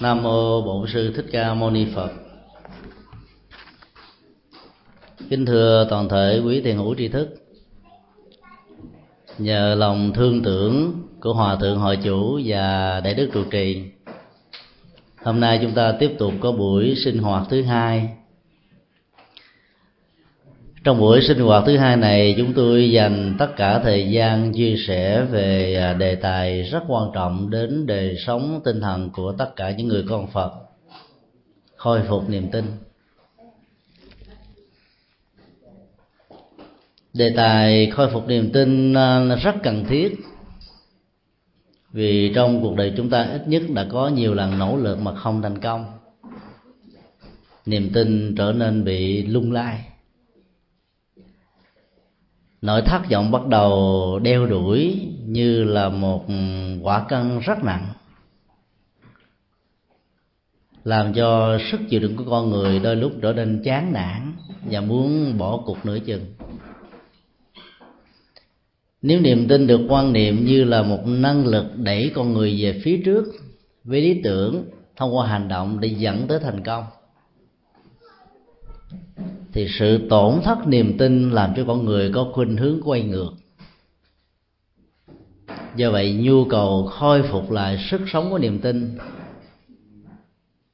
nam mô bổn sư thích ca mâu ni phật. Kính thưa toàn thể quý thiền hữu tri thức, nhờ lòng thương tưởng của hòa thượng hội chủ và đại đức trụ trì, hôm nay chúng ta tiếp tục có buổi sinh hoạt thứ hai trong buổi sinh hoạt thứ hai này, chúng tôi dành tất cả thời gian chia sẻ về à, đề tài rất quan trọng đến đời sống tinh thần của tất cả những người con phật. Khôi phục niềm tin. Đề tài khôi phục niềm tin à, rất cần thiết. Vì trong cuộc đời chúng ta ít nhất đã có nhiều lần nỗ lực mà không thành công. Niềm tin trở nên bị lung lay nỗi thất vọng bắt đầu đeo đuổi như là một quả cân rất nặng. Làm cho sức chịu đựng của con người đôi lúc trở nên chán nản và muốn bỏ cuộc nửa chừng. Nếu niềm tin được quan niệm như là một năng lực đẩy con người về phía trước với lý tưởng thông qua hành động để dẫn tới thành công thì sự tổn thất niềm tin làm cho con người có khuynh hướng quay ngược. Do vậy, nhu cầu khôi phục lại sức sống của niềm tin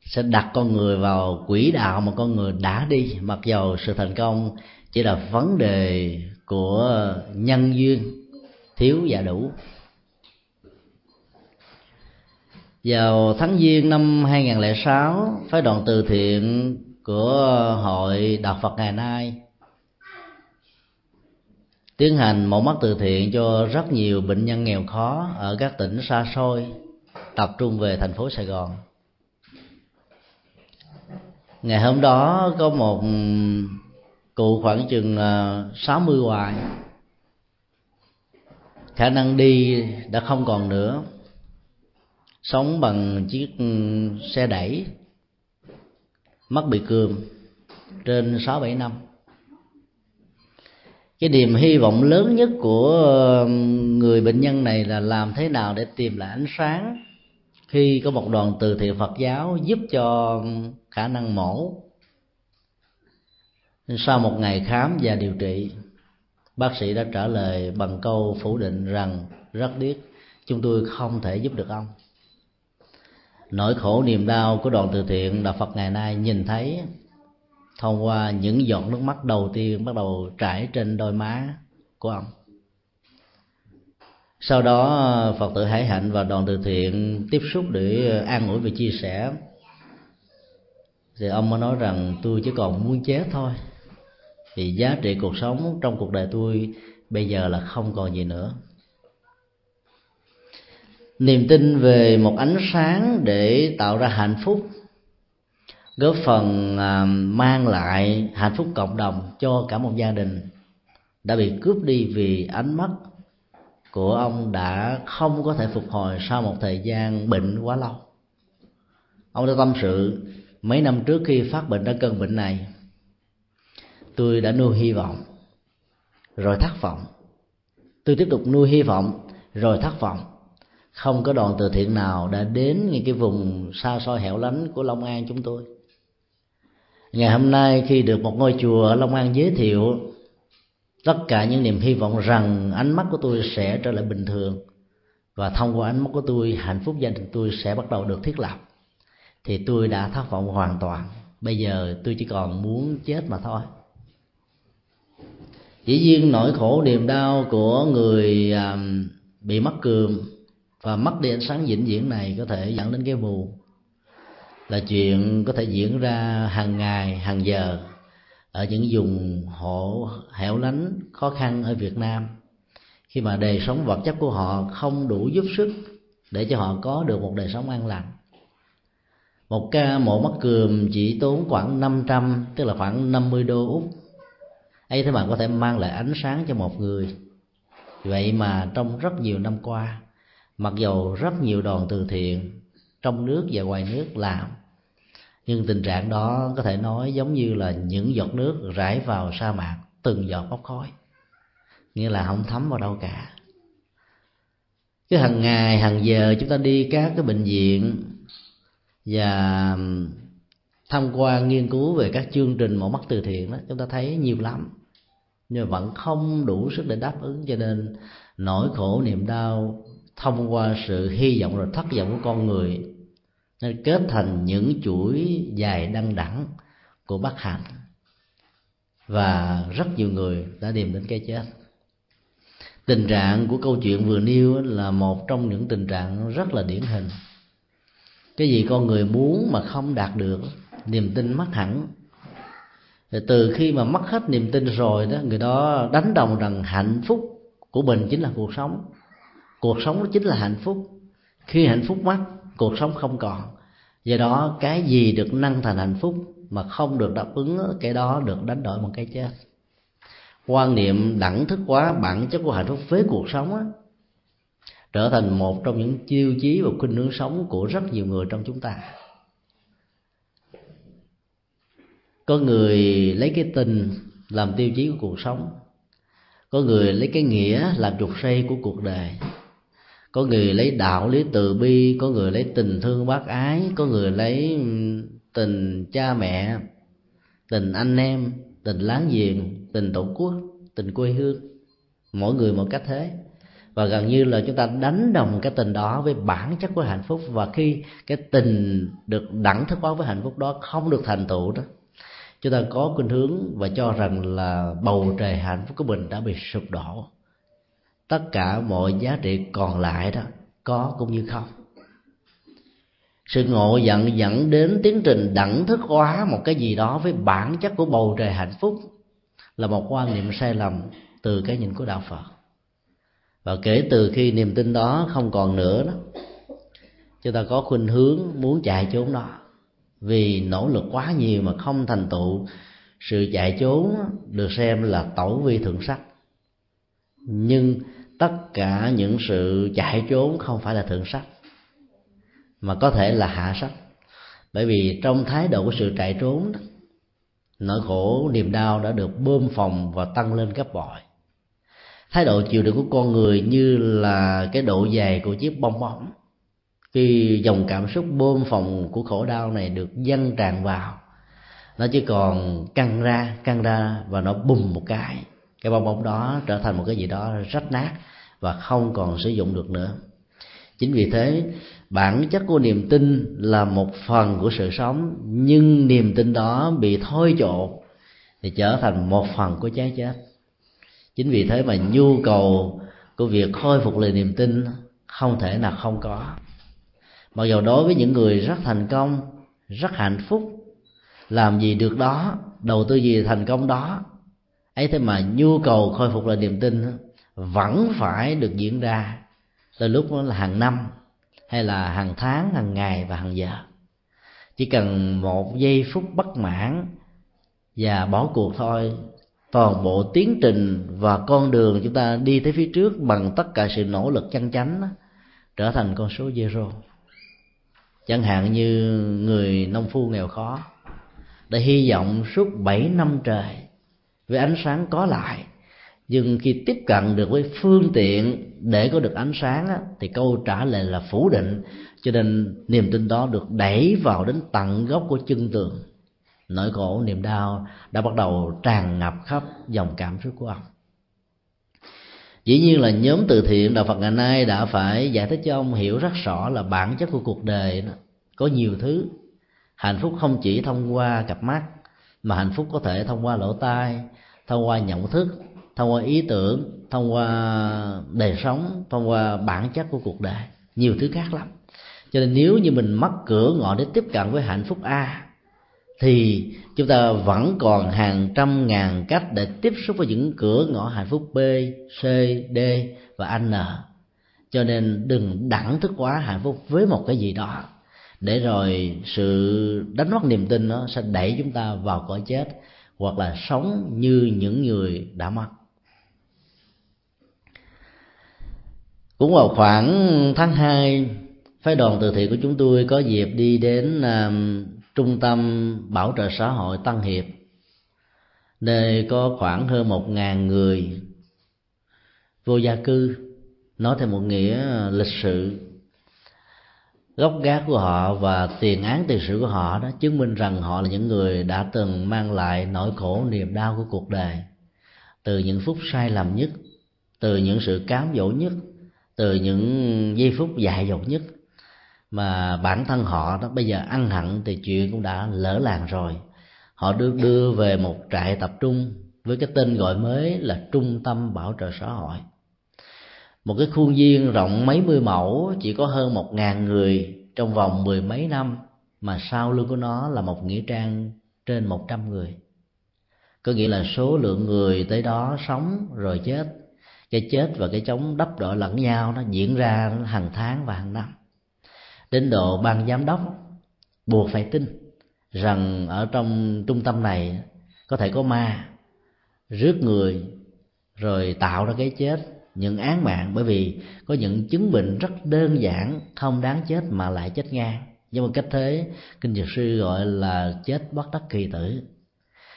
sẽ đặt con người vào quỹ đạo mà con người đã đi. Mặc dầu sự thành công chỉ là vấn đề của nhân duyên, thiếu và đủ. Vào tháng giêng năm 2006 phái đoàn từ thiện của hội đạo Phật ngày nay. Tiến hành mẫu mắt từ thiện cho rất nhiều bệnh nhân nghèo khó ở các tỉnh xa xôi, tập trung về thành phố Sài Gòn. Ngày hôm đó có một cụ khoảng chừng à, 60 mươi hoài. Khả năng đi đã không còn nữa. Sống bằng chiếc ừ, xe đẩy mắt bị cườm trên sáu bảy năm. Cái niềm hy vọng lớn nhất của người bệnh nhân này là làm thế nào để tìm lại ánh sáng khi có một đoàn từ thiện Phật giáo giúp cho khả năng mổ. Sau một ngày khám và điều trị, bác sĩ đã trả lời bằng câu phủ định rằng, rất tiếc, chúng tôi không thể giúp được ông nỗi khổ niềm đau của đoàn từ thiện đạo Phật ngày nay nhìn thấy, thông qua những giọt nước mắt đầu tiên bắt đầu trải trên đôi má của ông. Sau đó, phật tử hải hạnh và đoàn từ thiện tiếp xúc để an ủi và chia sẻ. Thì ông mới nói rằng, tôi chỉ còn muốn chết thôi, vì giá trị cuộc sống trong cuộc đời tôi bây giờ là không còn gì nữa niềm tin về một ánh sáng để tạo ra hạnh phúc, góp phần à, mang lại hạnh phúc cộng đồng cho cả một gia đình, đã bị cướp đi vì ánh mắt của ông đã không có thể phục hồi sau một thời gian bệnh quá lâu. Ông đã tâm sự, mấy năm trước khi phát bệnh ra cơn bệnh này, tôi đã nuôi hy vọng, rồi thất vọng. Tôi tiếp tục nuôi hy vọng, rồi thất vọng không có đoàn từ thiện nào đã đến những cái vùng xa xôi hẻo lánh của Long An chúng tôi. Ngày hôm nay khi được một ngôi chùa ở Long An giới thiệu, tất cả những niềm hy vọng rằng ánh mắt của tôi sẽ trở lại bình thường và thông qua ánh mắt của tôi, hạnh phúc gia đình tôi sẽ bắt đầu được thiết lập, thì tôi đã thất vọng hoàn toàn. Bây giờ tôi chỉ còn muốn chết mà thôi. Dĩ nhiên nỗi khổ niềm đau của người à, bị mắc cường và mất đi ánh sáng vĩnh viễn này có thể dẫn đến cái mù là chuyện có thể diễn ra hàng ngày, hàng giờ ở những vùng hộ hẻo lánh khó khăn ở Việt Nam. Khi mà đời sống vật chất của họ không đủ giúp sức để cho họ có được một đời sống an lành. Một ca mổ mắt cườm chỉ tốn khoảng 500 tức là khoảng 50 đô úc. Ấy thế mà có thể mang lại ánh sáng cho một người. Vậy mà trong rất nhiều năm qua mặc dầu rất nhiều đoàn từ thiện trong nước và ngoài nước làm, nhưng tình trạng đó có thể nói giống như là những giọt nước rải vào sa mạc từng giọt bốc khói. Nghĩa là không thấm vào đâu cả. Cứ hàng ngày, hàng giờ chúng ta đi các cái bệnh viện và tham quan nghiên cứu về các chương trình mẫu mắt từ thiện đó, chúng ta thấy nhiều lắm. Nhưng mà vẫn không đủ sức để đáp ứng cho nên nỗi khổ niềm đau thông qua sự hy vọng rồi thất vọng của con người nên kết thành những chuỗi dài đăng đẳng của bất hạnh. Và rất nhiều người đã điềm đến cái chết. Tình trạng của câu chuyện vừa nêu là một trong những tình trạng rất là điển hình. Cái gì con người muốn mà không đạt được, niềm tin mất hẳn. Từ khi mà mất hết niềm tin rồi đó, người đó đánh đồng rằng hạnh phúc của mình chính là cuộc sống cuộc sống đó chính là hạnh phúc. Khi hạnh phúc mất cuộc sống không còn. Do đó cái gì được nâng thành hạnh phúc mà không được đáp ứng cái đó được đánh đổi bằng cái chết. Quan niệm đẳng thức quá bản chất của hạnh phúc với cuộc sống á, trở thành một trong những tiêu chí và khuynh hướng sống của rất nhiều người trong chúng ta. Có người lấy cái tình làm tiêu chí của cuộc sống. Có người lấy cái nghĩa làm trục xây của cuộc đời có người lấy đạo lý từ bi, có người lấy tình thương bác ái, có người lấy tình cha mẹ, tình anh em, tình láng giềng, tình tổ quốc, tình quê hương. Mỗi người một cách thế. Và gần như là chúng ta đánh đồng cái tình đó với bản chất của hạnh phúc. Và khi cái tình được đẳng thức hóa với hạnh phúc đó không được thành tựu đó, chúng ta có khuynh hướng và cho rằng là bầu trời hạnh phúc của mình đã bị sụp đổ tất cả mọi giá trị còn lại đó, có cũng như không. Sự ngộ nhận dẫn đến tiến trình đẳng thức hóa một cái gì đó với bản chất của bầu trời hạnh phúc là một quan niệm sai lầm từ cái nhìn của đạo phật. Và kể từ khi niềm tin đó không còn nữa đó, chúng ta có khuynh hướng muốn chạy trốn đó. Vì nỗ lực quá nhiều mà không thành tựu, sự chạy trốn được xem là tẩu vi thượng sắc. Nhưng tất cả những sự chạy trốn không phải là thượng sắc mà có thể là hạ sắc bởi vì trong thái độ của sự chạy trốn đó, nỗi khổ niềm đau đã được bơm phòng và tăng lên gấp bội. Thái độ chịu đựng của con người như là cái độ dày của chiếc bong bóng. Khi dòng cảm xúc bơm phòng của khổ đau này được dâng tràn vào nó chỉ còn căng ra căng ra và nó bùng một cái cái bong bóng đó trở thành một cái gì đó rách nát và không còn sử dụng được nữa. Chính vì thế, bản chất của niềm tin là một phần của sự sống, nhưng niềm tin đó bị thôi chột thì trở thành một phần của trái chết. Chính vì thế mà nhu cầu của việc khôi phục lại niềm tin không thể nào không có. Mặc dù đối với những người rất thành công, rất hạnh phúc, làm gì được đó, đầu tư gì thành công đó ấy thế mà nhu cầu khôi phục lại niềm tin vẫn phải được diễn ra từ lúc đó là hàng năm hay là hàng tháng, hàng ngày và hàng giờ. Chỉ cần một giây phút bất mãn và bỏ cuộc thôi, toàn bộ tiến trình và con đường chúng ta đi tới phía trước bằng tất cả sự nỗ lực chân chánh trở thành con số zero. Chẳng hạn như người nông phu nghèo khó đã hy vọng suốt 7 năm trời với ánh sáng có lại. Nhưng khi tiếp cận được với phương tiện để có được ánh sáng á, thì câu trả lời là phủ định. Cho nên niềm tin đó được đẩy vào đến tận gốc của chân tường. Nỗi khổ niềm đau đã bắt đầu tràn ngập khắp dòng cảm xúc của ông. Dĩ nhiên là nhóm từ thiện đạo phật ngày nay đã phải giải thích cho ông hiểu rất rõ là bản chất của cuộc đời đó, có nhiều thứ hạnh phúc không chỉ thông qua cặp mắt mà hạnh phúc có thể thông qua lỗ tai thông qua nhận thức thông qua ý tưởng thông qua đời sống thông qua bản chất của cuộc đời. Nhiều thứ khác lắm. Cho nên nếu như mình mất cửa ngõ để tiếp cận với hạnh phúc a thì chúng ta vẫn còn hàng trăm ngàn cách để tiếp xúc với những cửa ngõ hạnh phúc B, C, D và N. Cho nên đừng đẳng thức quá hạnh phúc với một cái gì đó để rồi sự đánh mất niềm tin nó sẽ đẩy chúng ta vào cõi chết hoặc là sống như những người đã mất. Cũng vào khoảng tháng 2 phái đoàn từ thiện của chúng tôi có dịp đi đến uh, trung tâm bảo trợ xã hội Tân Hiệp nơi có khoảng hơn một ngàn người vô gia cư nói theo một nghĩa à, lịch sự gốc gác của họ và tiền án tiền sử của họ đó chứng minh rằng họ là những người đã từng mang lại nỗi khổ niềm đau của cuộc đời. Từ những phút sai lầm nhất, từ những sự cám dỗ nhất, từ những giây phút dại dột nhất mà bản thân họ đó bây giờ ăn hận thì chuyện cũng đã lỡ làng rồi. Họ được đưa về một trại tập trung với cái tên gọi mới là trung tâm bảo trợ xã hội một cái khuôn viên rộng mấy mươi mẫu, chỉ có hơn một ngàn người trong vòng mười mấy năm, mà sau lưng của nó là một nghĩa trang trên một trăm người. Có nghĩa là số lượng người tới đó sống rồi chết. Cái chết và cái chống đắp đỡ lẫn nhau nó diễn ra hàng tháng và hàng năm. Đến độ ban giám đốc buộc phải tin rằng ở trong trung tâm này có thể có ma rước người rồi tạo ra cái chết những án mạng, bởi vì có những chứng bệnh rất đơn giản, không đáng chết mà lại chết ngang. Nhưng mà cách thế, kinh dược sư gọi là chết bất đắc kỳ tử.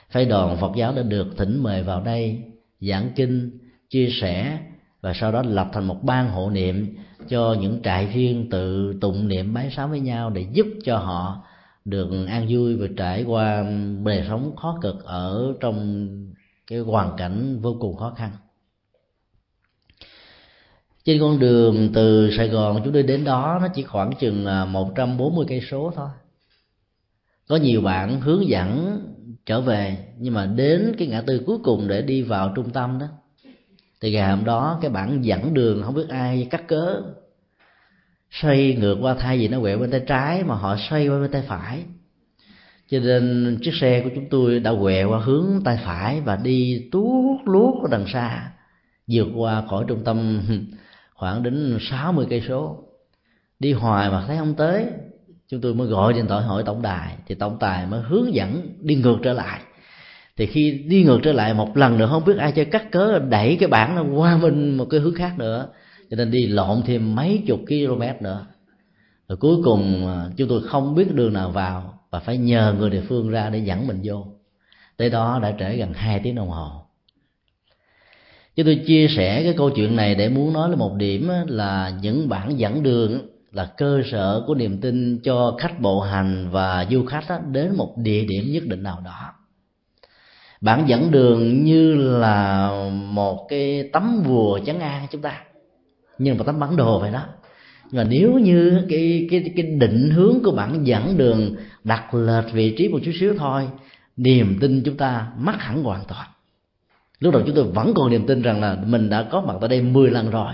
Phái đoàn phật giáo đã được thỉnh mời vào đây, giảng kinh, chia sẻ và sau đó lập thành một ban hộ niệm cho những trại viên tự tụng niệm bái sám với nhau để giúp cho họ được an vui và trải qua đời sống khó cực ở trong cái hoàn cảnh vô cùng khó khăn trên con đường từ Sài Gòn chúng tôi đến đó, nó chỉ khoảng chừng à, 140 cây số thôi. Có nhiều bạn hướng dẫn trở về, nhưng mà đến cái ngã tư cuối cùng để đi vào trung tâm đó, thì ngày hôm đó cái bản dẫn đường, không biết ai cắt cớ, xoay ngược qua thay vì nó quẹo bên tay trái mà họ xoay qua bên tay phải. Cho nên chiếc xe của chúng tôi đã quẹo qua hướng tay phải và đi tuốt luốt ở đằng xa, vượt qua khỏi trung tâm. khoảng đến 60 cây số. Đi hoài mà thấy không tới, chúng tôi mới gọi điện thoại hỏi tổng đài. Thì tổng đài mới hướng dẫn đi ngược trở lại. Thì khi đi ngược trở lại một lần nữa, không biết ai chơi cắt cớ đẩy cái bản nó qua bên một cái hướng khác nữa. Cho nên đi lộn thêm mấy chục km nữa. Rồi cuối cùng à, chúng tôi không biết đường nào vào và phải nhờ người địa phương ra để dẫn mình vô. Tới đó đã trễ gần hai tiếng đồng hồ chứ tôi chia sẻ cái câu chuyện này để muốn nói là một điểm là những bản dẫn đường là cơ sở của niềm tin cho khách bộ hành và du khách đến một địa điểm nhất định nào đó. Bản dẫn đường như là một cái tấm vùa chấn an chúng ta, như một tấm bản đồ vậy đó. Nhưng mà nếu như cái cái cái định hướng của bản dẫn đường đặt lệch vị trí một chút xíu thôi, niềm tin chúng ta mất hẳn hoàn toàn lúc đầu chúng tôi vẫn còn niềm tin rằng là mình đã có mặt tại đây 10 lần rồi.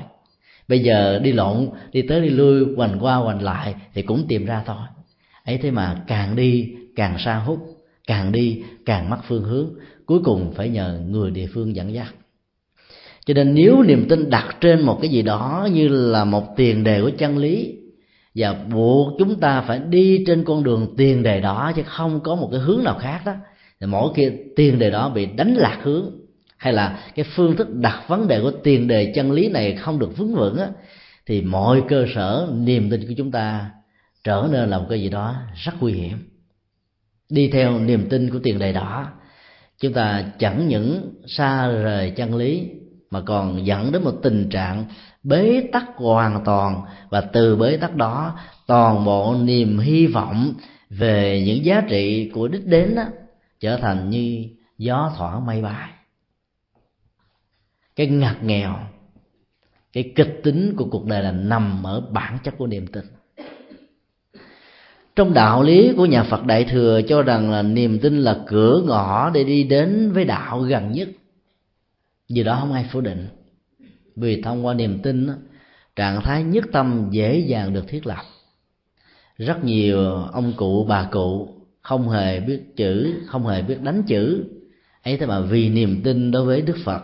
Bây giờ đi lộn, đi tới đi lui, hoành qua hoành lại thì cũng tìm ra thôi. Ấy thế mà càng đi, càng xa hút, càng đi, càng mất phương hướng, cuối cùng phải nhờ người địa phương dẫn dắt. Cho nên nếu niềm tin đặt trên một cái gì đó như là một tiền đề của chân lý, và buộc chúng ta phải đi trên con đường tiền đề đó chứ không có một cái hướng nào khác đó, thì mỗi khi tiền đề đó bị đánh lạc hướng hay là cái phương thức đặt vấn đề của tiền đề chân lý này không được vững vững á, thì mọi cơ sở niềm tin của chúng ta trở nên là một cái gì đó rất nguy hiểm. Đi theo niềm tin của tiền đề đó chúng ta chẳng những xa rời chân lý mà còn dẫn đến một tình trạng bế tắc hoàn toàn. Và từ bế tắc đó toàn bộ niềm hy vọng về những giá trị của đích đến đó, trở thành như gió thoảng mây bay cái ngặt nghèo, cái kịch tính của cuộc đời là nằm ở bản chất của niềm tin. Trong đạo lý của nhà Phật Đại thừa cho rằng là niềm tin là cửa ngõ để đi đến với đạo gần nhất. Vì đó không ai phủ định. Vì thông qua niềm tin trạng thái nhất tâm dễ dàng được thiết lập. Rất nhiều ông cụ, bà cụ không hề biết chữ, không hề biết đánh chữ, ấy thế mà vì niềm tin đối với đức phật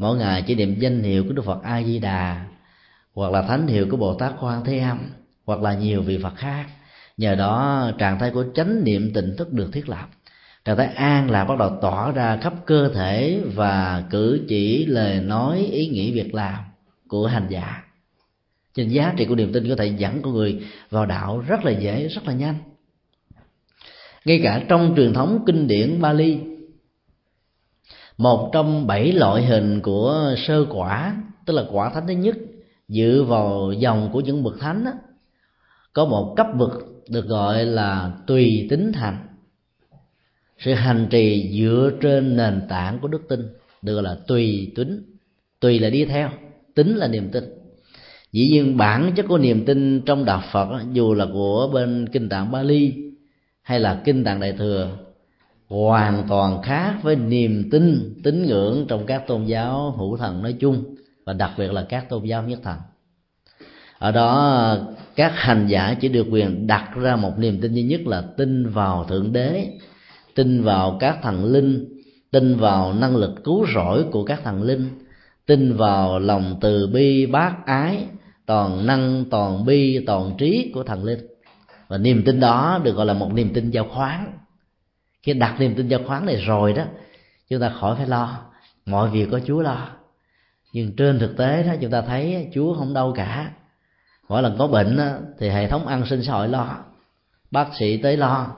mỗi ngày chỉ niệm danh hiệu của đức phật a di đà hoặc là thánh hiệu của bồ tát quan thế âm, hoặc là nhiều vị phật khác. Nhờ đó, trạng thái của chánh niệm tỉnh thức được thiết lập. Trạng thái an là bắt đầu tỏa ra khắp cơ thể và cử chỉ lời nói, ý nghĩ, việc làm của hành giả. Trên giá trị của niềm tin có thể dẫn con người vào đạo rất là dễ, rất là nhanh. Ngay cả trong truyền thống kinh điển Bali một trong bảy loại hình của sơ quả tức là quả thánh thứ nhất dựa vào dòng của những bậc thánh đó, có một cấp bậc được gọi là tùy tính thành. Sự hành trì dựa trên nền tảng của đức tin được gọi là tùy tính. Tùy là đi theo tính là niềm tin. Dĩ nhiên bản chất của niềm tin trong đạo phật dù là của bên kinh tạng bali hay là kinh tạng đại thừa hoàn toàn khác với niềm tin, tín ngưỡng trong các tôn giáo hữu thần nói chung và đặc biệt là các tôn giáo nhất thần. Ở đó, các hành giả chỉ được quyền đặt ra một niềm tin duy nhất là tin vào thượng đế, tin vào các thần linh, tin vào năng lực cứu rỗi của các thần linh, tin vào lòng từ bi bác ái, toàn năng, toàn bi, toàn trí của thần linh. Và niềm tin đó được gọi là một niềm tin giao khoán khi đặt niềm tin vào khoán này rồi đó chúng ta khỏi phải lo. Mọi việc có chúa lo. Nhưng trên thực tế đó chúng ta thấy chúa không đâu cả. Mỗi lần có bệnh đó, thì hệ thống an sinh xã hội lo. Bác sĩ tới lo.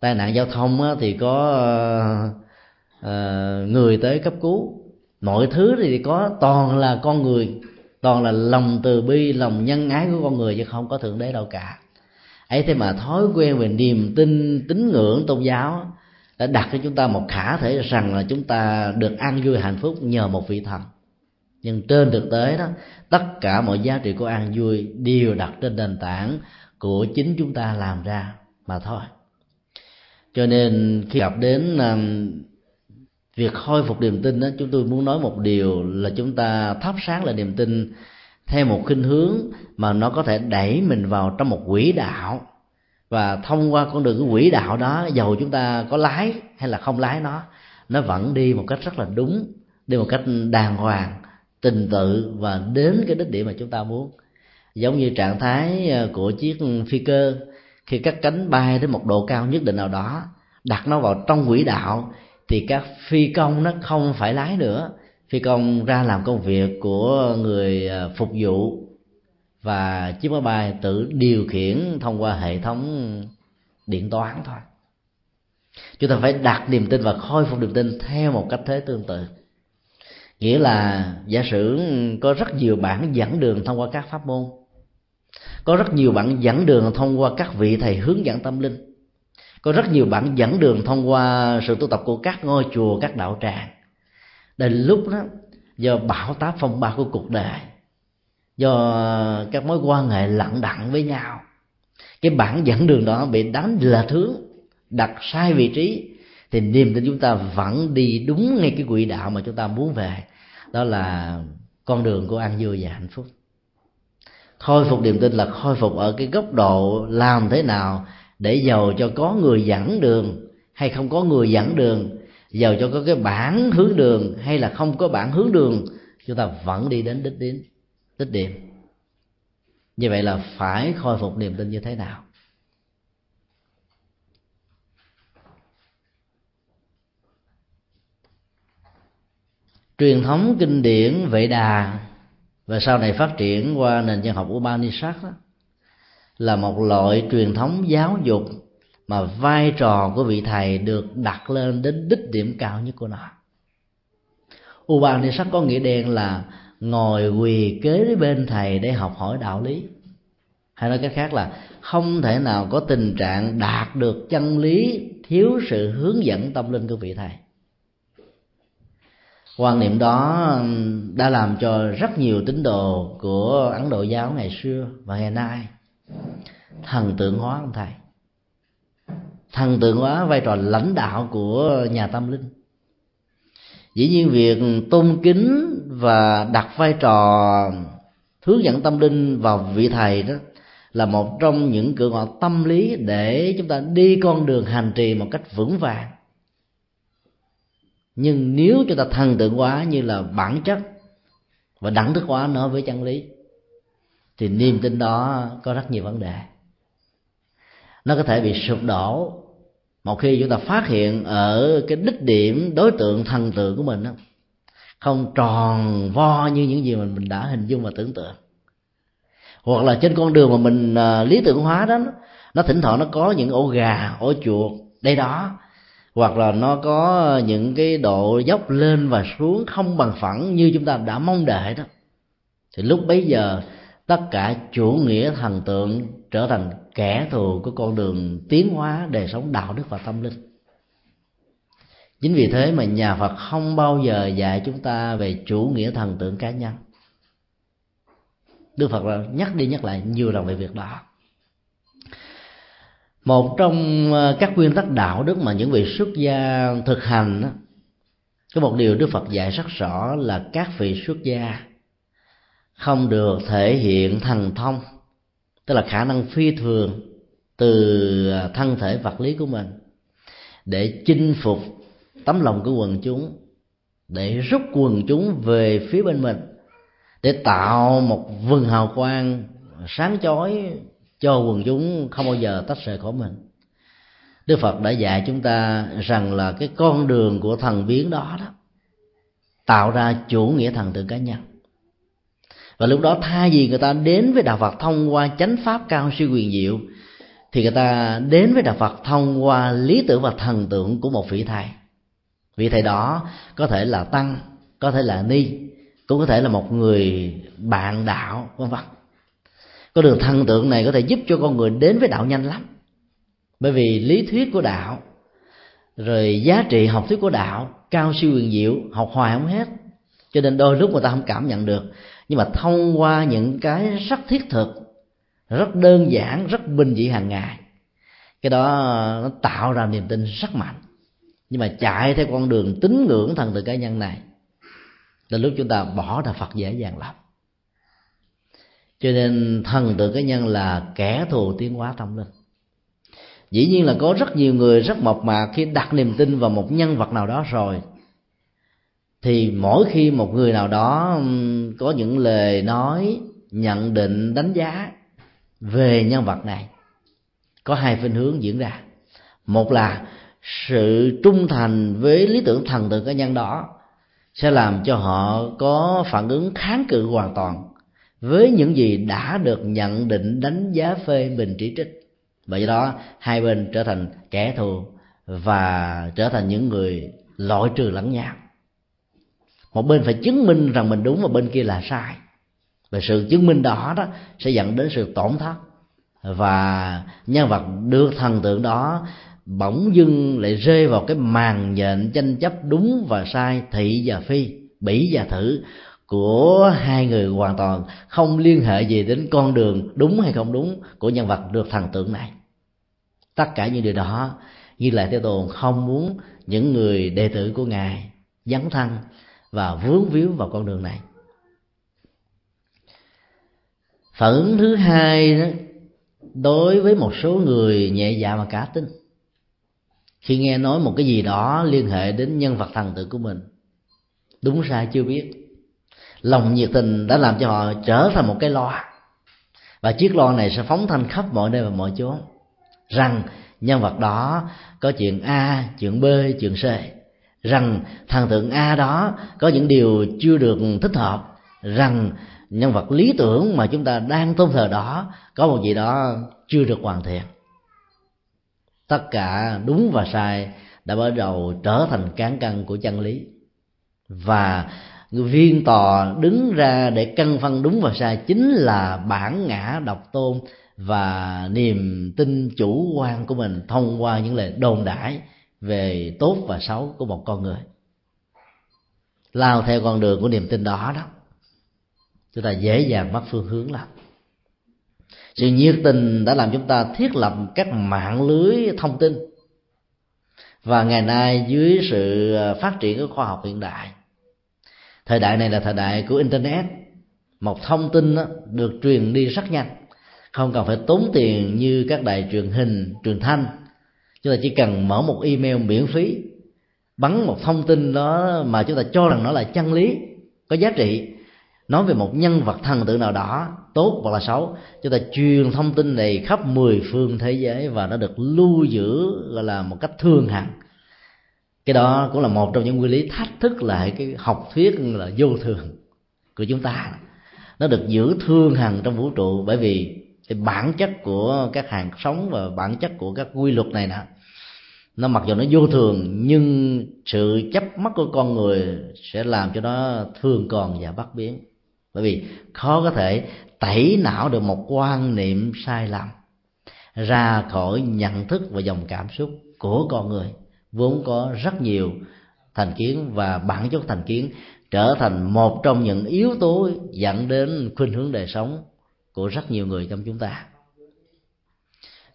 Tai nạn giao thông đó, thì có uh, người tới cấp cứu. Mọi thứ thì có toàn là con người. Toàn là lòng từ bi lòng nhân ái của con người chứ không có thượng đế đâu cả. Ấy thế mà thói quen về niềm tin tín ngưỡng tôn giáo đã đặt cho chúng ta một khả thể rằng là chúng ta được an vui hạnh phúc nhờ một vị thần. Nhưng trên thực tế đó tất cả mọi giá trị của an vui đều đặt trên nền tảng của chính chúng ta làm ra mà thôi. Cho nên khi gặp đến um, việc khôi phục niềm tin đó chúng tôi muốn nói một điều là chúng ta thắp sáng lại niềm tin theo một khinh hướng mà nó có thể đẩy mình vào trong một quỹ đạo và thông qua con đường cái quỹ đạo đó, dầu chúng ta có lái hay là không lái nó nó vẫn đi một cách rất là đúng, đi một cách đàng hoàng, tình tự và đến cái đích điểm mà chúng ta muốn. Giống như trạng thái ờ, của chiếc phi cơ khi các cánh bay đến một độ cao nhất định nào đó, đặt nó vào trong quỹ đạo, thì các phi công nó không phải lái nữa. Phi công ra làm công việc của người ờ, phục vụ và chiếc máy bay tự điều khiển thông qua hệ thống điện toán thôi. Chúng ta phải đặt niềm tin và khôi phục niềm tin theo một cách thế tương tự. Nghĩa là giả sử có rất nhiều bản dẫn đường thông qua các pháp môn, có rất nhiều bản dẫn đường thông qua các vị thầy hướng dẫn tâm linh, có rất nhiều bản dẫn đường thông qua sự tu tập của các ngôi chùa, các đạo tràng. Đến lúc đó, do bão táp phong ba của cuộc đời do các mối quan hệ lặng đặng với nhau. Cái bản dẫn đường đó bị đánh lệch hướng đặt sai vị trí, thì niềm tin chúng ta vẫn đi đúng ngay cái quỹ đạo mà chúng ta muốn về. Đó là con đường của an vui và hạnh phúc. Khôi phục niềm tin là khôi phục ở cái góc độ làm thế nào để giàu cho có người dẫn đường hay không có người dẫn đường, giàu cho có cái bản hướng đường hay là không có bản hướng đường, chúng ta vẫn đi đến đích đến đích điểm như vậy là phải khôi phục niềm tin như thế nào? Truyền thống kinh điển vệ đà và sau này phát triển qua nền văn học Upanishad đó, là một loại truyền thống giáo dục mà vai trò của vị thầy được đặt lên đến đích điểm cao nhất của nó. Upanishad có nghĩa đen là ngồi quỳ kế bên thầy để học hỏi đạo lý. Hay nói cách khác là không thể nào có tình trạng đạt được chân lý, thiếu sự hướng dẫn tâm linh của vị thầy. Quan niệm đó đã làm cho rất nhiều tín đồ của ấn độ giáo ngày xưa và ngày nay thần tượng hóa ông thầy. Thần tượng hóa vai trò lãnh đạo của nhà tâm linh. Dĩ nhiên việc tôn kính và đặt vai trò hướng dẫn tâm linh vào vị thầy đó là một trong những cửa ngõ tâm lý để chúng ta đi con đường hành trì một cách vững vàng. Nhưng nếu chúng ta thần tượng quá như là bản chất và đẳng thức quá nó với chân lý thì niềm tin đó có rất nhiều vấn đề. Nó có thể bị sụp đổ một khi chúng ta phát hiện ở cái đích điểm đối tượng thần tượng của mình đó, không tròn vo như những gì mà mình đã hình dung và tưởng tượng. Hoặc là trên con đường mà mình uh, lý tưởng hóa đó nó thỉnh thoảng nó có những ổ gà ổ chuột đây đó. Hoặc là nó có những cái độ dốc lên và xuống không bằng phẳng như chúng ta đã mong đợi đó. Thì lúc bấy giờ tất cả chủ nghĩa thần tượng trở thành kẻ thù của con đường tiến hóa đời sống đạo đức và tâm linh chính vì thế mà nhà phật không bao giờ dạy chúng ta về chủ nghĩa thần tượng cá nhân. Đức phật nhắc đi nhắc lại nhiều lần về việc đó. Một trong ờ, các nguyên tắc đạo đức mà những vị xuất gia thực hành có một điều đức phật dạy rất rõ là các vị xuất gia không được thể hiện thần thông, tức là khả năng phi thường từ ờ, thân thể vật lý của mình để chinh phục tấm lòng của quần chúng, để rút quần chúng về phía bên mình, để tạo một vườn hào quang sáng chói cho quần chúng không bao giờ tách rời khỏi mình. Đức phật đã dạy chúng ta rằng là cái con đường của thần biến đó đó, tạo ra chủ nghĩa thần tượng cá nhân. Và lúc đó thay vì người ta đến với đạo phật thông qua chánh pháp cao siêu quyền diệu, thì người ta đến với đạo phật thông qua lý tưởng và thần tượng của một vị thầy vị thầy đó, có thể là tăng, có thể là ni, cũng có thể là một người bạn đạo, vân vân. Con đường thần tượng này có thể giúp cho con người đến với đạo nhanh lắm. Bởi vì lý thuyết của đạo, rồi giá trị học thuyết của đạo, cao siêu huyền diệu, học hoài không hết. Cho nên đôi lúc người ta không cảm nhận được. Nhưng mà thông qua những cái rất thiết thực, rất đơn giản, rất bình dị hàng ngày, cái đó nó tạo ra niềm tin rất mạnh nhưng mà chạy theo con đường tín ngưỡng thần tượng cá nhân này là lúc chúng ta bỏ ra phật dễ dàng lắm. Cho nên thần tượng cá nhân là kẻ thù tiến hóa tâm linh. Dĩ nhiên là có rất nhiều người rất mộc mạc khi đặt niềm tin vào một nhân vật nào đó rồi, thì mỗi khi một người nào đó có những lời nói, nhận định, đánh giá về nhân vật này, có hai phương hướng diễn ra. Một là sự trung thành với lý tưởng thần tượng cá nhân đó sẽ làm cho họ có phản ứng kháng cự hoàn toàn với những gì đã được nhận định đánh giá phê bình chỉ trích. Bởi do đó, hai bên trở thành kẻ thù và trở thành những người loại trừ lẫn nhau. Một bên phải chứng minh rằng mình đúng và bên kia là sai. Và sự chứng minh đó đó sẽ dẫn đến sự tổn thất và nhân vật được thần tượng đó bỗng dưng lại rơi vào cái màn nhện tranh chấp đúng và sai thị và phi bỉ và thử của hai người hoàn toàn không liên hệ gì đến con đường đúng hay không đúng của nhân vật được thần tượng này. Tất cả những điều đó như lại thế tồn không muốn những người đệ tử của ngài dấn thân và vướng víu vào con đường này. Phản ứng thứ hai đó, đối với một số người nhẹ dạ mà cá tính khi nghe nói một cái gì đó liên hệ đến nhân vật thần tượng của mình, đúng sai chưa biết. Lòng nhiệt tình đã làm cho họ trở thành một cái loa. Và chiếc loa này sẽ phóng thanh khắp mọi nơi và mọi chỗ. Rằng nhân vật đó có chuyện a, chuyện b, chuyện c. Rằng thần tượng a đó có những điều chưa được thích hợp. Rằng nhân vật lý tưởng mà chúng ta đang tôn thờ đó có một gì đó chưa được hoàn thiện tất cả đúng và sai đã bắt đầu trở thành cán cân của chân lý. Và viên tòa đứng ra để cân phân đúng và sai chính là bản ngã độc tôn và niềm tin chủ quan của mình thông qua những lời đồn đãi về tốt và xấu của một con người. Lao theo con đường của niềm tin đó đó. Chúng ta dễ dàng mất phương hướng lắm sự nhiệt tình đã làm chúng ta thiết lập các mạng lưới thông tin. Và ngày nay, dưới sự à, phát triển của khoa học hiện đại, thời đại này là thời đại của internet. Một thông tin được truyền đi rất nhanh. Không cần phải tốn tiền như các đài truyền hình, truyền thanh. Chúng ta chỉ cần mở một email miễn phí, bắn một thông tin đó mà chúng ta cho rằng nó là chân lý, có giá trị. Nói về một nhân vật thần tượng nào đó tốt hoặc là xấu. Chúng ta truyền thông tin này khắp mười phương thế giới và nó được lưu giữ, gọi là, một cách thương hằng. Cái đó cũng là một trong những nguyên lý thách thức lại cái học thuyết là vô thường của chúng ta. Nó được giữ thương hằng trong vũ trụ bởi vì cái bản chất của các hàng sống và bản chất của các quy luật này nè, nó mặc dù nó vô thường, nhưng sự chấp mắt của con người sẽ làm cho nó thường còn và bất biến. Bởi vì khó có thể tẩy não được một quan niệm sai lầm. Ra khỏi nhận thức và dòng cảm xúc của con người, vốn có rất nhiều thành kiến và bản chất thành kiến trở thành một trong những yếu tố dẫn đến khuynh hướng đời sống của rất nhiều người trong chúng ta.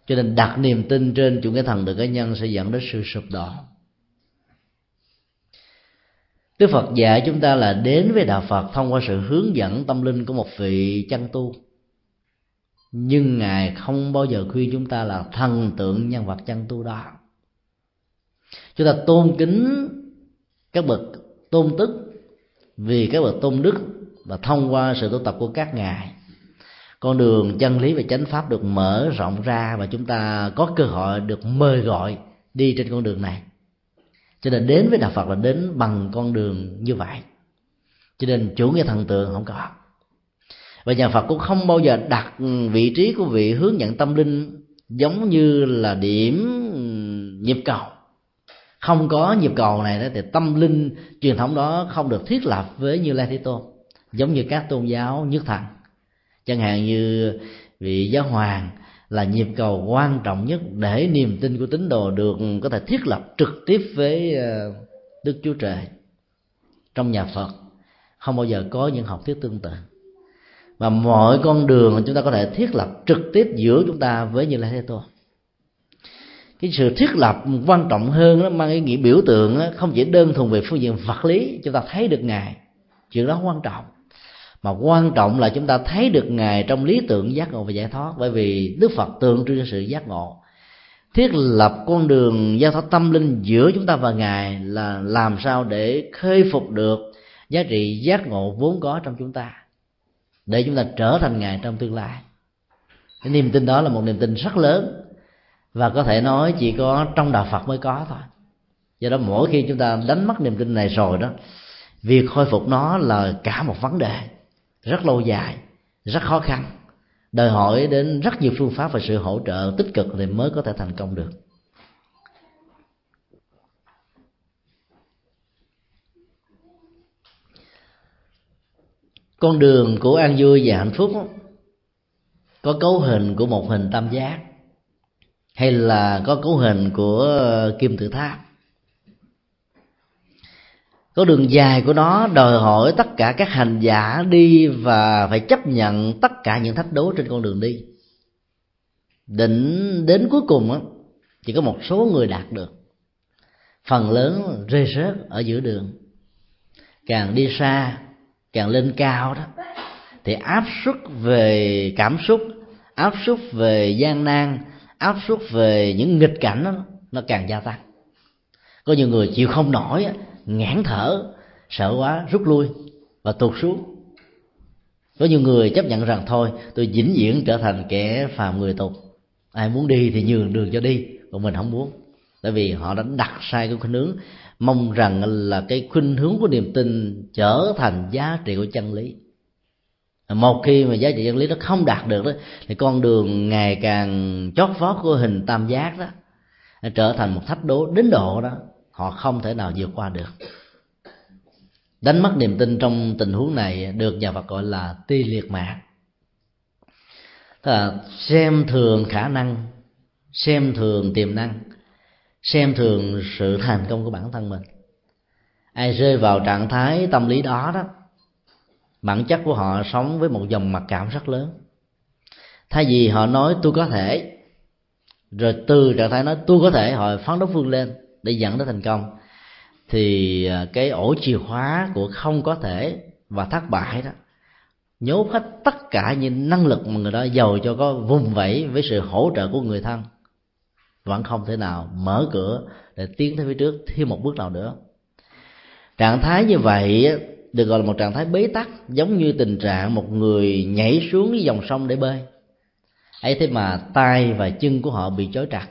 Cho nên đặt niềm tin trên chủ nghĩa thần được cá nhân sẽ dẫn đến sự sụp đổ. Đức Phật dạy chúng ta là đến với đạo Phật thông qua sự hướng dẫn tâm linh của một vị chân tu. Nhưng ngài không bao giờ khuyên chúng ta là thần tượng nhân vật chân tu đó. Chúng ta tôn kính các bậc tôn tức vì các bậc tôn đức và thông qua sự tu tập của các ngài. Con đường chân lý và chánh pháp được mở rộng ra và chúng ta có cơ hội được mời gọi đi trên con đường này cho nên đến với đạo phật là đến bằng con đường như vậy. Cho nên chủ nghĩa thần tượng không có. Và nhà phật cũng không bao giờ đặt vị trí của vị hướng dẫn tâm linh giống như là điểm nhịp cầu. Không có nhịp cầu này đó thì tâm linh truyền thống đó không được thiết lập với như lai thế tôn, giống như các tôn giáo, nhất thần. Chẳng hạn như vị giáo hoàng là nhịp cầu quan trọng nhất để niềm tin của tín đồ được, có thể thiết lập trực tiếp với ờ, đức chúa trời trong nhà phật. Không bao giờ có những học thuyết tương tự. Và mọi con đường chúng ta có thể thiết lập trực tiếp giữa chúng ta với như lai thế tôn. Cái sự thiết lập quan trọng hơn nó mang ý nghĩa biểu tượng không chỉ đơn thuần về phương diện vật lý, chúng ta thấy được ngài. Chuyện đó quan trọng mà quan trọng là chúng ta thấy được ngài trong lý tưởng giác ngộ và giải thoát. Bởi vì đức phật tượng trưng cho sự giác ngộ. Thiết lập con đường giao thoát tâm linh giữa chúng ta và ngài là làm sao để khôi phục được giá trị giác ngộ vốn có trong chúng ta. Để chúng ta trở thành ngài trong tương lai. Cái niềm tin đó là một niềm tin rất lớn. Và có thể nói chỉ có trong đạo phật mới có thôi. Do đó mỗi khi chúng ta đánh mất niềm tin này rồi đó, việc khôi phục nó là cả một vấn đề rất lâu dài, rất khó khăn. Đòi hỏi đến rất nhiều phương pháp và sự hỗ trợ tích cực thì mới có thể thành công được. Con đường của an vui và hạnh phúc có cấu hình của một hình tam giác, hay là có cấu hình của kim tự tháp? Có đường dài của nó đòi hỏi tất cả các hành giả đi và phải chấp nhận tất cả những thách đố trên con đường đi. Định đến cuối cùng á chỉ có một số người đạt được. Phần lớn rơi rớt ở giữa đường. Càng đi xa càng lên cao đó thì áp suất về cảm xúc áp suất về gian nan áp suất về những nghịch cảnh đó, nó càng gia tăng. Có nhiều người chịu không nổi ngãn thở, sợ quá, rút lui và tụt xuống. Có nhiều người chấp nhận rằng thôi, tôi vĩnh viễn trở thành kẻ phàm người tục. Ai muốn đi thì nhường đường cho đi, còn mình không muốn. Tại vì họ đã đặt sai cái khuynh hướng, mong rằng là cái khuynh hướng của niềm tin trở thành giá trị của chân lý. Một khi mà giá trị chân lý nó không đạt được đó, thì con đường ngày càng chót vót của hình tam giác đó trở thành một thách đố đến độ đó họ không thể nào vượt qua được. Đánh mất niềm tin trong tình huống này được nhà Phật gọi là ti liệt mạng là xem thường khả năng, xem thường tiềm năng, xem thường sự thành công của bản thân mình. Ai rơi vào trạng thái tâm lý đó đó, bản chất của họ sống với một dòng mặc cảm rất lớn. Thay vì họ nói tôi có thể rồi từ trạng thái nói tôi có thể họ phán đấu vươn lên để dẫn đến thành công. Thì à, cái ổ chìa khóa của không có thể và thất bại đó, nhốt hết tất cả những năng lực mà người đó giàu cho có vùng vẫy với sự hỗ trợ của người thân, vẫn không thể nào mở cửa để tiến tới phía trước thêm một bước nào nữa. Trạng thái như vậy được gọi là một trạng thái bế tắc, giống như tình trạng một người nhảy xuống dòng sông để bơi. Ấy thế mà tay và chân của họ bị trói chặt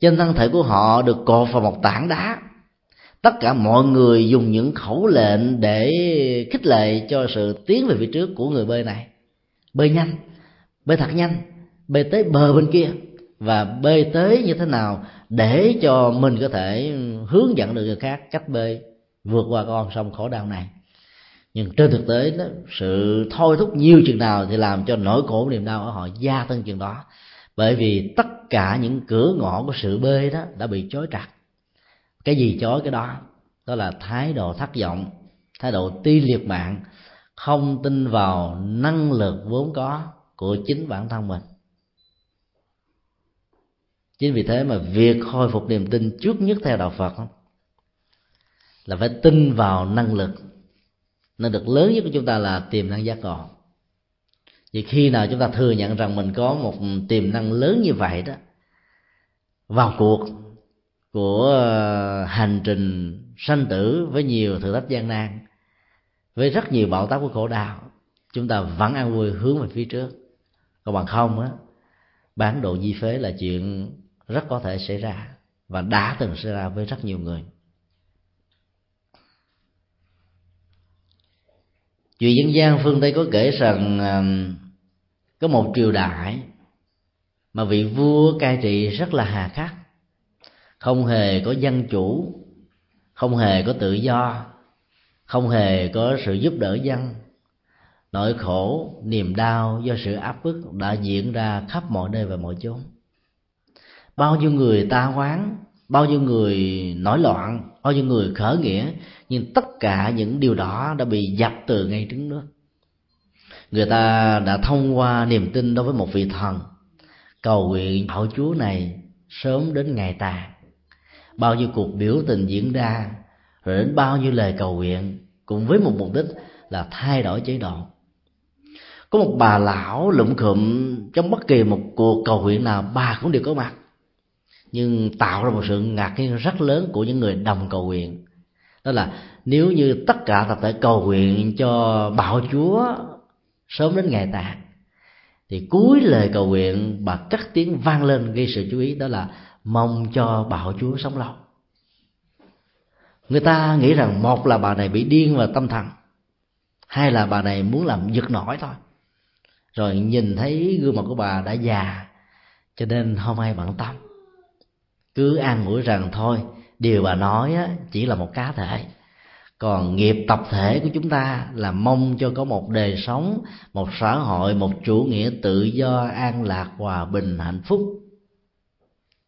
trên thân thể của họ được cột vào một tảng đá. Tất cả mọi người dùng những khẩu lệnh để khích lệ cho sự tiến về phía trước của người bơi này. Bơi nhanh bơi thật nhanh bơi tới bờ bên kia. Và bơi tới như thế nào để cho mình có thể hướng dẫn được người khác cách bơi vượt qua con sông khổ đau này. Nhưng trên thực tế đó, sự thôi thúc nhiều chừng nào thì làm cho nỗi khổ niềm đau ở họ gia tăng chừng đó bởi vì tất cả những cửa ngõ của sự bê đó đã bị chối chặt. Cái gì chối cái đó? Đó là thái độ thất vọng, thái độ ti liệt mạng, không tin vào năng lực vốn có của chính bản thân mình. Chính vì thế mà việc khôi phục niềm tin trước nhất theo đạo phật là phải tin vào năng lực. Năng lực lớn nhất của chúng ta là tiềm năng giác ngộ thì khi nào chúng ta thừa nhận rằng mình có một tiềm năng lớn như vậy đó, vào cuộc của ờ, hành trình sanh tử với nhiều thử thách gian nan, với rất nhiều bạo táp của khổ đau, chúng ta vẫn an vui hướng về phía trước. Còn bằng không á, bán độ di phế là chuyện rất có thể xảy ra và đã từng xảy ra với rất nhiều người. Chuyện dân gian phương tây có kể rằng có một triều đại mà vị vua cai trị rất là hà khắc. Không hề có dân chủ, không hề có tự do, không hề có sự giúp đỡ dân. Nỗi khổ, niềm đau do sự áp bức đã diễn ra khắp mọi nơi và mọi chốn. Bao nhiêu người ta quán bao nhiêu người nổi loạn, bao nhiêu người khởi nghĩa, nhưng tất cả những điều đó đã bị dập từ ngay trứng nước người ta đã thông qua niềm tin đối với một vị thần. Cầu nguyện hậu chúa này sớm đến ngày tàn bao nhiêu cuộc biểu tình diễn ra, rồi đến bao nhiêu lời cầu nguyện cùng với một mục đích là thay đổi chế độ. Có một bà lão lụm khụm, trong bất kỳ một cuộc cầu nguyện nào, bà cũng đều có mặt. Nhưng tạo ra một sự ngạc nhiên rất lớn của những người đồng cầu nguyện. Đó là nếu như tất cả tập thể cầu nguyện cho bạo chúa sớm đến ngày tàn thì cuối lời cầu nguyện bà cắt tiếng vang lên gây sự chú ý đó là mong cho bảo chúa sống lâu. Người ta nghĩ rằng một là bà này bị điên và tâm thần hai là bà này muốn làm giật nổi thôi. Rồi nhìn thấy gương mặt của bà đã già cho nên không ai bận tâm. Cứ an ủi rằng thôi điều bà nói á, chỉ là một cá thể còn nghiệp tập thể của chúng ta là mong cho có một đời sống, một xã hội, một chủ nghĩa tự do, an lạc, hòa bình, hạnh phúc.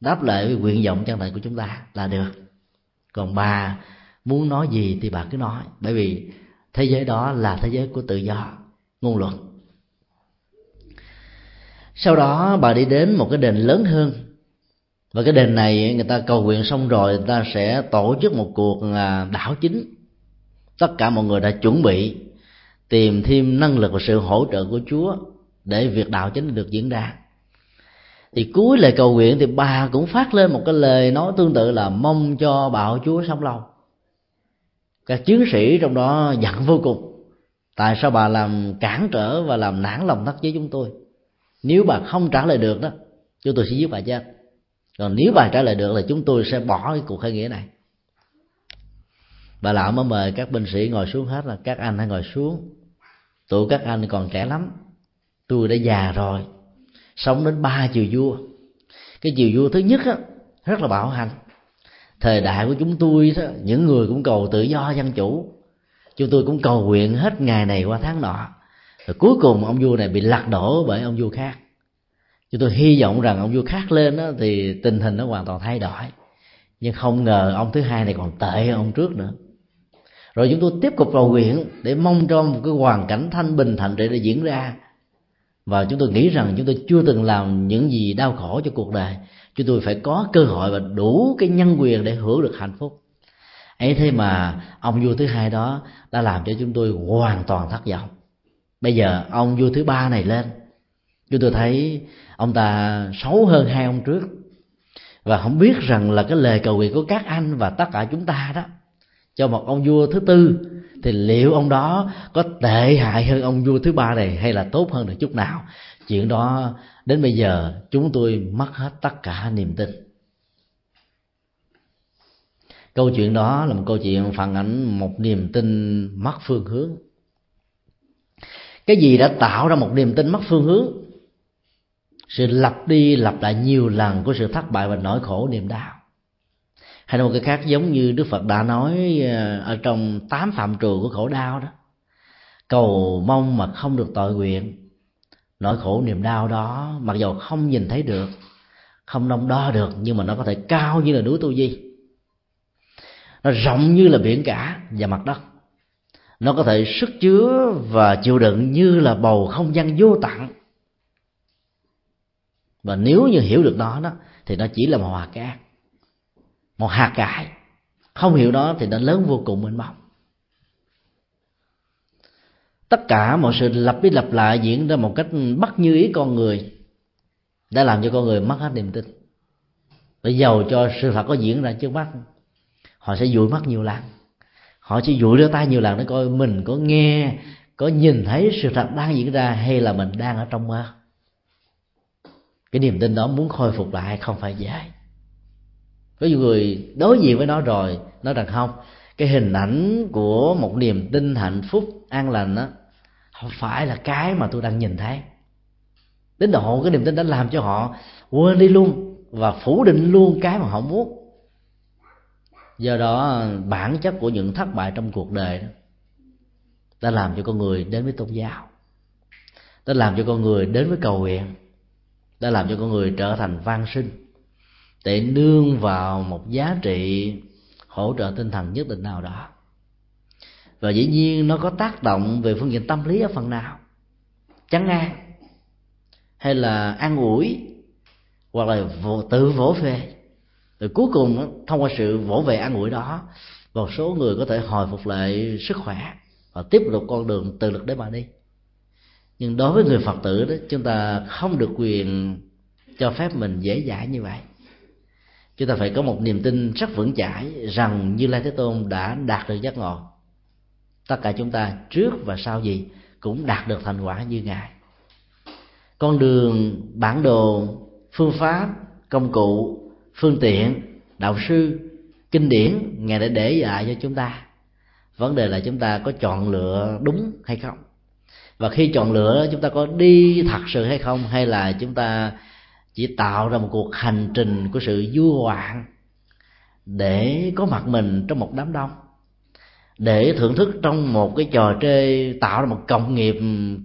Đáp lại với nguyện vọng chân thành của chúng ta là được. Còn bà muốn nói gì thì bà cứ nói, bởi vì thế giới đó là thế giới của tự do. Ngôn luận. Sau đó bà đi đến một cái đền lớn hơn. Và cái đền này người ta cầu nguyện xong rồi, người ta sẽ tổ chức một cuộc à, đảo chính tất cả mọi người đã chuẩn bị, tìm thêm năng lực và sự hỗ trợ của chúa để việc đạo chính được diễn ra. Thì cuối lời cầu nguyện thì bà cũng phát lên một cái lời nói tương tự là mong cho bạo chúa sống lâu. Các chiến sĩ trong đó giận vô cùng. Tại sao bà làm cản trở và làm nản lòng thất với chúng tôi? Nếu bà không trả lời được đó, chúng tôi sẽ giết bà chết. Còn nếu bà trả lời được là chúng tôi sẽ bỏ cái cuộc khởi nghĩa này bà lão mới mời các binh sĩ ngồi xuống hết là các anh hãy ngồi xuống. Tụi các anh còn trẻ lắm. Tôi đã già rồi. Sống đến ba chiều vua. Cái chiều vua thứ nhất á rất là bạo hành. Thời đại của chúng tôi đó những người cũng cầu tự do dân chủ. Chúng tôi cũng cầu nguyện hết ngày này qua tháng nọ. Rồi cuối cùng ông vua này bị lật đổ bởi ông vua khác. Chúng tôi hy vọng rằng ông vua khác lên đó, thì tình hình nó hoàn toàn thay đổi. Nhưng không ngờ ông thứ hai này còn tệ hơn ông trước nữa rồi chúng tôi tiếp tục cầu nguyện để mong cho một cái hoàn cảnh thanh bình, thạnh trị để diễn ra. Và chúng tôi nghĩ rằng chúng tôi chưa từng làm những gì đau khổ cho cuộc đời. Chúng tôi phải có cơ hội và đủ cái nhân quyền để hưởng được hạnh phúc. Ấy thế mà ông vua thứ hai đó đã làm cho chúng tôi hoàn toàn thất vọng. Bây giờ ông vua thứ ba này lên, chúng tôi thấy ông ta xấu hơn hai ông trước. Và không biết rằng là cái lời cầu nguyện của các anh và tất cả chúng ta đó cho một ông vua thứ tư, thì liệu ông đó có tệ hại hơn ông vua thứ ba này hay là tốt hơn được chút nào? Chuyện đó, đến bây giờ, chúng tôi mất hết tất cả niềm tin. Câu chuyện đó là một câu chuyện phản ảnh một niềm tin mất phương hướng. Cái gì đã tạo ra một niềm tin mất phương hướng? Sự lặp đi lặp lại nhiều lần của sự thất bại và nỗi khổ niềm đau hay một cái khác giống như đức phật đã nói ờ, ở trong tám phạm trù của khổ đau đó. Cầu mong mà không được tội nguyện. Nỗi khổ niềm đau đó, mặc dầu không nhìn thấy được, không đông đo được, nhưng mà nó có thể cao như là núi tu di. Nó rộng như là biển cả và mặt đất. Nó có thể sức chứa và chịu đựng như là bầu không gian vô tận. Và nếu như hiểu được nó đó, thì nó chỉ là một hòa cát một hạt cải không hiểu đó thì nó lớn vô cùng mênh mông. Tất cả mọi sự lặp đi lặp lại diễn ra một cách bắt như ý con người, đã làm cho con người mất hết niềm tin. Để giàu cho sự thật có diễn ra trước mắt, họ sẽ dụi mắt nhiều lần. Họ chỉ dụi đôi tay nhiều lần để coi mình có nghe, có nhìn thấy sự thật đang diễn ra hay là mình đang ở trong mơ. Cái niềm tin đó muốn khôi phục lại không phải dễ có những người đối diện với nó rồi nói rằng không, cái hình ảnh của một niềm tin hạnh phúc, an lành đó không phải là cái mà tôi đang nhìn thấy. Đến độ cái niềm tin đã làm cho họ quên đi luôn và phủ định luôn cái mà họ muốn. Do đó, bản chất của những thất bại trong cuộc đời đó, đã làm cho con người đến với tôn giáo, đã làm cho con người đến với cầu nguyện, đã làm cho con người trở thành van sinh để nương vào một giá trị hỗ trợ tinh thần nhất định nào đó. Và dĩ nhiên nó có tác động về phương diện tâm lý ở phần nào. Chán ngang hay là an ủi hoặc là vô, tự vỗ về. Rồi cuối cùng thông qua sự vỗ về an ủi đó một số người có thể hồi phục lại sức khỏe và tiếp tục con đường tự lực để mà đi. Nhưng đối với người phật tử đó chúng ta không được quyền cho phép mình dễ dãi như vậy chúng ta phải có một niềm tin rất vững chãi rằng như lai thế tôn đã đạt được giác ngộ. Tất cả chúng ta trước và sau gì cũng đạt được thành quả như ngài. Con đường bản đồ, phương pháp, công cụ, phương tiện, đạo sư, kinh điển ngài đã để lại cho chúng ta. Vấn đề là chúng ta có chọn lựa đúng hay không? Và khi chọn lựa, chúng ta có đi thật sự hay không? Hay là chúng ta chỉ tạo ra một cuộc hành trình của sự du hoạn để có mặt mình trong một đám đông. Để thưởng thức trong một cái trò chơi, tạo ra một cộng nghiệp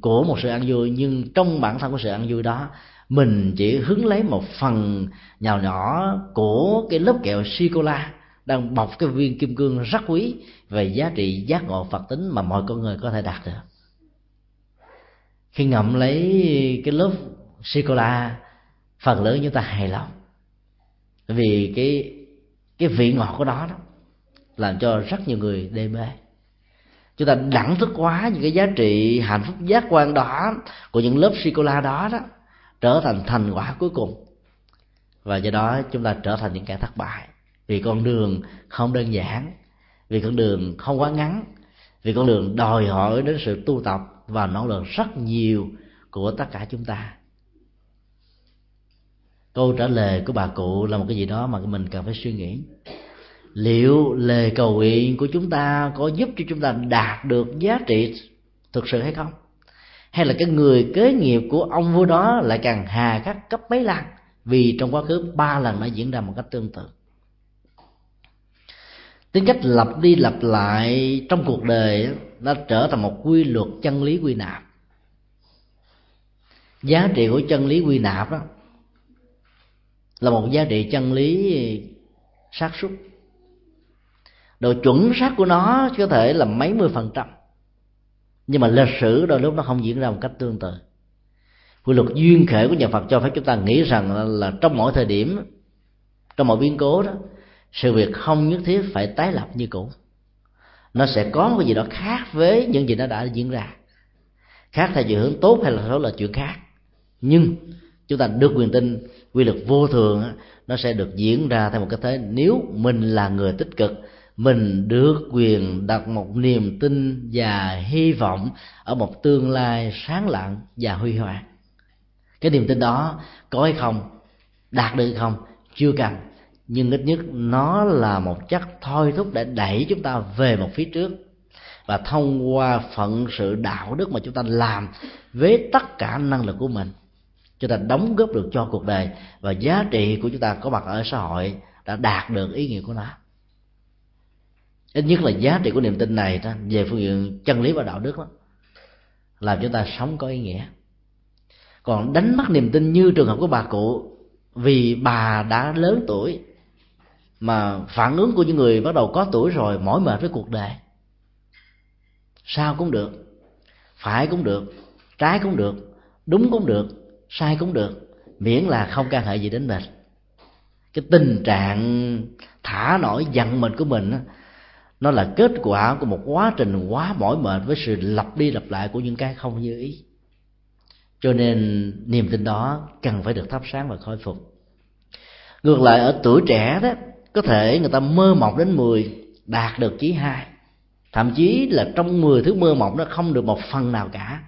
của một sự ăn vui. Nhưng trong bản thân của sự ăn vui đó, mình chỉ hứng lấy một phần nhỏ nhỏ của cái lớp kẹo sô cô la đang bọc cái viên kim cương rất quý về giá trị giác ngộ phật tính mà mọi con người có thể đạt được. Khi ngậm lấy cái lớp sô cô la phần lớn chúng ta hài lòng. Vì cái cái vị ngọt của nó đó làm cho rất nhiều người đê mê. Chúng ta đẳng thức quá những cái giá trị hạnh phúc giác quan đó của những lớp sô cô la đó đó, trở thành thành quả cuối cùng. Và do đó chúng ta trở thành những kẻ thất bại. Vì con đường không đơn giản, vì con đường không quá ngắn, vì con đường đòi hỏi đến sự tu tập và nỗ lực rất nhiều của tất cả chúng ta câu trả lời của bà cụ là một cái gì đó mà mình cần phải suy nghĩ. Liệu lời cầu nguyện của chúng ta có giúp cho chúng ta đạt được giá trị thực sự hay không? Hay là cái người kế nghiệp của ông vua đó lại càng hà khắc cấp mấy lần vì trong quá khứ ba lần đã diễn ra một cách tương tự? Tính cách lặp đi lặp lại trong cuộc đời nó trở thành một quy luật chân lý quy nạp. Giá trị của chân lý quy nạp đó là một giá trị chân lý xác suất. Độ chuẩn xác của nó có thể là mấy mươi phần trăm. Nhưng mà lịch sử đôi lúc nó không diễn ra một cách tương tự. Quy luật duyên khể của nhà Phật cho phép chúng ta nghĩ rằng là, là trong mỗi thời điểm trong mọi biến cố đó sự việc không nhất thiết phải tái lập như cũ. Nó sẽ có một cái gì đó khác với những gì nó đã diễn ra. Khác theo chiều hướng tốt hay là xấu là chuyện khác. Nhưng chúng ta được quyền tin quy luật vô thường nó sẽ được diễn ra theo một cái thế. Nếu mình là người tích cực, mình được quyền đặt một niềm tin và hy vọng ở một tương lai sáng lạng và huy hoàng. Cái niềm tin đó có hay không, đạt được hay không, chưa cần. Nhưng ít nhất nó là một chất thôi thúc để đẩy chúng ta về một phía trước. Và thông qua phận sự đạo đức mà chúng ta làm với tất cả năng lực của mình chúng ta đóng góp được cho cuộc đời và giá trị của chúng ta có mặt ở xã hội đã đạt được ý nghĩa của nó. Ít nhất là giá trị của niềm tin này đó, về phương diện chân lý và đạo đức đó, làm chúng ta sống có ý nghĩa. Còn đánh mất niềm tin như trường hợp của bà cụ, vì bà đã lớn tuổi, mà phản ứng của những người bắt đầu có tuổi rồi mỏi mệt với cuộc đời. Sao cũng được, phải cũng được, trái cũng được, đúng cũng được sai cũng được, miễn là không can hệ gì đến mình. Cái tình trạng thả nổi giận mình của mình nó là kết quả của một quá trình quá mỏi mệt với sự lặp đi lặp lại của những cái không như ý. Cho nên niềm tin đó cần phải được thắp sáng và khôi phục. Ngược lại, ở tuổi trẻ đó, có thể người ta mơ mộng đến 10 đạt được chí hai. Thậm chí là trong 10 thứ mơ mộng nó không được một phần nào cả.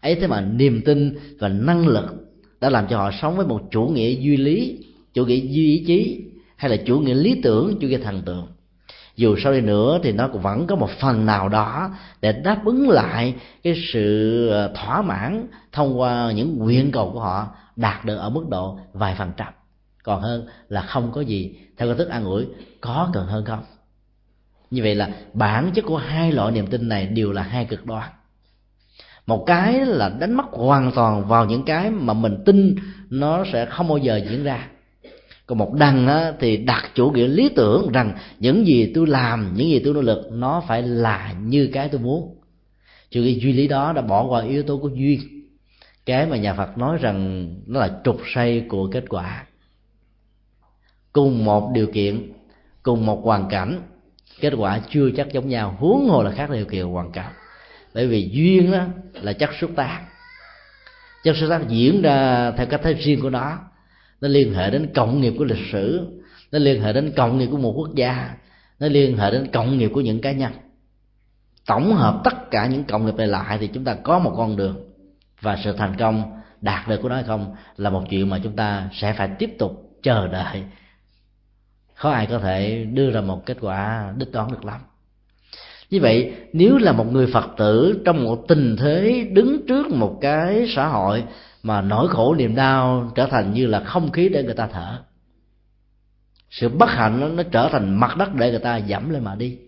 Ấy thế mà niềm tin và năng lực đã làm cho họ sống với một chủ nghĩa duy lý, chủ nghĩa duy ý chí, hay là chủ nghĩa lý tưởng, chủ nghĩa thần tượng. Dù sau đi nữa thì nó cũng vẫn có một phần nào đó để đáp ứng lại cái sự ờ, thỏa mãn thông qua những nguyện cầu của họ đạt được ở mức độ vài phần trăm. Còn hơn là không có gì, theo cái thức an ủi, có cần hơn không? Như vậy là bản chất của hai loại niềm tin này đều là hai cực đoan một cái là đánh mất hoàn toàn vào những cái mà mình tin nó sẽ không bao giờ diễn ra. Còn một đằng á, thì đặt chủ nghĩa lý tưởng rằng những gì tôi làm những gì tôi nỗ lực nó phải là như cái tôi muốn. Chủ nghĩa duy lý đó đã bỏ qua yếu tố của duyên cái mà nhà phật nói rằng nó là trục say của kết quả. Cùng một điều kiện cùng một hoàn cảnh kết quả chưa chắc giống nhau. Huống hồ là khác điều kiện hoàn cảnh bởi vì duyên đó là chất xúc tác. Chất xúc tác diễn ra theo cách thế riêng của nó. Nó liên hệ đến cộng nghiệp của lịch sử. Nó liên hệ đến cộng nghiệp của một quốc gia. Nó liên hệ đến cộng nghiệp của những cá nhân. Tổng hợp tất cả những cộng nghiệp này lại thì chúng ta có một con đường. Và sự thành công, đạt được của nó hay không là một chuyện mà chúng ta sẽ phải tiếp tục chờ đợi. Khó ai có thể đưa ra một kết quả đích đoán được lắm như vậy nếu là một người phật tử trong một tình thế đứng trước một cái xã hội mà nỗi khổ niềm đau trở thành như là không khí để người ta thở sự bất hạnh nó, nó trở thành mặt đất để người ta dẫm lên mà đi.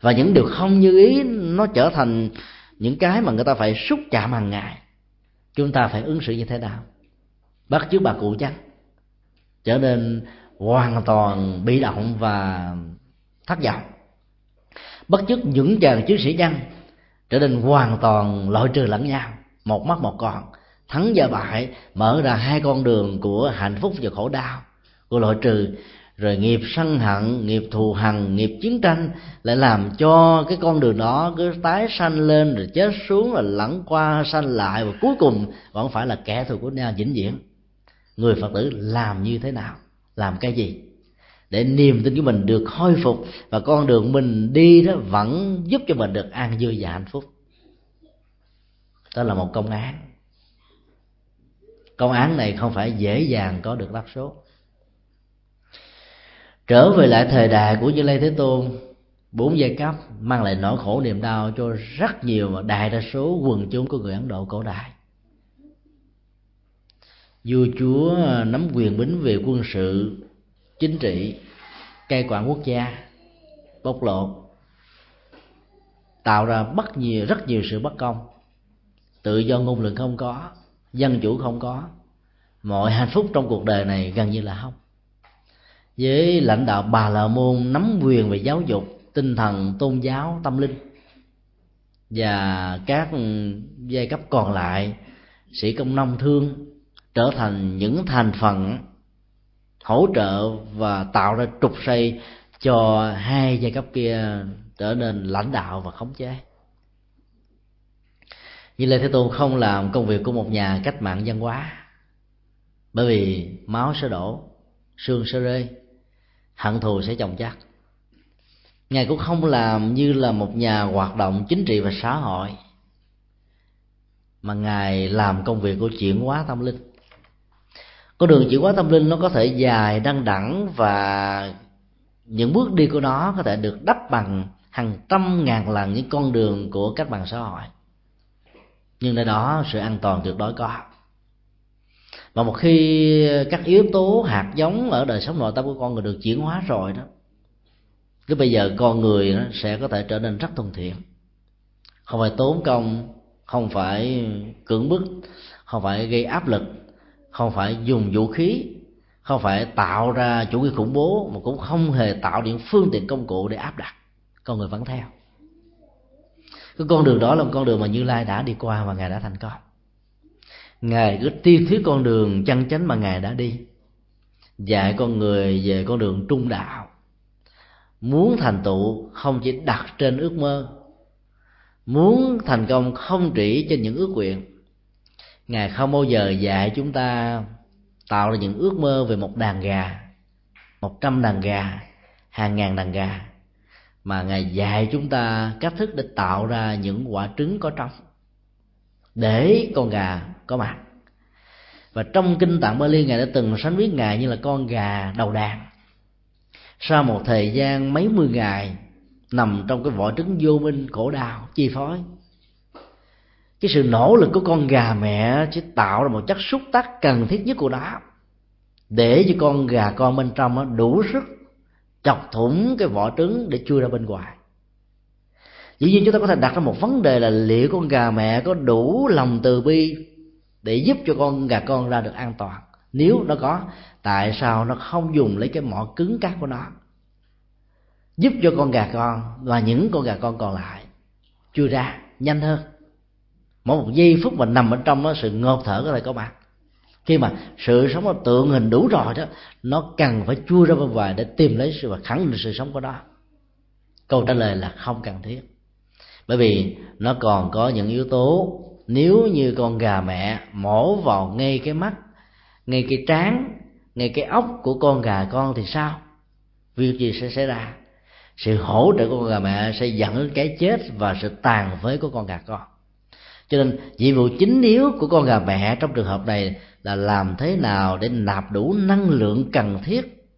Và những điều không như ý nó trở thành những cái mà người ta phải xúc chạm hàng ngày. Chúng ta phải ứng xử như thế nào? Bắt chước bà cụ chăng trở nên hoàn toàn bị động và thất vọng bất chấp những chàng chiến sĩ nhân trở nên hoàn toàn loại trừ lẫn nhau. Một mắt một con, thắng và bại, mở ra hai con đường của hạnh phúc và khổ đau. Của loại trừ, rồi nghiệp sân hận, nghiệp thù hằn, nghiệp chiến tranh lại làm cho cái con đường đó cứ tái sanh lên, rồi chết xuống, rồi lẫn qua sanh lại, và cuối cùng vẫn phải là kẻ thù của nhau vĩnh viễn. Người phật tử làm như thế nào? Làm cái gì? Để niềm tin của mình được khôi phục và con đường mình đi đó vẫn giúp cho mình được an vui và hạnh phúc. Đó là một công án. Công án này không phải dễ dàng có được đáp số. Trở về lại thời đại của như lai thế tôn, bốn giai cấp mang lại nỗi khổ niềm đau cho rất nhiều và đại đa số quần chúng của người ấn độ cổ đại. Vua chúa nắm quyền bính về quân sự chính trị, cai quản quốc gia, bóc lột, tạo ra bất nhiều, rất nhiều sự bất công. Tự do ngôn luận không có, dân chủ không có, mọi hạnh phúc trong cuộc đời này gần như là không. Với lãnh đạo bà la môn nắm quyền về giáo dục, tinh thần, tôn giáo, tâm linh, và các giai cấp còn lại, sĩ công nông thương, trở thành những thành phần hỗ trợ và tạo ra trục xây cho hai giai cấp kia trở nên lãnh đạo và khống chế. Như lê thế tôn không làm công việc của một nhà cách mạng văn hóa, bởi vì máu sẽ đổ, xương sẽ rơi, hận thù sẽ chồng chắc ngài cũng không làm như là một nhà hoạt động chính trị và xã hội, mà ngài làm công việc của chuyển hóa tâm linh con đường chuyển hóa tâm linh nó có thể dài, đăng đẳng và những bước đi của nó có thể được đắp bằng hàng trăm ngàn lần những con đường của các bạn xã hội. Nhưng nơi đó sự an toàn tuyệt đối có. Và một khi các yếu tố hạt giống ở đời sống nội tâm của con người được chuyển hóa rồi đó cái bây giờ con người nó sẽ có thể trở nên rất thuận thiện. Không phải tốn công, không phải cưỡng bức, không phải gây áp lực không phải dùng vũ khí, không phải tạo ra chủ nghĩa khủng bố, mà cũng không hề tạo những phương tiện công cụ để áp đặt. Con người vẫn theo. Cái con đường đó là một con đường mà như lai đã đi qua và ngài đã thành công. Ngài cứ tiên thuyết con đường chân chánh mà ngài đã đi, dạy con người về con đường trung đạo. Muốn thành tựu không chỉ đặt trên ước mơ, muốn thành công không chỉ trên những ước nguyện ngài không bao giờ dạy chúng ta tạo ra những ước mơ về một đàn gà, một trăm đàn gà, hàng ngàn đàn gà, mà ngài dạy chúng ta cách thức để tạo ra những quả trứng có trong để con gà có mặt. Và trong kinh tạng Bali ngài đã từng sánh viết ngài như là con gà đầu đàn. Sau một thời gian mấy mươi ngày nằm trong cái vỏ trứng vô minh, khổ đau, chi phối cái sự nỗ lực của con gà mẹ chỉ tạo ra một chất xúc tác cần thiết nhất của nó. Để cho con gà con bên trong đủ sức chọc thủng cái vỏ trứng để chui ra bên ngoài. Dĩ nhiên chúng ta có thể đặt ra một vấn đề là liệu con gà mẹ có đủ lòng từ bi để giúp cho con gà con ra được an toàn? Nếu nó có, tại sao nó không dùng lấy cái mỏ cứng cáp của nó? Giúp cho con gà con và những con gà con còn lại chui ra nhanh hơn mỗi một giây phút mà nằm ở trong nó sự ngộp thở có thể có mặt khi mà sự sống nó tượng hình đủ rồi đó, nó cần phải chui ra bên ngoài để tìm lấy sự và khẳng định sự sống của nó. Câu trả lời là không cần thiết. Bởi vì nó còn có những yếu tố, nếu như con gà mẹ mổ vào ngay cái mắt, ngay cái trán, ngay cái ốc của con gà con thì sao? Việc gì sẽ xảy ra? Sự hỗ trợ của con gà mẹ sẽ dẫn đến cái chết và sự tàn phế của con gà con cho nên nhiệm vụ chính yếu của con gà mẹ trong trường hợp này là làm thế nào để nạp đủ năng lượng cần thiết.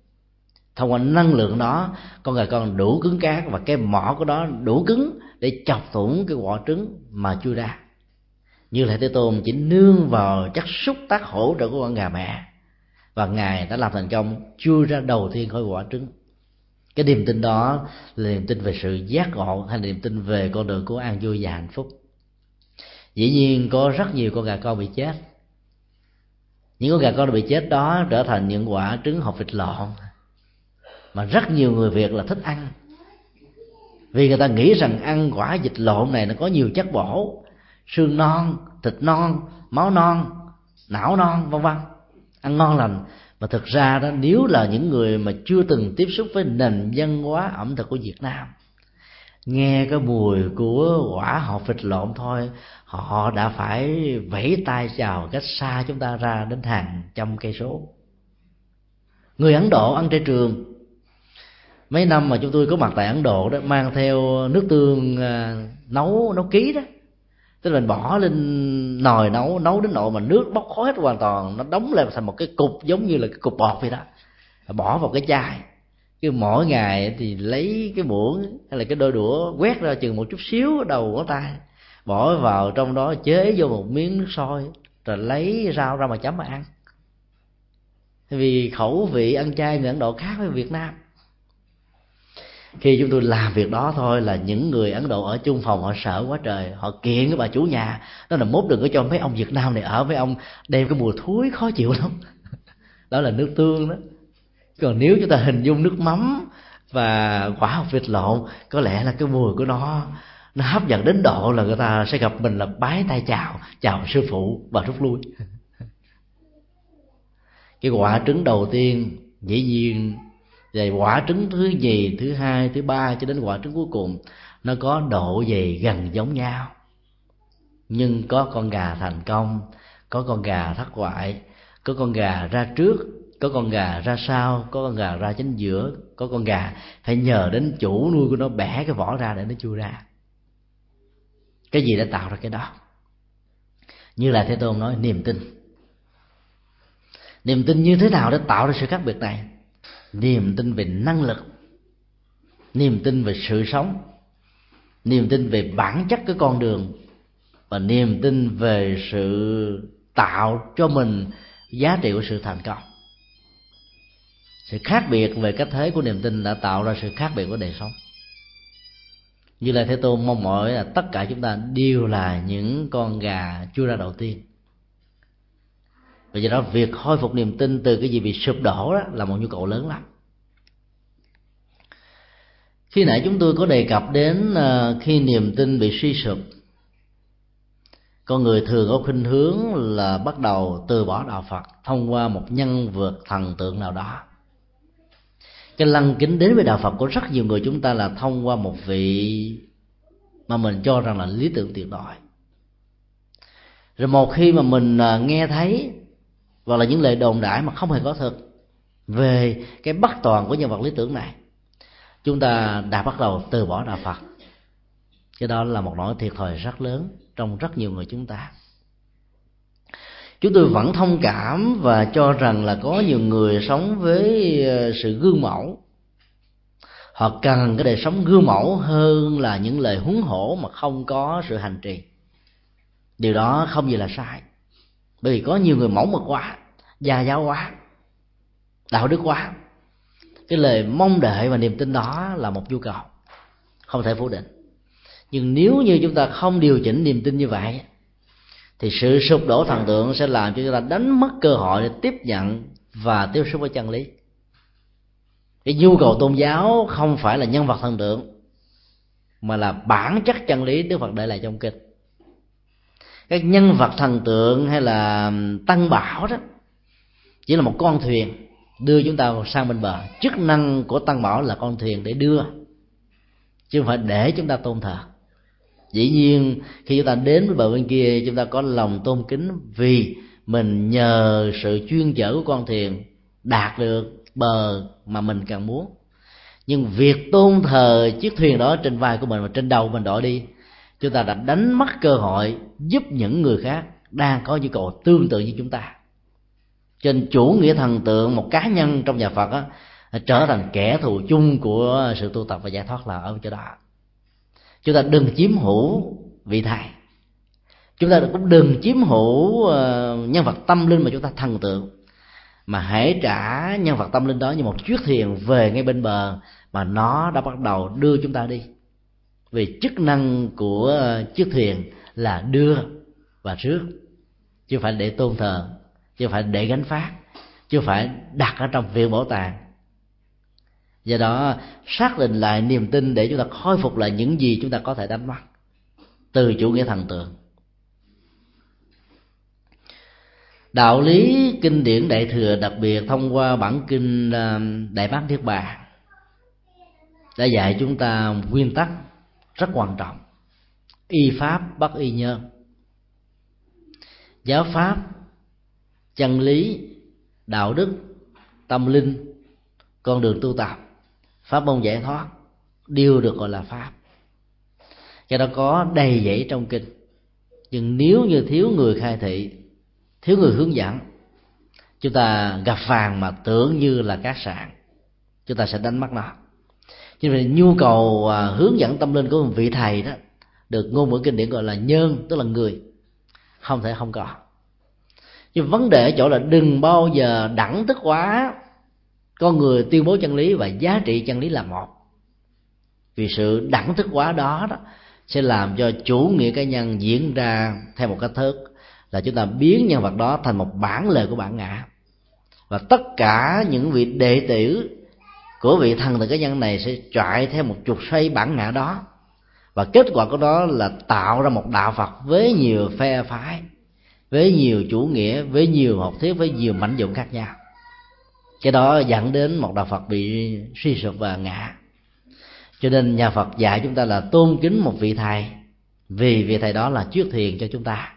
Thông qua năng lượng đó, con gà con đủ cứng cáp và cái mỏ của nó đủ cứng để chọc thủng cái quả trứng mà chui ra. Như lại thế tôn chỉ nương vào chất xúc tác hỗ trợ của con gà mẹ và ngài đã làm thành công chui ra đầu tiên khỏi quả trứng. Cái niềm tin đó là niềm tin về sự giác ngộ hay là niềm tin về con đường của an vui và hạnh phúc dĩ nhiên có rất nhiều con gà con bị chết. Những con gà con bị chết đó trở thành những quả trứng hộp vịt lộn mà rất nhiều người việt là thích ăn. Vì người ta nghĩ rằng ăn quả vịt lộn này nó có nhiều chất bổ, xương non, thịt non, máu non, não non, vân vân. Ăn ngon lành. Mà thực ra đó, nếu là những người mà chưa từng tiếp xúc với nền văn hóa ẩm thực của việt nam, nghe cái mùi của quả hộp vịt lộn thôi họ đã phải vẫy tay chào cách xa chúng ta ra đến hàng trăm cây số. Người ấn độ ăn trên trường. Mấy năm mà chúng tôi có mặt tại ấn độ đó, mang theo nước tương à, nấu nấu ký đó. Tức là mình bỏ lên nồi nấu nấu đến nỗi mà nước bốc khói hết hoàn toàn, nó đóng lên thành một cái cục giống như là cái cục bọt vậy đó. Bỏ vào cái chai. Cứ mỗi ngày thì lấy cái muỗng hay là cái đôi đũa quét ra chừng một chút xíu đầu ngón tay bỏ vào trong đó, chế vô một miếng nước sôi, rồi lấy rau ra mà chấm mà ăn. Vì khẩu vị ăn chay người ấn độ khác với việt nam. Khi chúng tôi làm việc đó thôi là những người ấn độ ở chung phòng, họ sợ quá trời, họ kiện cái bà chủ nhà. Đó là mốt đừng có cho mấy ông việt nam này ở với ông, đem cái mùi thúi khó chịu lắm. Đó là nước tương đó. Còn nếu chúng ta hình dung nước mắm và quả học vịt lộn, có lẽ là cái mùi của nó nó hấp dẫn đến độ là người ta sẽ gặp mình là bái tay chào chào sư phụ và rút lui. Cái quả trứng đầu tiên, dĩ nhiên, về quả trứng thứ gì thứ hai, thứ ba cho đến quả trứng cuối cùng, nó có độ dày gần giống nhau. Nhưng có con gà thành công, có con gà thất bại, có con gà ra trước, có con gà ra sau, có con gà ra chính giữa, có con gà phải nhờ đến chủ nuôi của nó bẻ cái vỏ ra để nó chui ra cái gì đã tạo ra cái đó? Như là thế tôn nói, niềm tin. Niềm tin như thế nào để tạo ra sự khác biệt này? Niềm tin về năng lực. Niềm tin về sự sống. Niềm tin về bản chất cái con đường. Và niềm tin về sự tạo cho mình giá trị của sự thành công. Sự khác biệt về cách thế của niềm tin đã tạo ra sự khác biệt của đời sống như là thế tôn mong mỏi là tất cả chúng ta đều là những con gà chưa ra đầu tiên. Và do đó, việc khôi phục niềm tin từ cái gì bị sụp đổ đó là một nhu cầu lớn lắm. Khi nãy chúng tôi có đề cập đến ờ, khi niềm tin bị suy sụp, con người thường có khuynh hướng là bắt đầu từ bỏ đạo phật thông qua một nhân vật thần tượng nào đó cái lăng kính đến với đạo phật của rất nhiều người chúng ta là thông qua một vị mà mình cho rằng là lý tưởng tuyệt đối. Rồi một khi mà mình à, nghe thấy hoặc là những lời đồn đại mà không hề có thực về cái bất toàn của nhân vật lý tưởng này, chúng ta đã bắt đầu từ bỏ đạo phật. Cái đó là một nỗi thiệt thòi rất lớn trong rất nhiều người chúng ta chúng tôi vẫn thông cảm và cho rằng là có nhiều người sống với ờ, sự gương mẫu. Họ cần cái đời sống gương mẫu hơn là những lời huấn hổ mà không có sự hành trì. Điều đó không gì là sai. Bởi vì có nhiều người mẫu mực quá, gia giáo quá, đạo đức quá. Cái lời mong đợi và niềm tin đó là một nhu cầu, không thể phủ định. Nhưng nếu như chúng ta không điều chỉnh niềm tin như vậy thì sự sụp đổ thần tượng sẽ làm cho chúng ta đánh mất cơ hội để tiếp nhận và tiếp xúc với chân lý. Cái nhu cầu tôn giáo không phải là nhân vật thần tượng, mà là bản chất chân lý đức phật để lại trong kinh. Các nhân vật thần tượng hay là tăng bảo đó, chỉ là một con thuyền đưa chúng ta sang bên bờ. Chức năng của tăng bảo là con thuyền để đưa, chứ không phải để chúng ta tôn thờ dĩ nhiên khi chúng ta đến với bờ bên kia chúng ta có lòng tôn kính vì mình nhờ sự chuyên chở của con thuyền đạt được bờ mà mình cần muốn. Nhưng việc tôn thờ chiếc thuyền đó trên vai của mình và trên đầu mình đội đi chúng ta đã đánh mất cơ hội giúp những người khác đang có nhu cầu tương tự như chúng ta. Trên chủ nghĩa thần tượng một cá nhân trong nhà phật á, trở thành kẻ thù chung của sự tu tập và giải thoát là ở chỗ đó chúng ta đừng chiếm hữu vị thầy. Chúng ta cũng đừng chiếm hữu ờ, nhân vật tâm linh mà chúng ta thần tượng. Mà hãy trả nhân vật tâm linh đó như một chiếc thuyền về ngay bên bờ mà nó đã bắt đầu đưa chúng ta đi. Vì chức năng của chiếc thuyền là đưa và rước. Chứ phải để tôn thờ, chứ phải để gánh phát chứ phải đặt ở trong viện bảo tàng do đó, xác định lại niềm tin để chúng ta khôi phục lại những gì chúng ta có thể đánh mất từ chủ nghĩa thần tượng. Đạo lý kinh điển đại thừa đặc biệt thông qua bản kinh à, đại bát niết bàn đã dạy chúng ta nguyên tắc rất quan trọng. Y pháp bất y nhân giáo pháp, chân lý, đạo đức, tâm linh, con đường tu tập pháp môn giải thoát, đều được gọi là pháp. Cho đó có đầy dẫy trong kinh. Nhưng nếu như thiếu người khai thị, thiếu người hướng dẫn, chúng ta gặp vàng mà tưởng như là cát sạn, chúng ta sẽ đánh mất nó. Cho nên nhu cầu à, hướng dẫn tâm linh của một vị thầy đó được ngôn ngữ kinh điển gọi là nhân, tức là người, không thể không có. Nhưng vấn đề ở chỗ là đừng bao giờ đẳng thức quá con người tuyên bố chân lý và giá trị chân lý là một. Vì sự đẳng thức quá đó, đó sẽ làm cho chủ nghĩa cá nhân diễn ra theo một cách thức là chúng ta biến nhân vật đó thành một bản lề của bản ngã. Và tất cả những vị đệ tử của vị thần tự cá nhân này sẽ chạy theo một trục xoay bản ngã đó. Và kết quả của đó là tạo ra một đạo phật với nhiều phe phái với nhiều chủ nghĩa với nhiều học thuyết với nhiều mảnh dụng khác nhau cái đó dẫn đến một đạo phật bị suy sụp và ngã. Cho nên nhà phật dạy chúng ta là tôn kính một vị thầy, vì vị thầy đó là trước thiền cho chúng ta.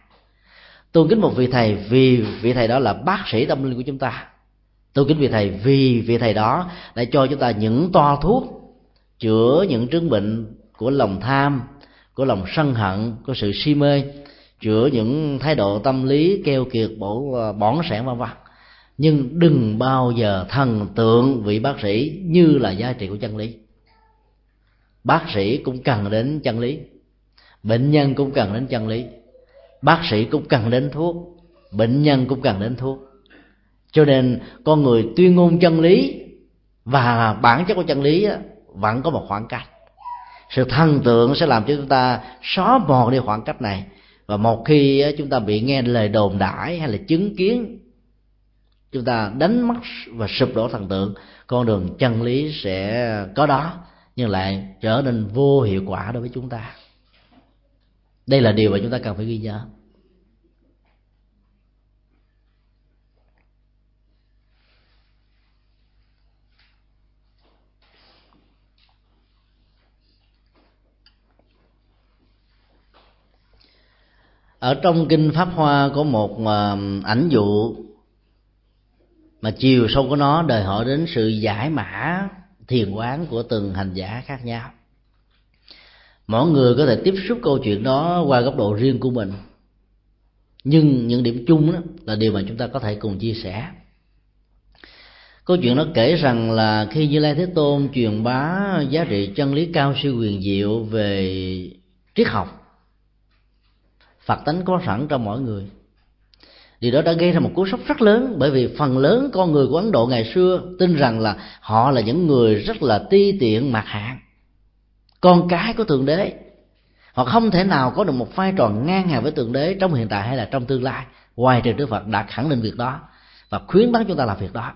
Tôn kính một vị thầy vì vị thầy đó là bác sĩ tâm linh của chúng ta. Tôn kính vị thầy vì vị thầy đó đã cho chúng ta những toa thuốc chữa những chứng bệnh của lòng tham, của lòng sân hận, của sự si mê, chữa những thái độ tâm lý keo kiệt, bổ, bỏng sẻn, vân vân nhưng đừng bao giờ thần tượng vị bác sĩ như là giá trị của chân lý. Bác sĩ cũng cần đến chân lý. Bệnh nhân cũng cần đến chân lý. Bác sĩ cũng cần đến thuốc. Bệnh nhân cũng cần đến thuốc. Cho nên, con người tuyên ngôn chân lý và bản chất của chân lý vẫn có một khoảng cách. Sự thần tượng sẽ làm cho chúng ta xóa mòn đi khoảng cách này. Và một khi chúng ta bị nghe lời đồn đãi hay là chứng kiến chúng ta đánh mất và sụp đổ thần tượng. Con đường chân lý sẽ có đó, nhưng lại trở nên vô hiệu quả đối với chúng ta. Đây là điều mà chúng ta cần phải ghi nhớ. Ở trong kinh pháp hoa có một ờ, ảnh dụ mà chiều sâu của nó đòi hỏi đến sự giải mã thiền quán của từng hành giả khác nhau. Mỗi người có thể tiếp xúc câu chuyện đó qua góc độ riêng của mình. Nhưng những điểm chung đó là điều mà chúng ta có thể cùng chia sẻ. Câu chuyện nó kể rằng là khi như lai thế tôn truyền bá giá trị chân lý cao siêu quyền diệu về triết học, phật tánh có sẵn trong mỗi người điều đó đã gây ra một cú sốc rất lớn, bởi vì phần lớn con người của ấn độ ngày xưa tin rằng là họ là những người rất là ti tiện mặc hạn con cái của thượng đế, họ không thể nào có được một vai trò ngang hàng với thượng đế trong hiện tại hay là trong tương lai. Ngoài trừ đức phật đã khẳng định việc đó và khuyến tấn chúng ta làm việc đó.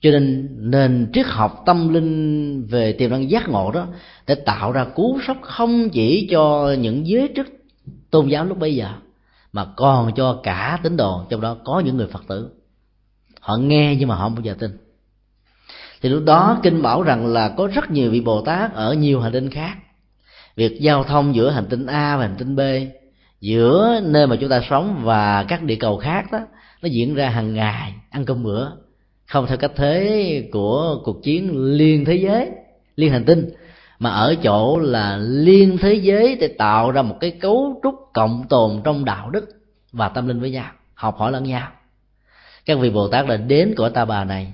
Cho nên nền triết học tâm linh về tiềm năng giác ngộ đó để tạo ra cú sốc không chỉ cho những giới chức tôn giáo lúc bây giờ mà còn cho cả tín đồ, trong đó có những người phật tử. Họ nghe nhưng mà họ không bao giờ tin. Thì lúc đó kinh bảo rằng là có rất nhiều vị bồ tát ở nhiều hành tinh khác. Việc giao thông giữa hành tinh a và hành tinh b, giữa nơi mà chúng ta sống và các địa cầu khác đó, nó diễn ra hàng ngày, ăn cơm bữa, không theo cách thế của cuộc chiến liên thế giới, liên hành tinh mà ở chỗ là liên thế giới để tạo ra một cái cấu trúc cộng tồn trong đạo đức và tâm linh với nhau. Học hỏi lẫn nhau. Các vị bồ tát đã đến của ta bà này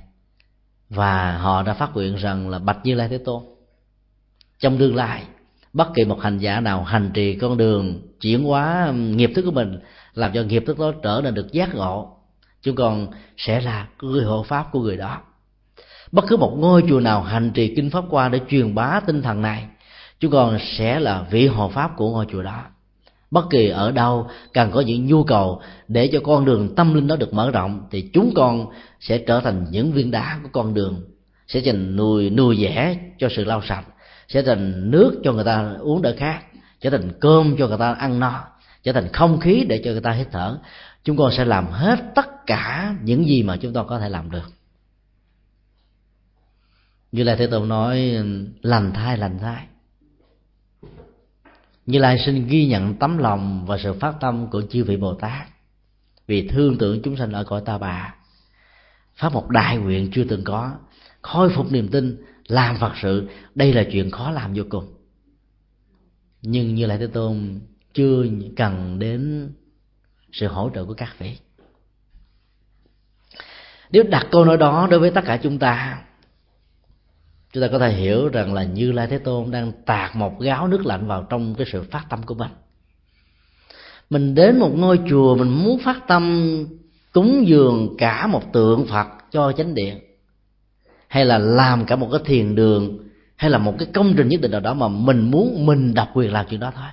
và họ đã phát nguyện rằng là bạch như lai thế tôn, trong tương lai, bất kỳ một hành giả nào hành trì con đường chuyển hóa um, nghiệp thức của mình, làm cho nghiệp thức đó trở nên được giác ngộ chúng con sẽ là người hộ pháp của người đó bất cứ một ngôi chùa nào hành trì kinh pháp qua để truyền bá tinh thần này, chúng con sẽ là vị hộ pháp của ngôi chùa đó. Bất kỳ ở đâu cần có những nhu cầu để cho con đường tâm linh đó được mở rộng, thì chúng con sẽ trở thành những viên đá của con đường, sẽ thành nuôi nuôi dẻ cho sự lau sạch, sẽ thành nước cho người ta uống đỡ khát, trở thành cơm cho người ta ăn no, trở thành không khí để cho người ta hít thở. Chúng con sẽ làm hết tất cả những gì mà chúng ta có thể làm được như lai thế tôn nói, lành thai lành thai. Như lai xin ghi nhận tấm lòng và sự phát tâm của chư vị bồ tát vì thương tưởng chúng sanh ở cõi ta bà. Phát một đại nguyện chưa từng có. Khôi phục niềm tin, làm phật sự, đây là chuyện khó làm vô cùng. Nhưng như lai thế tôn chưa cần đến sự hỗ trợ của các vị. Nếu đặt câu nói đó đối với tất cả chúng ta chúng ta có thể hiểu rằng là như lai thế tôn đang tạt một gáo nước lạnh vào trong cái sự phát tâm của mình. Mình đến một ngôi chùa, mình muốn phát tâm, cúng dường cả một tượng phật cho chánh điện. Hay là làm cả một cái thiền đường, hay là một cái công trình nhất định nào đó mà mình muốn, mình độc quyền làm chuyện đó thôi.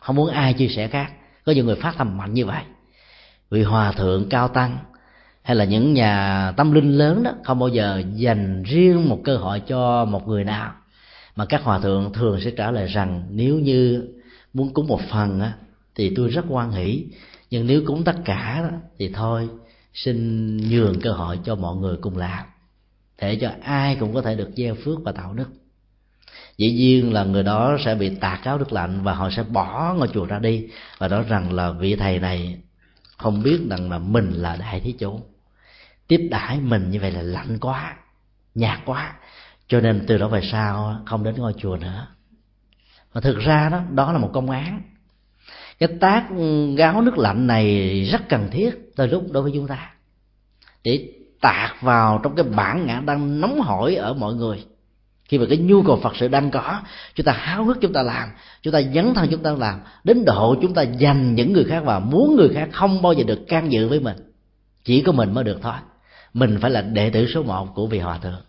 Không muốn ai chia sẻ khác. Có những người phát tâm mạnh như vậy. Vị hòa thượng cao tăng hay là những nhà tâm linh lớn đó không bao giờ dành riêng một cơ hội cho một người nào. Mà các hòa thượng thường sẽ trả lời rằng nếu như muốn cúng một phần á, thì tôi rất quan hỷ. Nhưng nếu cúng tất cả đó, thì thôi xin nhường cơ hội cho mọi người cùng làm. Để cho ai cũng có thể được gieo phước và tạo đức. Dĩ nhiên là người đó sẽ bị tạt cáo đức lạnh và họ sẽ bỏ ngôi chùa ra đi. Và nói rằng là vị thầy này không biết rằng là mình là đại thí chủ tiếp đãi mình như vậy là lạnh quá, nhạt quá. Cho nên từ đó về sau không đến ngôi chùa nữa. Mà thực ra đó đó là một công án. Cái tác gáo nước lạnh này rất cần thiết từ lúc đối với chúng ta. Để tạc vào trong cái bản ngã đang nóng hổi ở mọi người. Khi mà cái nhu cầu phật sự đang có, chúng ta háo hức chúng ta làm, chúng ta dấn thân chúng ta làm, đến độ chúng ta dành những người khác vào, muốn người khác không bao giờ được can dự với mình. Chỉ có mình mới được thôi mình phải là đệ tử số một của vị hòa thượng.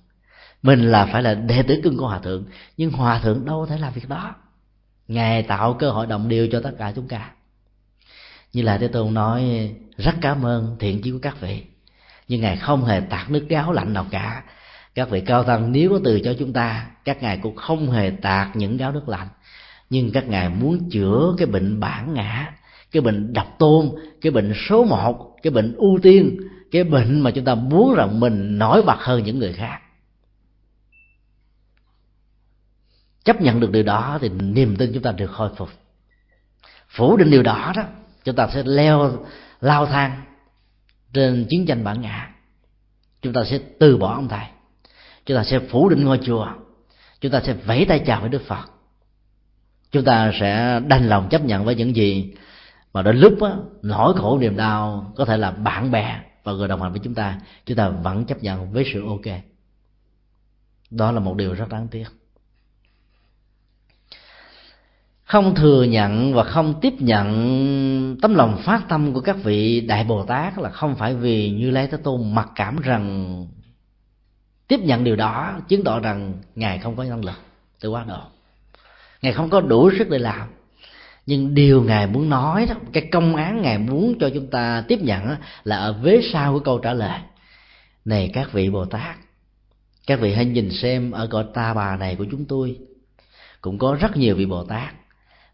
Mình là phải là đệ tử cưng của hòa thượng. Nhưng hòa thượng đâu thể làm việc đó. Ngài tạo cơ hội đồng điều cho tất cả chúng ta. Như là thế tôn nói, rất cảm ơn thiện chí của các vị. Nhưng ngài không hề tạt nước gáo lạnh nào cả. Các vị cao tăng nếu có từ cho chúng ta, các ngài cũng không hề tạt những gáo nước lạnh. Nhưng các ngài muốn chữa cái bệnh bản ngã, cái bệnh độc tôn, cái bệnh số một, cái bệnh ưu tiên cái bệnh mà chúng ta muốn rằng mình nổi bật hơn những người khác. Chấp nhận được điều đó thì niềm tin chúng ta được khôi phục. Phủ định điều đó đó chúng ta sẽ leo lao thang trên chiến tranh bản ngã. Chúng ta sẽ từ bỏ ông thầy. Chúng ta sẽ phủ định ngôi chùa. Chúng ta sẽ vẫy tay chào với đức phật. Chúng ta sẽ đành lòng chấp nhận với những gì mà đến lúc đó, nỗi khổ niềm đau có thể là bạn bè và người đồng hành với chúng ta chúng ta vẫn chấp nhận với sự ok. Đó là một điều rất đáng tiếc. Không thừa nhận và không tiếp nhận tấm lòng phát tâm của các vị đại bồ tát là không phải vì như lai thế tôn mặc cảm rằng tiếp nhận điều đó chứng tỏ rằng ngài không có năng lực tự quá độ. Ngài không có đủ sức để làm nhưng điều ngài muốn nói đó, cái công án ngài muốn cho chúng ta tiếp nhận là ở vế sau của câu trả lời. Này các vị bồ tát, các vị hãy nhìn xem ở cõi ta bà này của chúng tôi, cũng có rất nhiều vị bồ tát.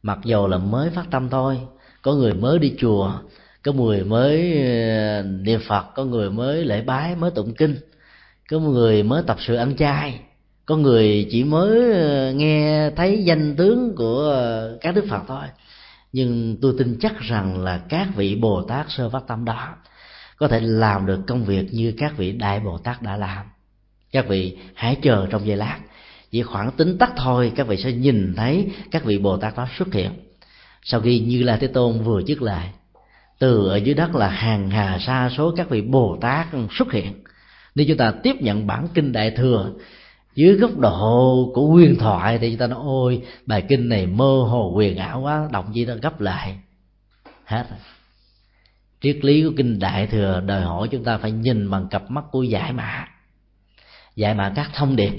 Mặc dầu là mới phát tâm thôi, có người mới đi chùa, có người mới ờ, niệm phật, có người mới lễ bái, mới tụng kinh, có người mới tập sự ăn chay có người chỉ mới ờ, nghe thấy danh tướng của ờ, các đức phật thôi. Nhưng tôi tin chắc rằng là các vị bồ tát sơ phát tâm đó có thể làm được công việc như các vị đại bồ tát đã làm. Các vị hãy chờ trong giây lát. Chỉ khoảng tính tắc thôi, các vị sẽ nhìn thấy các vị bồ tát đó xuất hiện. Sau khi như lai thế tôn vừa dứt lời, từ ở dưới đất là hàng hà sa số các vị bồ tát xuất hiện. Nếu chúng ta tiếp nhận bản kinh đại thừa dưới góc độ của huyền thoại thì chúng ta nói, ôi, bài kinh này mơ hồ quyền ảo quá động gì đó gấp lại. Hết rồi. Triết lý của kinh đại thừa đòi hỏi chúng ta phải nhìn bằng cặp mắt của giải mã. Giải mã các thông điệp,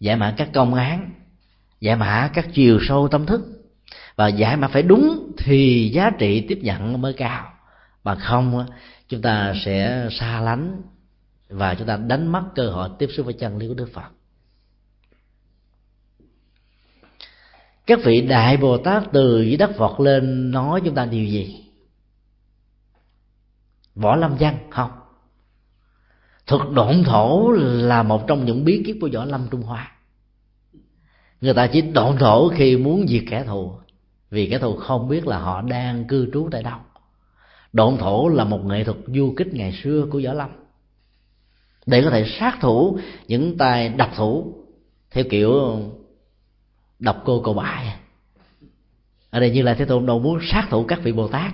giải mã các công án, giải mã các chiều sâu tâm thức. Và giải mã phải đúng thì giá trị tiếp nhận mới cao. Mà không, chúng ta sẽ xa lánh và chúng ta đánh mất cơ hội tiếp xúc với chân lý của đức phật. Các vị đại bồ tát từ dưới đất vọt lên nói chúng ta điều gì? Võ lâm văn, không. Thuật độn thổ là một trong những bí kíp của võ lâm trung hoa. Người ta chỉ độn thổ khi muốn diệt kẻ thù, vì kẻ thù không biết là họ đang cư trú tại đâu. Độn thổ là một nghệ thuật du kích ngày xưa của võ lâm. Để có thể sát thủ những tay độc thủ, theo kiểu độc cô cầu bại ở đây như là thế tôn đâu muốn sát thủ các vị bồ tát.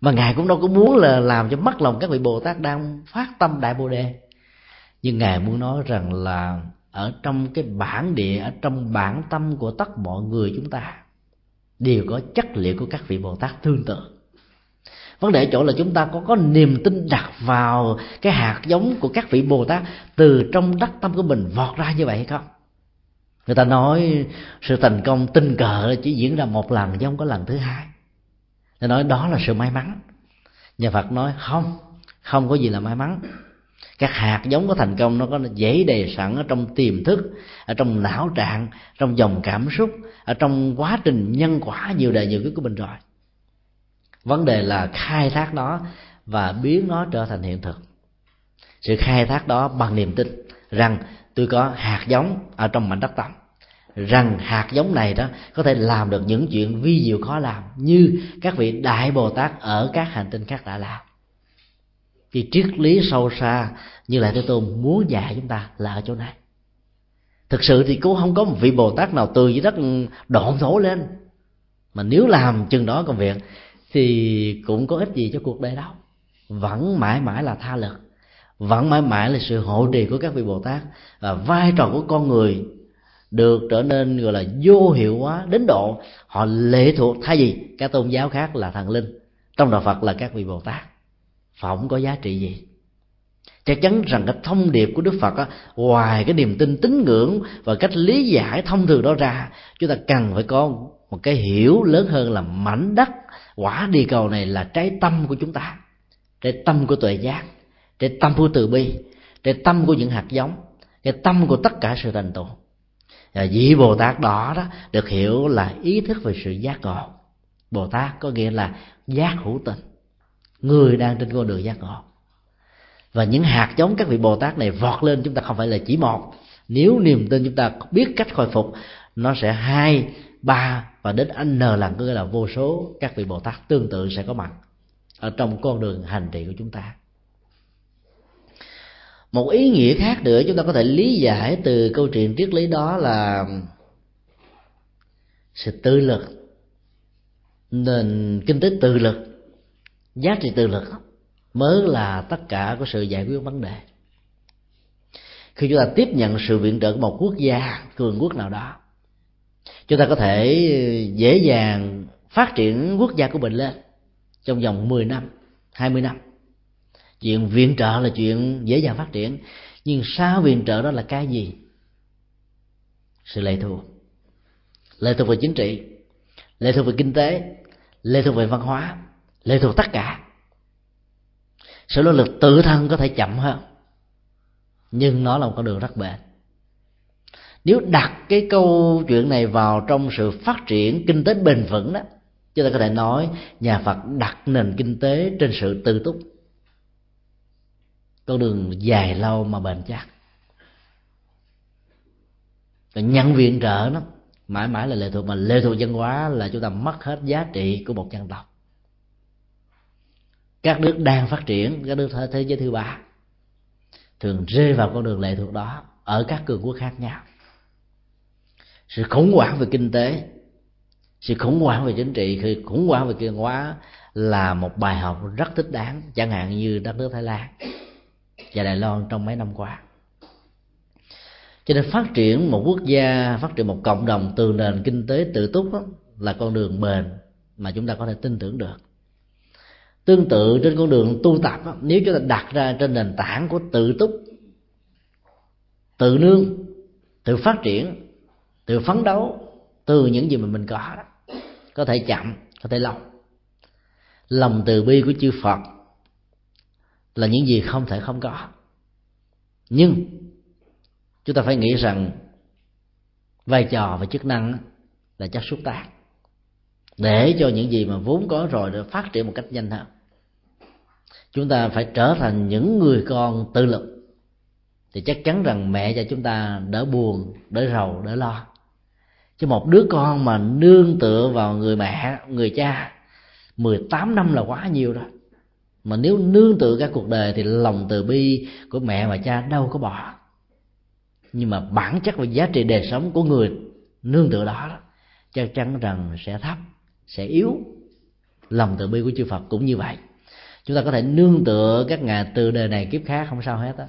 Mà ngài cũng đâu có muốn là làm cho mất lòng các vị bồ tát đang phát tâm đại bồ đề. Nhưng ngài muốn nói rằng là ở trong cái bản địa, ở trong bản tâm của tất mọi người chúng ta, đều có chất liệu của các vị bồ tát tương tự. Vấn đề ở chỗ là chúng ta có có niềm tin đặt vào cái hạt giống của các vị bồ tát từ trong đất tâm của mình vọt ra như vậy hay không? Người ta nói sự thành công tình cờ chỉ diễn ra một lần chứ không có lần thứ hai. Người nói đó là sự may mắn. Nhà phật nói không không có gì là may mắn. Các hạt giống của thành công nó có dễ đề sẵn ở trong tiềm thức, ở trong não trạng, trong dòng cảm xúc, ở trong quá trình nhân quả nhiều đời nhiều kiếp của mình rồi. Vấn đề là khai thác nó và biến nó trở thành hiện thực. Sự khai thác đó bằng niềm tin rằng tôi có hạt giống ở trong mảnh đất tâm rằng hạt giống này đó có thể làm được những chuyện vi diệu khó làm như các vị đại bồ tát ở các hành tinh khác đã làm. Thì triết lý sâu xa như lại thế tôn muốn dạy chúng ta là ở chỗ này. Thực sự thì cũng không có một vị bồ tát nào từ dưới đất độn thổ lên. Mà nếu làm chừng đó công việc, thì cũng có ích gì cho cuộc đời đâu. Vẫn mãi mãi là tha lực vẫn mãi mãi là sự hộ trì của các vị bồ tát và vai trò của con người được trở nên gọi là vô hiệu hóa đến độ họ lệ thuộc. Thay vì các tôn giáo khác là thần linh trong đạo phật là các vị bồ tát phỏng có giá trị gì. Chắc chắn rằng cái thông điệp của đức phật á, ngoài cái niềm tin tín ngưỡng và cách lý giải thông thường đó ra chúng ta cần phải có một cái hiểu lớn hơn là mảnh đất quả địa cầu này là trái tâm của chúng ta trái tâm của tuệ giác trái tâm của từ bi trái tâm của những hạt giống cái tâm của tất cả sự thành tựu. Và vị bồ tát đó đó được hiểu là ý thức về sự giác ngộ. Bồ tát có nghĩa là giác hữu tình. Người đang trên con đường giác ngộ. Và những hạt giống các vị bồ tát này vọt lên chúng ta không phải là chỉ một. Nếu niềm tin chúng ta biết cách khôi phục, nó sẽ hai, ba và đến n lần, có nghĩa là vô số các vị bồ tát tương tự sẽ có mặt ở trong con đường hành trì của chúng ta một ý nghĩa khác nữa chúng ta có thể lý giải từ câu chuyện triết lý đó là sự tự lực. Nền kinh tế tự lực, giá trị tự lực mới là tất cả của sự giải quyết vấn đề. Khi chúng ta tiếp nhận sự viện trợ của một quốc gia, cường quốc nào đó, chúng ta có thể dễ dàng phát triển quốc gia của mình lên trong vòng 10 năm 20 năm chuyện viện trợ là chuyện dễ dàng phát triển, nhưng sau viện trợ đó là cái gì? Sự lệ thuộc. Lệ thuộc về chính trị, lệ thuộc về kinh tế, lệ thuộc về văn hóa, lệ thuộc tất cả. Sự nỗ lực tự thân có thể chậm hơn, nhưng nó là một con đường rất bền. Nếu đặt cái câu chuyện này vào trong sự phát triển kinh tế bền vững đó, chúng ta có thể nói nhà phật đặt nền kinh tế trên sự tự túc con đường dài lâu mà bền chắc. Còn nhận viện trợ nó, mãi mãi là lệ thuộc, mà lệ thuộc văn hóa là chúng ta mất hết giá trị của một dân tộc. Các nước đang phát triển, các nước thế giới thứ ba, thường rơi vào con đường lệ thuộc đó ở các cường quốc khác nhau. Sự khủng hoảng về kinh tế, sự khủng hoảng về chính trị, sự khủng hoảng về văn hóa là một bài học rất thích đáng, chẳng hạn như đất nước thái lan và đài loan trong mấy năm qua. Cho nên phát triển một quốc gia phát triển một cộng đồng từ nền kinh tế tự túc đó, là con đường bền mà chúng ta có thể tin tưởng được. Tương tự trên con đường tu tập đó, nếu chúng ta đặt ra trên nền tảng của tự túc tự nương tự phát triển tự phấn đấu từ những gì mà mình có đó có thể chậm có thể lâu. Lòng từ bi của chư phật là những gì không thể không có. Nhưng, chúng ta phải nghĩ rằng vai trò và chức năng là chất xúc tác. Để cho những gì mà vốn có rồi được phát triển một cách nhanh hơn, chúng ta phải trở thành những người con tự lực. Thì chắc chắn rằng mẹ cho chúng ta đỡ buồn, đỡ rầu, đỡ lo. Chứ một đứa con mà nương tựa vào người mẹ, người cha 18 năm là quá nhiều rồi mà nếu nương tựa cả cuộc đời thì lòng từ bi của mẹ và cha đâu có bỏ. Nhưng mà bản chất và giá trị đời sống của người nương tựa đó chắc chắn rằng sẽ thấp, sẽ yếu. Lòng từ bi của chư Phật cũng như vậy. Chúng ta có thể nương tựa các ngài từ đời này kiếp khác không sao hết á.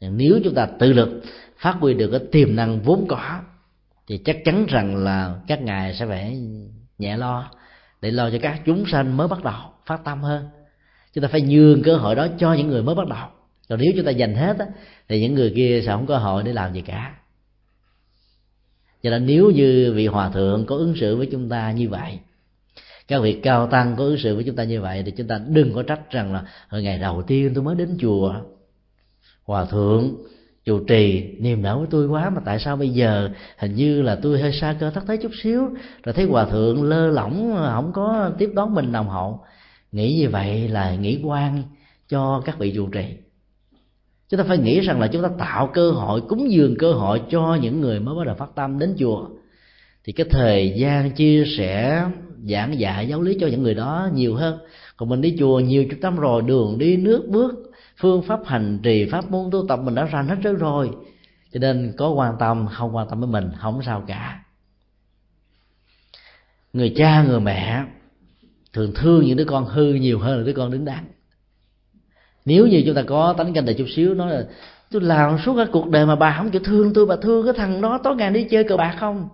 Nếu chúng ta tự lực, phát huy được cái tiềm năng vốn có, thì chắc chắn rằng là các ngài sẽ phải nhẹ lo, để lo cho các chúng sanh mới bắt đầu phát tâm hơn chúng ta phải nhường cơ hội đó cho những người mới bắt đầu. Còn nếu chúng ta dành hết á, thì những người kia sẽ không có hội để làm gì cả. Cho nên nếu như vị hòa thượng có ứng xử với chúng ta như vậy các vị cao tăng có ứng xử với chúng ta như vậy thì chúng ta đừng có trách rằng là hồi ngày đầu tiên tôi mới đến chùa hòa thượng chủ trì niềm nở với tôi quá mà tại sao bây giờ hình như là tôi hơi xa cơ thất thế chút xíu? Rồi thấy hòa thượng lơ lỏng không có tiếp đón mình đồng hậu nghĩ như vậy là nghĩ quan cho các vị trụ trì. Chúng ta phải nghĩ rằng là chúng ta tạo cơ hội, cúng dường cơ hội cho những người mới bắt đầu phát tâm đến chùa. Thì cái thời gian chia sẻ, giảng dạy, giáo lý cho những người đó nhiều hơn. Còn mình đi chùa nhiều chút năm rồi, đường đi, nước bước, phương pháp hành trì, pháp môn tu tập mình đã rành hết rồi. Cho nên có quan tâm, không quan tâm với mình, không sao cả. Người cha, người mẹ thường thương những đứa con, hư nhiều hơn là đứa con đứng đắn. Nếu như chúng ta có tánh canh đầy chút xíu, nói là, tôi làm suốt cả cuộc đời mà bà không chịu thương tôi, bà thương cái thằng đó, tối ngày đi chơi cờ bạc không?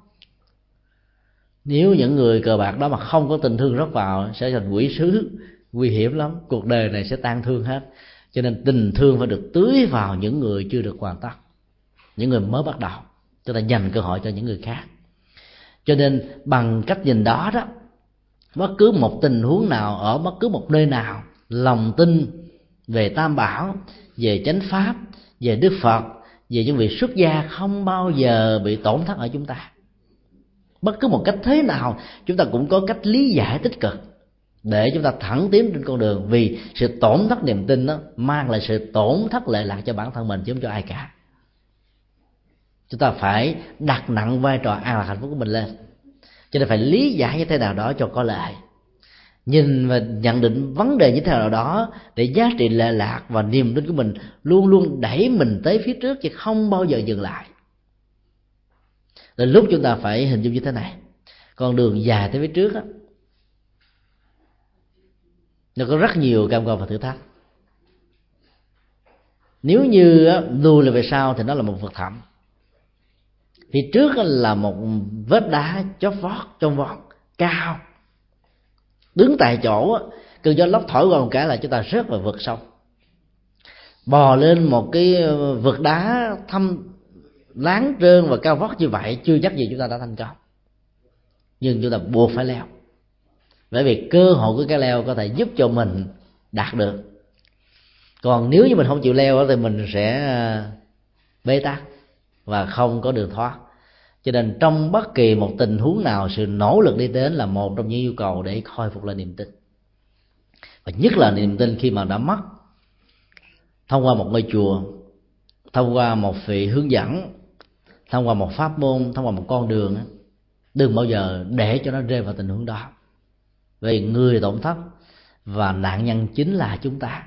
Nếu những người cờ bạc đó mà không có tình thương rót vào, sẽ thành quỷ sứ, nguy hiểm lắm, cuộc đời này sẽ tan thương hết. Cho nên tình thương phải được tưới vào những người chưa được hoàn tất, những người mới bắt đầu. Chúng ta dành cơ hội cho những người khác. Cho nên bằng cách nhìn đó đó bất cứ một tình huống nào, ở bất cứ một nơi nào, lòng tin về tam bảo, về chánh pháp, về đức phật, về những vị xuất gia không bao giờ bị tổn thất ở chúng ta. Bất cứ một cách thế nào, chúng ta cũng có cách lý giải tích cực để chúng ta thẳng tiến trên con đường. Vì sự tổn thất niềm tin đó mang lại sự tổn thất lệ lạc cho bản thân mình chứ không cho ai cả. Chúng ta phải đặt nặng vai trò an lạc hạnh phúc của mình lên cho nên phải lý giải như thế nào đó cho có lợi nhìn và nhận định vấn đề như thế nào đó để giá trị lệ lạc và niềm tin của mình luôn luôn đẩy mình tới phía trước chứ không bao giờ dừng lại. Là lúc chúng ta phải hình dung như thế này, con đường dài tới phía trước á, nó có rất nhiều cam go và thử thách. Nếu như lùi lại về sau thì nó là một vực thẳm phía trước là một vết đá chót vót trong vót cao. Đứng tại chỗ cơn gió lốc thổi qua một cái là chúng ta rớt vào vực sâu. Bò lên một cái ờ, vực đá thâm láng trơn và cao vót như vậy, chưa chắc gì chúng ta đã thành công. Nhưng chúng ta buộc phải leo. Bởi vì cơ hội của cái leo có thể giúp cho mình đạt được. Còn nếu như mình không chịu leo thì mình sẽ ờ, bế tắc và không có đường thoát cho nên trong bất kỳ một tình huống nào, sự nỗ lực đi đến là một trong những yêu cầu để khôi phục lại niềm tin. Và nhất là niềm tin khi mà đã mất. Thông qua một ngôi chùa, thông qua một vị hướng dẫn, thông qua một pháp môn, thông qua một con đường đừng bao giờ để cho nó rơi vào tình huống đó. Vì người tổn thất và nạn nhân chính là chúng ta.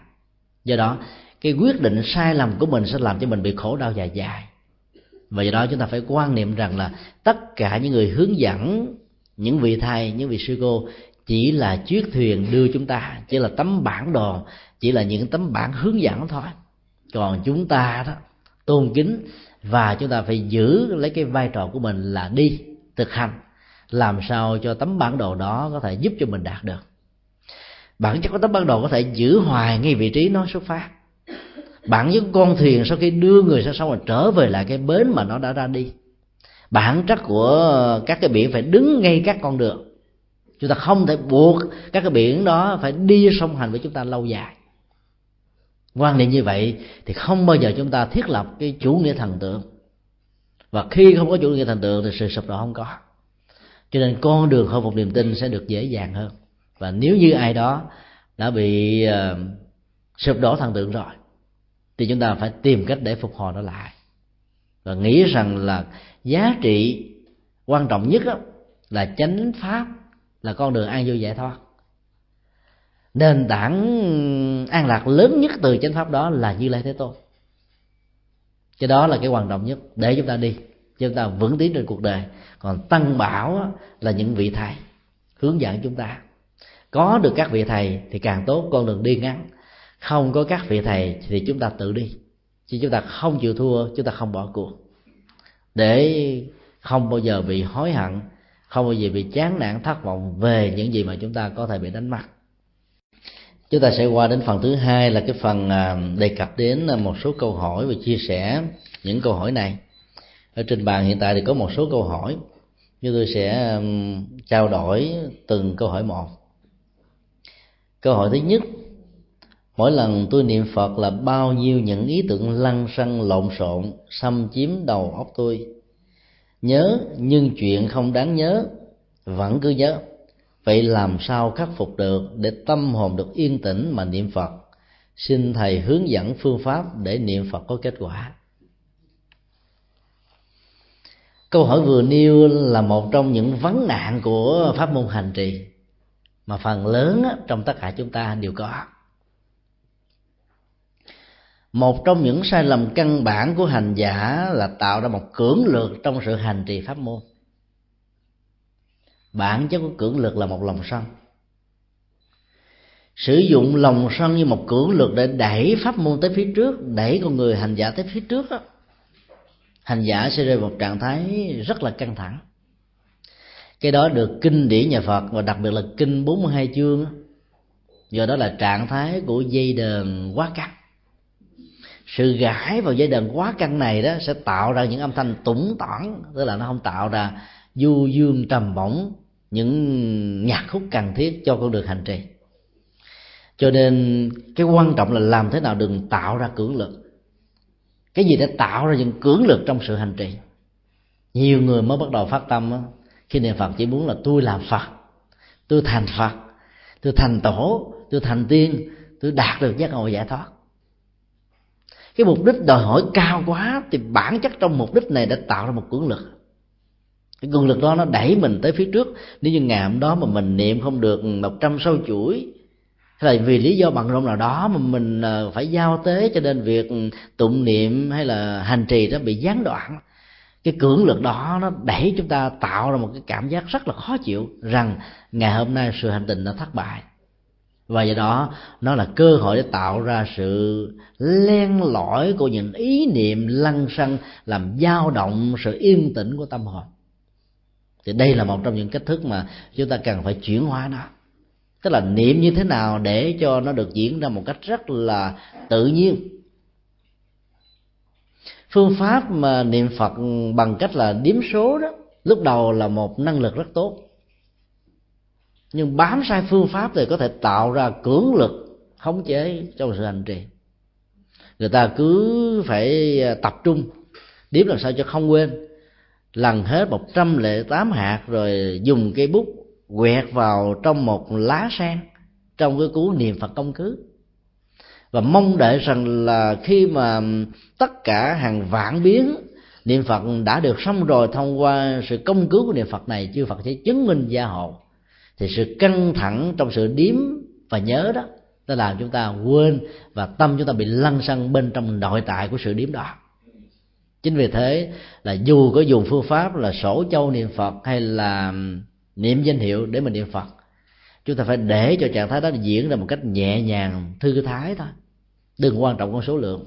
Do đó, cái quyết định sai lầm của mình sẽ làm cho mình bị khổ đau dài dài và do đó chúng ta phải quan niệm rằng là tất cả những người hướng dẫn những vị thầy, những vị sư cô chỉ là chiếc thuyền đưa chúng ta, chỉ là tấm bản đồ, chỉ là những tấm bản hướng dẫn thôi. Còn chúng ta đó, tôn kính và chúng ta phải giữ lấy cái vai trò của mình là đi, thực hành. Làm sao cho tấm bản đồ đó có thể giúp cho mình đạt được. Bản chất của tấm bản đồ có thể giữ hoài ngay vị trí nó xuất phát bản chất con thuyền sau khi đưa người sang sông là trở về lại cái bến mà nó đã ra đi. Bản chất của các cái biển phải đứng ngay các con đường. Chúng ta không thể buộc các cái biển đó phải đi song hành với chúng ta lâu dài. Quan niệm như vậy thì không bao giờ chúng ta thiết lập cái chủ nghĩa thần tượng. Và khi không có chủ nghĩa thần tượng thì sự sụp đổ không có. Cho nên con đường khôi phục niềm tin sẽ được dễ dàng hơn. Và nếu như ai đó đã bị uh, sụp đổ thần tượng rồi thì chúng ta phải tìm cách để phục hồi nó lại. Và nghĩ rằng là giá trị quan trọng nhất đó, là chánh pháp là con đường an vui giải thoát. Nền tảng an lạc lớn nhất từ chánh pháp đó là như lai thế tôn. Cái đó là cái quan trọng nhất. Để chúng ta đi chúng ta vững tiến trên cuộc đời. Còn tăng bảo là những vị thầy hướng dẫn chúng ta. Có được các vị thầy thì càng tốt con đường đi ngắn không có các vị thầy thì chúng ta tự đi. Chứ chúng ta không chịu thua, chúng ta không bỏ cuộc. Để không bao giờ bị hối hận, không bao giờ bị chán nản, thất vọng về những gì mà chúng ta có thể bị đánh mất. Chúng ta sẽ qua đến phần thứ hai là cái phần à, đề cập đến một số câu hỏi và chia sẻ những câu hỏi này. Ở trên bàn hiện tại thì có một số câu hỏi. Như tôi sẽ trao đổi từng câu hỏi một. Câu hỏi thứ nhất mỗi lần tôi niệm phật là bao nhiêu những ý tưởng lăng xăng, lộn xộn, xâm chiếm đầu óc tôi. Nhớ, nhưng chuyện không đáng nhớ, vẫn cứ nhớ. Vậy làm sao khắc phục được để tâm hồn được yên tĩnh mà niệm phật? Xin thầy hướng dẫn phương pháp để niệm phật có kết quả. Câu hỏi vừa nêu là một trong những vấn nạn của pháp môn hành trì, mà phần lớn trong tất cả chúng ta đều có một trong những sai lầm căn bản của hành giả là tạo ra một cưỡng lược trong sự hành trì pháp môn. Bản chất của cưỡng lực là một lòng sân. Sử dụng lòng sân như một cưỡng lực để đẩy pháp môn tới phía trước, đẩy con người hành giả tới phía trước đó. hành giả sẽ rơi vào một trạng thái rất là căng thẳng. Cái đó được kinh điển nhà Phật và đặc biệt là kinh 42 chương do đó là trạng thái của dây đờn quá căng sự gãi vào dây đàn quá căng này đó sẽ tạo ra những âm thanh tủng tỏn tức là nó không tạo ra du dương trầm bổng những nhạc khúc cần thiết cho con đường hành trì. Cho nên cái quan trọng là làm thế nào đừng tạo ra cưỡng lực. Cái gì để tạo ra những cưỡng lực trong sự hành trì? Nhiều người mới bắt đầu phát tâm đó, khi niệm phật chỉ muốn là tôi làm phật tôi thành phật tôi thành tổ tôi thành tiên tôi đạt được giác ngộ giải thoát cái mục đích đòi hỏi cao quá thì bản chất trong mục đích này đã tạo ra một cưỡng lực. Cái cường lực đó nó đẩy mình tới phía trước. Nếu như ngày hôm đó mà mình niệm không được một trăm sâu chuỗi, hay là vì lý do bằng rộng nào đó mà mình ờ, phải giao tế cho nên việc tụng niệm hay là hành trì nó bị gián đoạn, cái cưỡng lực đó nó đẩy chúng ta tạo ra một cái cảm giác rất là khó chịu rằng ngày hôm nay sự hành trình đã thất bại và do đó, nó là cơ hội để tạo ra sự len lỏi của những ý niệm lăng xăng, làm dao động sự yên tĩnh của tâm hồn. Thì đây là một trong những cách thức mà chúng ta cần phải chuyển hóa nó. Tức là niệm như thế nào để cho nó được diễn ra một cách rất là tự nhiên. Phương pháp mà niệm phật bằng cách là điếm số đó, lúc đầu là một năng lực rất tốt nhưng bám sai phương pháp thì có thể tạo ra cưỡng lực, khống chế trong sự hành trì. Người ta cứ phải à, tập trung. Điếm làm sao cho không quên. Lần hết một trăm lẻ tám hạt rồi dùng cây bút quẹt vào trong một lá sen, trong cái cuốn niệm phật công cứ. Và mong đợi rằng là khi mà tất cả hàng vạn biến niệm phật đã được xong rồi thông qua sự công cứu của niệm phật này, chư phật sẽ chứng minh gia hộ thì sự căng thẳng trong sự điếm và nhớ đó, nó làm chúng ta quên và tâm chúng ta bị lăn xăng bên trong nội tại của sự điếm đó. Chính vì thế là dù có dùng phương pháp là sổ châu niệm phật hay là niệm danh hiệu để mình niệm phật, chúng ta phải để cho trạng thái đó diễn ra một cách nhẹ nhàng, thư thái thôi. Đừng quan trọng con số lượng.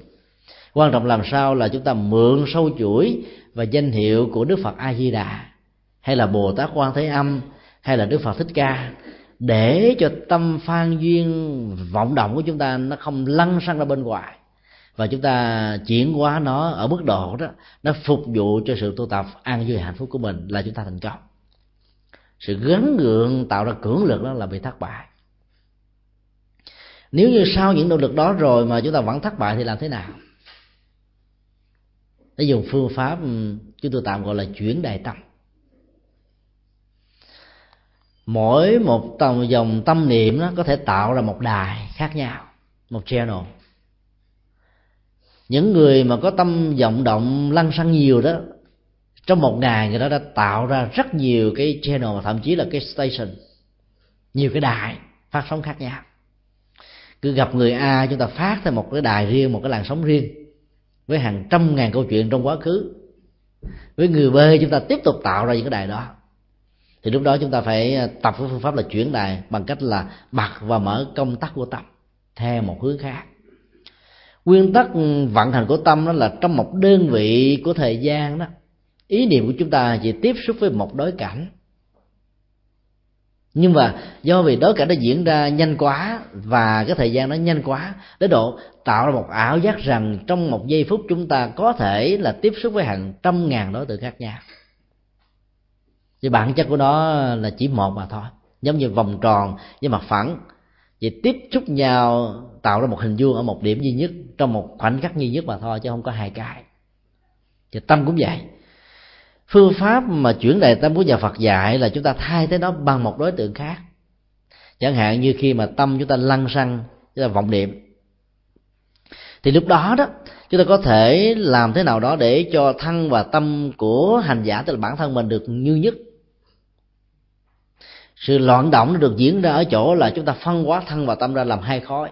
Quan trọng làm sao là chúng ta mượn sâu chuỗi và danh hiệu của đức phật a di đà hay là bồ tát quan thế âm hay là đức phật thích ca, để cho tâm phan duyên, vọng động của chúng ta nó không lăn sang ra bên ngoài, và chúng ta chuyển hóa nó ở mức độ đó, nó phục vụ cho sự tu tập an vui hạnh phúc của mình là chúng ta thành công. Sự gắn gượng tạo ra cưỡng lực đó là bị thất bại. Nếu như sau những nỗ lực đó rồi mà chúng ta vẫn thất bại thì làm thế nào? Để dùng phương pháp ừ, chúng tôi tạm gọi là chuyển đại tâm mỗi một tầng dòng tâm niệm nó có thể tạo ra một đài khác nhau, một channel. Những người mà có tâm vọng động lăn xăng nhiều đó, trong một ngày người đó đã tạo ra rất nhiều cái channel, thậm chí là cái station. Nhiều cái đài phát sóng khác nhau. Cứ gặp người a, chúng ta phát thêm một cái đài riêng, một cái làn sóng riêng với hàng trăm ngàn câu chuyện trong quá khứ. Với người b, chúng ta tiếp tục tạo ra những cái đài đó thì lúc đó chúng ta phải à, tập cái phương pháp là chuyển đài bằng cách là bật và mở công tắc của tâm theo một hướng khác. Nguyên tắc ừ, vận hành của tâm đó là trong một đơn vị của thời gian đó, ý niệm của chúng ta chỉ tiếp xúc với một đối cảnh. Nhưng mà do vì đối cảnh nó diễn ra nhanh quá và cái thời gian nó nhanh quá, đến độ tạo ra một ảo giác rằng trong một giây phút chúng ta có thể là tiếp xúc với hàng trăm ngàn đối tượng khác nhau thì bản chất của nó là chỉ một mà thôi, giống như vòng tròn với mặt phẳng. Chỉ tiếp xúc nhau tạo ra một hình vuông ở một điểm duy nhất, trong một khoảnh khắc duy nhất mà thôi, chứ không có hai cái. Thì tâm cũng vậy. Phương pháp mà chuyển đề tâm của nhà Phật dạy là chúng ta thay thế nó bằng một đối tượng khác. Chẳng hạn như khi mà tâm chúng ta lăn xăng, chúng ta vọng niệm. Thì lúc đó đó, chúng ta có thể làm thế nào đó để cho thân và tâm của hành giả, tức là bản thân mình được như nhất sự loạn động nó được diễn ra ở chỗ là chúng ta phân hóa thân và tâm ra làm hai khối.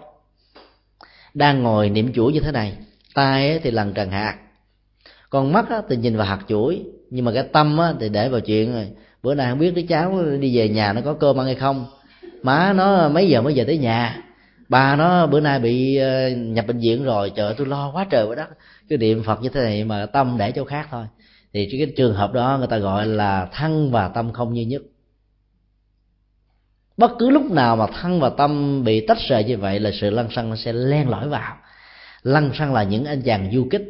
Đang ngồi niệm chuỗi như thế này tay thì lần trần hạt, còn mắt thì nhìn vào hạt chuỗi. Nhưng mà cái tâm thì để vào chuyện rồi, bữa nay không biết đứa cháu đi về nhà nó có cơm ăn hay không. Má nó mấy giờ mới về tới nhà? Ba nó bữa nay bị ờ, nhập bệnh viện rồi, trời tôi lo quá trời quá đất cái niệm phật như thế này mà tâm để chỗ khác thôi. Thì cái trường hợp đó người ta gọi là thân và tâm không như nhất bất cứ lúc nào mà thân và tâm bị tách rời như vậy là sự lăn xăng nó sẽ len lỏi vào. Lăng xăng là những anh chàng du kích,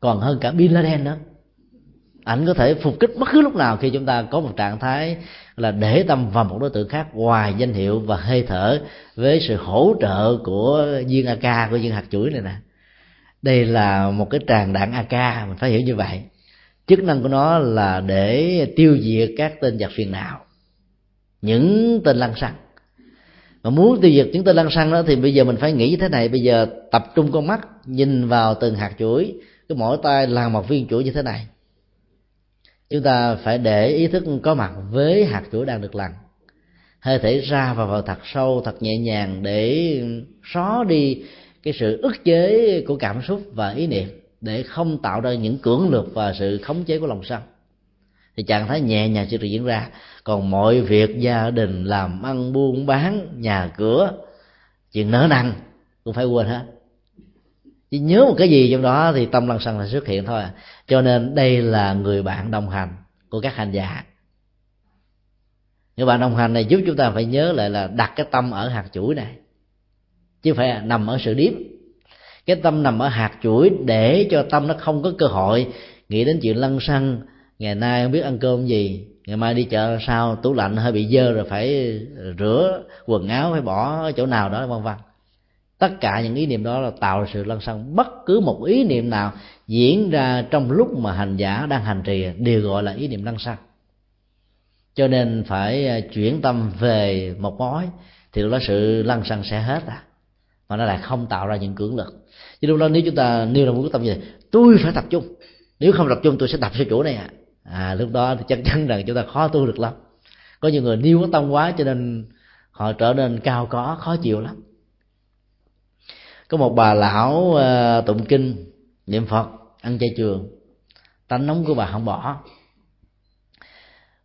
còn hơn cả bin laden nữa. Ảnh có thể phục kích bất cứ lúc nào khi chúng ta có một trạng thái là để tâm vào một đối tượng khác ngoài danh hiệu và hơi thở với sự hỗ trợ của viên AK của viên hạt chuỗi này nè. Đây là một cái tràng đạn AK mình phải hiểu như vậy. Chức năng của nó là để tiêu diệt các tên giặc phiền não những tên lăng xăng. Mà muốn tiêu diệt những tên lăng xăng đó thì bây giờ mình phải nghĩ như thế này. Bây giờ tập trung con mắt, nhìn vào từng hạt chuỗi. Cứ mỗi tay làm một viên chuỗi như thế này. Chúng ta phải để ý thức có mặt với hạt chuỗi đang được lăn hơi thể ra và vào thật sâu, thật nhẹ nhàng để xóa đi cái sự ức chế của cảm xúc và ý niệm, để không tạo ra những cưỡng lực và sự khống chế của lòng sân thì trạng thái nhẹ nhàng sẽ được diễn ra còn mọi việc gia đình làm, ăn, buôn, bán, nhà cửa, chuyện nỡ năng cũng phải quên hết. Chỉ nhớ một cái gì trong đó thì tâm lăng xăng là xuất hiện thôi à. cho nên đây là người bạn đồng hành của các hành giả. Người bạn đồng hành này giúp chúng ta phải nhớ lại là đặt cái tâm ở hạt chuỗi này, chứ phải nằm ở sự điếm. Cái tâm nằm ở hạt chuỗi để cho tâm nó không có cơ hội nghĩ đến chuyện lăng xăng. Ngày nay không biết ăn cơm gì ngày mai đi chợ sao, tủ lạnh hơi bị dơ rồi phải rửa quần áo, phải bỏ ở chỗ nào đó, vân vân. Tất cả những ý niệm đó là tạo sự lăng xăng. Bất cứ một ý niệm nào diễn ra trong lúc mà hành giả đang hành trì đều gọi là ý niệm lăng xăng. Cho nên phải à, chuyển tâm về một mối thì lúc đó sự lăng xăng sẽ hết à. Mà nó lại không tạo ra những cưỡng lực. Chứ lúc đó nếu chúng ta nêu ra một quyết tâm như vậy, tôi phải tập trung. Nếu không tập trung, tôi sẽ đập sư chỗ này à à lúc đó thì chắc chắn rằng chúng ta khó tu được lắm. Có nhiều người niêu có tâm quá cho nên họ trở nên cao có khó chịu lắm. Có một bà lão uh, tụng kinh niệm phật ăn chay trường. Tánh nóng của bà không bỏ.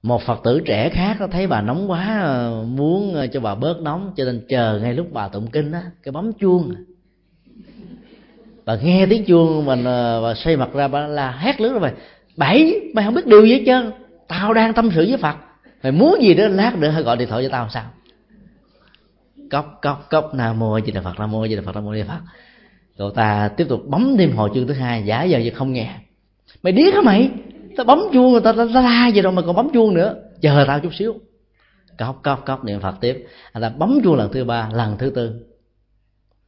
Một phật tử trẻ khác nó thấy bà nóng quá ờ, muốn ờ, cho bà bớt nóng cho nên chờ ngay lúc bà tụng kinh á cái bấm chuông. Bà nghe tiếng chuông mình và xoay mặt ra bà là hét lớn rồi mày bảy mày không biết điều gì hết trơn. Tao đang tâm sự với phật. Mày muốn gì đó lát nữa hãy gọi điện thoại cho tao sao? Cốc cốc cốc nam mô di đà phật nam mô di đà phật nam mô di đà phật. Cậu ta tiếp tục bấm thêm hồi chương thứ hai giả giờ như không nghe. Mày điếc hả mày? Tao bấm chuông người ta ta, la gì đâu mà còn bấm chuông nữa. Chờ tao chút xíu. Cốc cốc cốc niệm phật tiếp. Anh ta bấm chuông lần thứ ba lần thứ tư.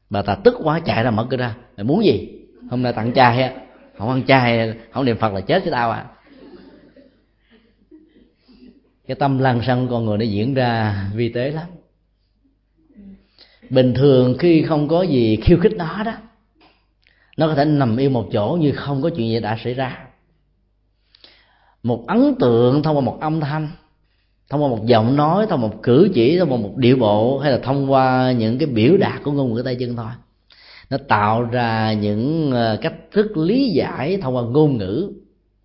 Bà ta tức quá chạy ra mở cửa ra. Mày muốn gì? Hôm nay tặng cha á không ăn chay, không niệm phật là chết chứ tao à. Cái tâm lăng xăng con người nó diễn ra vi tế lắm. Bình thường khi không có gì khiêu khích nó đó, nó có thể nằm yên một chỗ như không có chuyện gì đã xảy ra. Một ấn tượng thông qua một âm thanh, thông qua một giọng nói, thông qua một cử chỉ, thông qua một điệu bộ, hay là thông qua những cái biểu đạt của ngôn ngữ tay chân thôi nó tạo ra những ờ, cách thức lý giải thông qua ngôn ngữ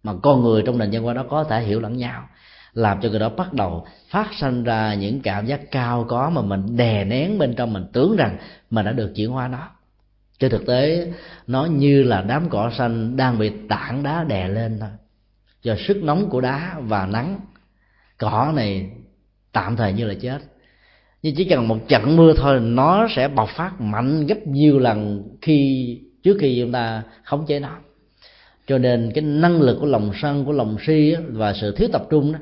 mà con người trong nền văn hóa đó có thể hiểu lẫn nhau, làm cho người đó bắt đầu phát sinh ra những cảm giác cao có mà mình đè nén bên trong mình, tưởng rằng mình đã được chuyển hóa nó. Trên thực tế, nó như là đám cỏ xanh đang bị tảng đá đè lên thôi. Do sức nóng của đá và nắng, cỏ này tạm thời như là chết nhưng chỉ cần một trận mưa thôi, nó sẽ bộc phát mạnh gấp nhiều lần khi, trước khi chúng ta khống chế nó. Cho nên cái năng lực của lòng sân, của lòng si và sự thiếu tập trung đó,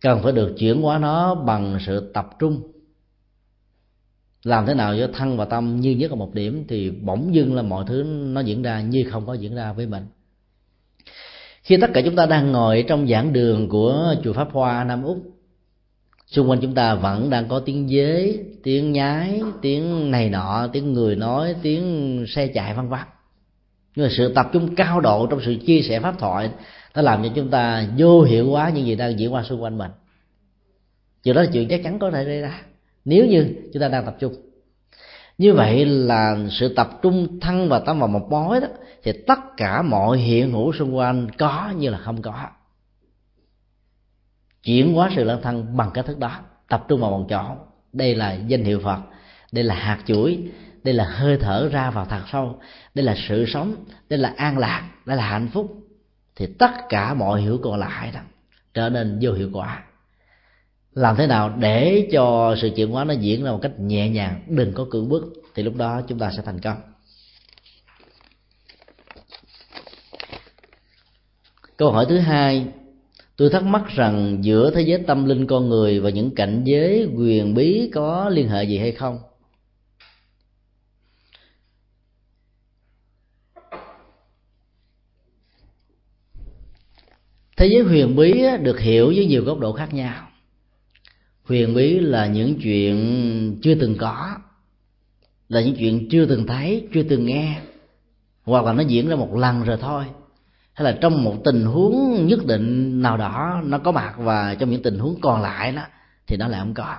cần phải được chuyển hóa nó bằng sự tập trung. Làm thế nào cho thân và tâm như nhất ở một điểm thì bỗng dưng là mọi thứ nó diễn ra như không có diễn ra với mình. Khi tất cả chúng ta đang ngồi trong giảng đường của chùa pháp hoa nam úc xung quanh chúng ta vẫn đang có tiếng dế, tiếng nhái, tiếng này nọ, tiếng người nói, tiếng xe chạy vân vân. Nhưng mà sự tập trung cao độ trong sự chia sẻ pháp thoại nó làm cho chúng ta vô hiệu hóa những gì đang diễn qua xung quanh mình. Chuyện đó là chuyện chắc chắn có thể xảy ra, nếu như chúng ta đang tập trung. Như vậy là sự tập trung thân và tâm vào một mối đó, thì tất cả mọi hiện hữu xung quanh có như là không có chuyển hóa sự lăng thân bằng cách thức đó, tập trung vào một chỗ. Đây là danh hiệu phật, đây là hạt chuỗi, đây là hơi thở ra vào thật sâu, đây là sự sống, đây là an lạc, đây là hạnh phúc. Thì tất cả mọi hiểu còn lại đó trở nên vô hiệu quả. Làm thế nào để cho sự chuyển hóa nó diễn ra một cách nhẹ nhàng, đừng có cưỡng bức, thì lúc đó chúng ta sẽ thành công. Câu hỏi thứ hai tôi thắc mắc rằng giữa thế giới tâm linh con người và những cảnh giới quyền bí có liên hệ gì hay không? Thế giới huyền bí được hiểu với nhiều góc độ khác nhau. Huyền bí là những chuyện chưa từng có, là những chuyện chưa từng thấy, chưa từng nghe, hoặc là nó diễn ra một lần rồi thôi hay là trong một tình huống nhất định nào đó nó có mặt và trong những tình huống còn lại đó, thì nó lại không có.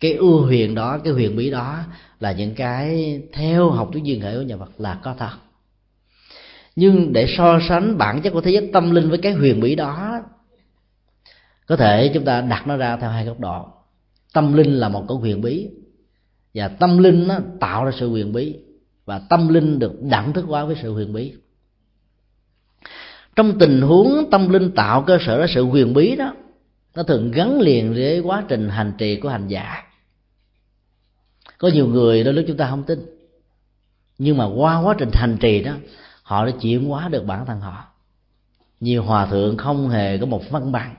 Cái ưu huyền đó, cái huyền bí đó là những cái theo học thuyết duyên hệ của nhà Phật là có thật. Nhưng để so sánh bản chất của thế giới tâm linh với cái huyền bí đó, có thể chúng ta đặt nó ra theo hai góc độ. Tâm linh là một cái huyền bí, và tâm linh nó tạo ra sự huyền bí, và tâm linh được đẳng thức hóa với sự huyền bí trong tình huống tâm linh tạo cơ sở đó, sự huyền bí đó, nó thường gắn liền với quá trình hành trì của hành giả. Có nhiều người đôi lúc chúng ta không tin, nhưng mà qua quá trình hành trì đó, họ đã chuyển hóa được bản thân họ. Nhiều hòa thượng không hề có một văn bằng,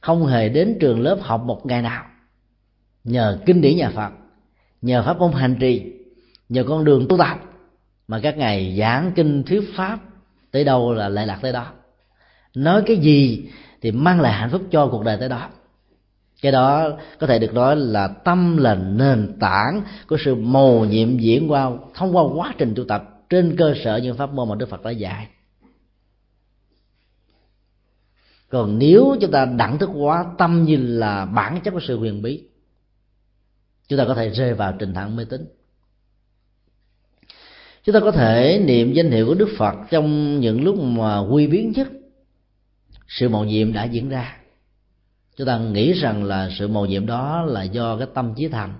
không hề đến trường lớp học một ngày nào. Nhờ kinh điển nhà phật, nhờ pháp môn hành trì, nhờ con đường tu tập, mà các ngài giảng kinh thuyết pháp tới đâu là lệ lạc tới đó. Nói cái gì thì mang lại hạnh phúc cho cuộc đời tới đó. Cái đó có thể được nói là tâm là nền tảng của sự mầu nhiệm diễn qua, thông qua quá trình tu tập trên cơ sở những pháp môn mà đức phật đã dạy. Còn nếu chúng ta đẳng thức hóa tâm như là bản chất của sự huyền bí, chúng ta có thể rơi vào trình thẳng mê tín chúng ta có thể niệm danh hiệu của đức phật trong những lúc mà quy biến nhất sự mầu nhiệm đã diễn ra. Chúng ta nghĩ rằng là sự mầu nhiệm đó là do cái tâm trí thành.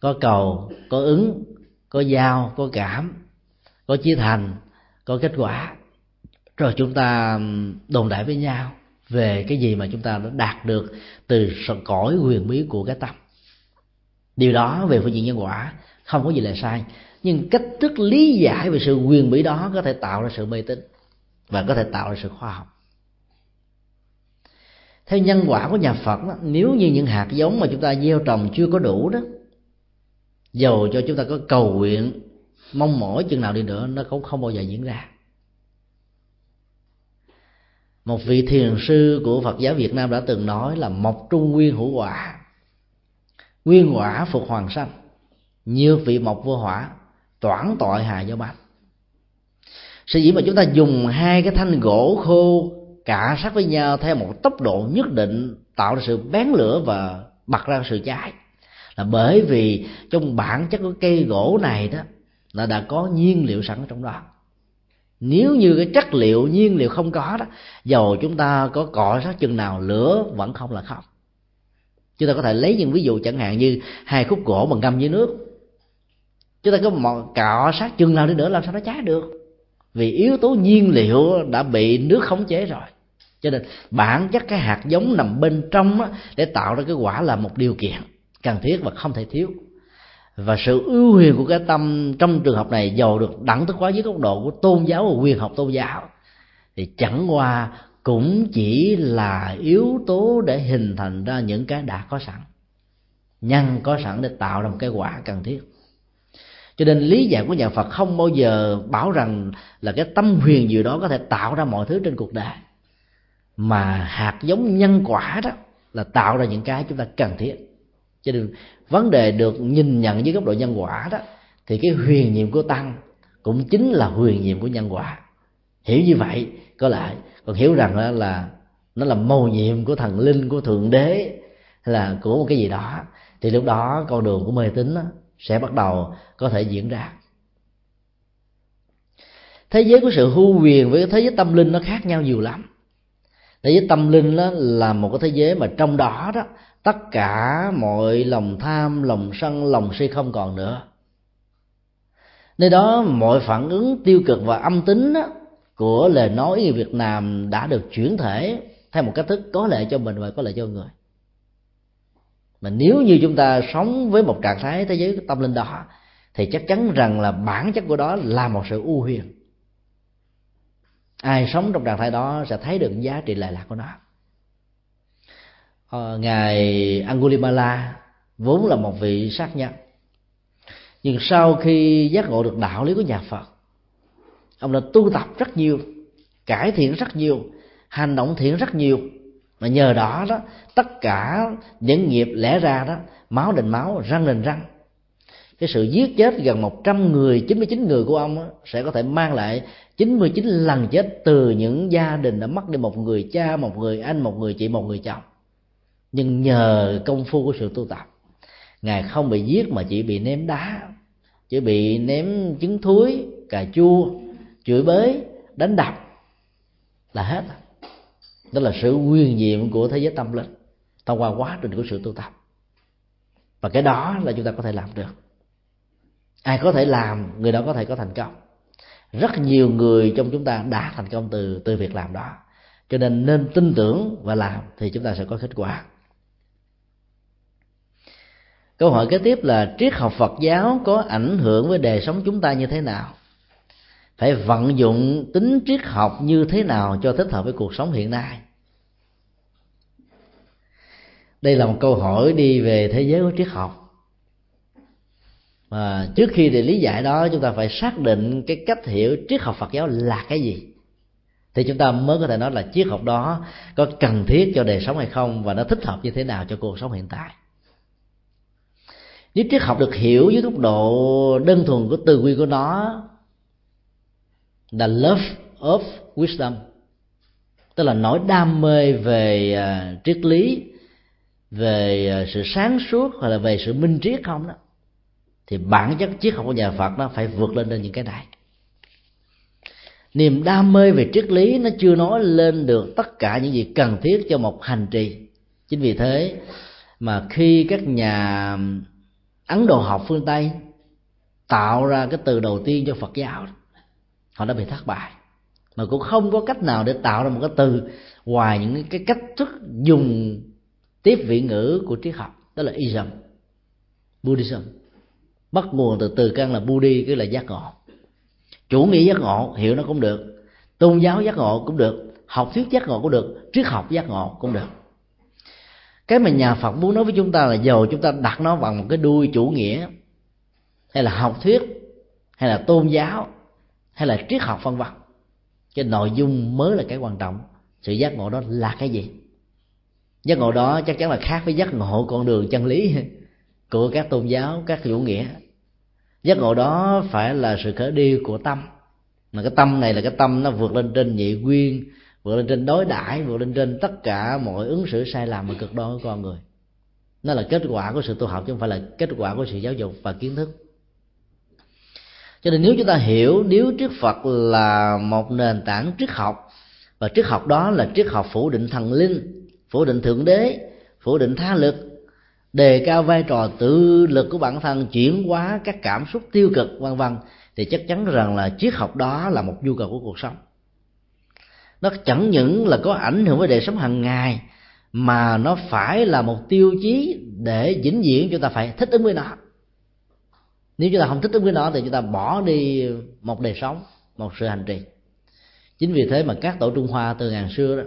Có cầu, có ứng, có giao, có cảm, có chí thành, có kết quả. Rồi chúng ta đồn đại với nhau về cái gì mà chúng ta đã đạt được từ cõi quyền bí của cái tâm. Điều đó về phương diện nhân quả không có gì là sai nhưng cách thức lý giải về sự quyền bí đó có thể tạo ra sự mê tín và có thể tạo ra sự khoa học. Theo nhân quả của nhà phật đó, nếu như những hạt giống mà chúng ta gieo trồng chưa có đủ đó dầu cho chúng ta có cầu nguyện mong mỏi chừng nào đi nữa nó cũng không bao giờ diễn ra. Một vị thiền sư của phật giáo việt nam đã từng nói là mộc trung nguyên hữu quả. Nguyên quả phục hoàng sanh như vị mộc vô hỏa toản tội hà do bạch sở dĩ mà chúng ta dùng hai cái thanh gỗ khô cả sát với nhau theo một tốc độ nhất định tạo ra sự bén lửa và bật ra sự cháy là bởi vì trong bản chất của cây gỗ này đó là đã có nhiên liệu sẵn ở trong đó. Nếu như cái chất liệu, nhiên liệu không có đó, dầu chúng ta có cọ sát chừng nào, lửa vẫn không là không. Chúng ta có thể lấy những ví dụ chẳng hạn như hai khúc gỗ mà ngâm dưới nước chúng ta có một cọ sát chừng nào đi nữa làm sao nó cháy được. Vì yếu tố nhiên liệu đã bị nước khống chế rồi. Cho nên bản chất cái hạt giống nằm bên trong đó, để tạo ra cái quả là một điều kiện cần thiết và không thể thiếu. Và sự ưu huyền của cái tâm trong trường hợp này giàu được đẳng thức hóa dưới góc độ của tôn giáo và quyền học tôn giáo thì chẳng qua cũng chỉ là yếu tố để hình thành ra những cái đã có sẵn nhân có sẵn để tạo ra một cái quả cần thiết cho nên lý giải của nhà phật không bao giờ bảo rằng là cái tâm huyền gì đó có thể tạo ra mọi thứ trên cuộc đời. Mà hạt giống nhân quả đó là tạo ra những cái chúng ta cần thiết. Cho nên vấn đề được nhìn nhận dưới góc độ nhân quả đó thì cái huyền nhiệm của tăng cũng chính là huyền nhiệm của nhân quả. Hiểu như vậy có lại còn hiểu rằng là, là nó là mầu nhiệm của thần linh của thượng đế hay là của một cái gì đó thì lúc đó con đường của mê tín sẽ bắt đầu có thể diễn ra. Thế giới của sự hưu quyền với thế giới tâm linh nó khác nhau nhiều lắm. Thế giới tâm linh đó là một cái thế giới mà trong đó đó tất cả mọi lòng tham lòng sân lòng si không còn nữa. Nơi đó mọi phản ứng tiêu cực và âm tính đó, của lời nói người Việt Nam đã được chuyển thể theo một cách thức có lợi cho mình và có lợi cho người. Mà nếu như chúng ta sống với một trạng thái thế giới tâm linh đó thì chắc chắn rằng là bản chất của đó là một sự ưu huyền. Ai sống trong trạng thái đó sẽ thấy được giá trị lệ lạc của nó. Ờ, ngài Angulimala vốn là một vị sát nhân. Nhưng sau khi giác ngộ được đạo lý của nhà Phật ông đã tu tập rất nhiều cải thiện rất nhiều hành động thiện rất nhiều. Mà nhờ đó đó tất cả những nghiệp lẽ ra đó máu đền máu răng đền răng cái sự giết chết gần 100 người 99 người của ông sẽ có thể mang lại 99 lần chết từ những gia đình đã mất đi một người cha, một người anh, một người chị, một người chồng. Nhưng nhờ công phu của sự tu tập, ngài không bị giết mà chỉ bị ném đá, chỉ bị ném trứng thúi, cà chua, chửi bới, đánh đập, là hết. Đó là sự quyền nhiệm của thế giới tâm linh thông qua quá trình của sự tu tập. Và cái đó là chúng ta có thể làm được ai có thể làm, người đó có thể có thành công. Rất nhiều người trong chúng ta đã thành công từ từ việc làm đó. Cho nên nên tin tưởng và làm thì chúng ta sẽ có kết quả. Câu hỏi kế tiếp là, triết học phật giáo có ảnh hưởng với đời sống chúng ta như thế nào? Phải vận dụng tính triết học như thế nào cho thích hợp với cuộc sống hiện nay? Đây là một câu hỏi đi về thế giới của triết học mà trước khi để lý giải đó, chúng ta phải xác định cái cách hiểu triết học phật giáo là cái gì. Thì chúng ta mới có thể nói là triết học đó có cần thiết cho đời sống hay không và nó thích hợp như thế nào cho cuộc sống hiện tại. Nếu triết học được hiểu dưới góc độ đơn thuần của từ quy của nó, là love of wisdom, tức là nỗi đam mê về à, triết lý, về à, sự sáng suốt hoặc là về sự minh triết không đó thì bản chất triết học của nhà Phật nó phải vượt lên trên những cái này. Niềm đam mê về triết lý nó chưa nói lên được tất cả những gì cần thiết cho một hành trì. Chính vì thế mà khi các nhà ấn độ học phương tây tạo ra cái từ đầu tiên cho phật giáo họ đã bị thất bại. Mà cũng không có cách nào để tạo ra một cái từ ngoài những cái cách thức dùng tiếp vị ngữ của triết học, đó là ism, buddhism bắt nguồn từ từ căn là buddhi cái là giác ngộ. Chủ nghĩa giác ngộ, hiểu nó cũng được. Tôn giáo giác ngộ cũng được. Học thuyết giác ngộ cũng được. Triết học giác ngộ cũng được. Cái mà nhà phật muốn nói với chúng ta là dầu chúng ta đặt nó bằng một cái đuôi chủ nghĩa, hay là học thuyết, hay là tôn giáo, hay là triết học vân vân, cái nội dung mới là cái quan trọng. Sự giác ngộ đó là cái gì? Giác ngộ đó chắc chắn là khác với giác ngộ con đường chân lý của các tôn giáo, các chủ nghĩa giác ngộ đó phải là sự khởi đi của tâm. Mà cái tâm này là cái tâm nó vượt lên trên nhị nguyên, vượt lên trên đối đãi, vượt lên trên tất cả mọi ứng xử sai lầm và cực đoan của con người. Nó là kết quả của sự tu học chứ không phải là kết quả của sự giáo dục và kiến thức. Cho nên nếu chúng ta hiểu nếu triết phật là một nền tảng triết học, và triết học đó là triết học phủ định thần linh, phủ định thượng đế, phủ định tha lực đề cao vai trò tự lực của bản thân, chuyển hóa các cảm xúc tiêu cực, vân vân, thì chắc chắn rằng là triết học đó là một nhu cầu của cuộc sống. Nó chẳng những là có ảnh hưởng với đời sống hàng ngày, mà nó phải là một tiêu chí để vĩnh viễn chúng ta phải thích ứng với nó. Nếu chúng ta không thích ứng với nó thì chúng ta bỏ đi một đời sống, một sự hành trì. Chính vì thế mà các tổ trung hoa từ ngàn xưa đó,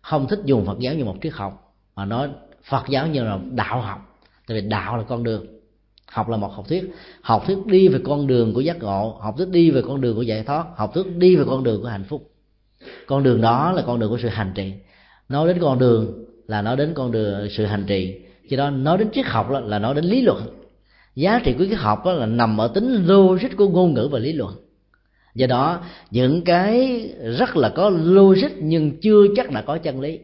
không thích dùng phật giáo như một triết học, mà nói phật giáo như là đạo học. Tại vì đạo là con đường. Học là một học thuyết. Học thuyết đi về con đường của giác ngộ. Học thuyết đi về con đường của giải thoát. Học thuyết đi về con đường của hạnh phúc. Con đường đó là con đường của sự hành trì. Nói đến con đường là nói đến con đường sự hành trì. Cho đó nói đến triết học là nói đến lý luận. Giá trị của cái học là nằm ở tính logic của ngôn ngữ và lý luận. Do đó, những cái rất là có logic nhưng chưa chắc là có chân lý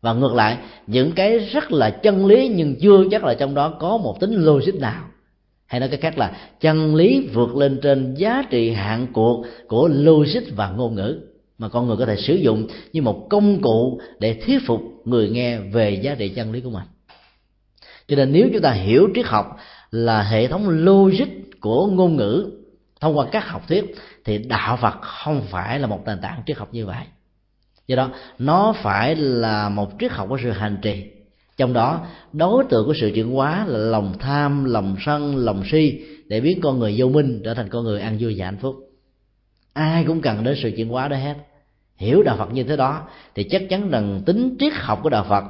và ngược lại, những cái rất là chân lý nhưng chưa chắc là trong đó có một tính logic nào. Hay nói cách khác là, chân lý vượt lên trên giá trị hạn cuộc của logic và ngôn ngữ mà con người có thể sử dụng như một công cụ để thuyết phục người nghe về giá trị chân lý của mình. Cho nên nếu chúng ta hiểu triết học là hệ thống logic của ngôn ngữ thông qua các học thuyết, thì đạo phật không phải là một nền tảng triết học như vậy do đó, nó phải là một triết học của sự hành trì. Trong đó, đối tượng của sự chuyển hóa là lòng tham, lòng sân, lòng si, để biến con người vô minh trở thành con người ăn vui và hạnh phúc. Ai cũng cần đến sự chuyển hóa đó hết. Hiểu đạo phật như thế đó, thì chắc chắn rằng tính triết học của đạo phật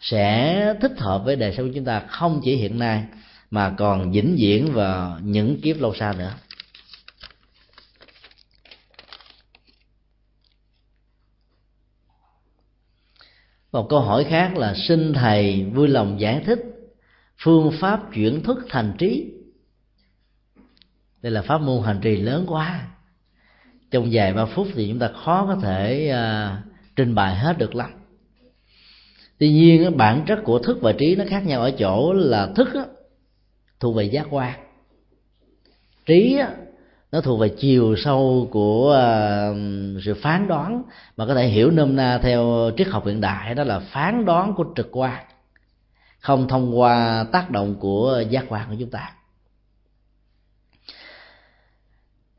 sẽ thích hợp với đời sống của chúng ta không chỉ hiện nay, mà còn vĩnh viễn và những kiếp lâu xa nữa. Một câu hỏi khác là xin thầy vui lòng giải thích phương pháp chuyển thức thành trí. Đây là pháp môn hành trì lớn quá. Trong vài ba phút thì chúng ta khó có thể uh, trình bày hết được lắm. Tuy nhiên bản chất của thức và trí nó khác nhau ở chỗ là thức á, thuộc về giác quan. Trí á, nó thuộc về chiều sâu của uh, sự phán đoán. Mà có thể hiểu nôm na theo triết học hiện đại đó là phán đoán của trực quan không thông qua tác động của giác quan của chúng ta.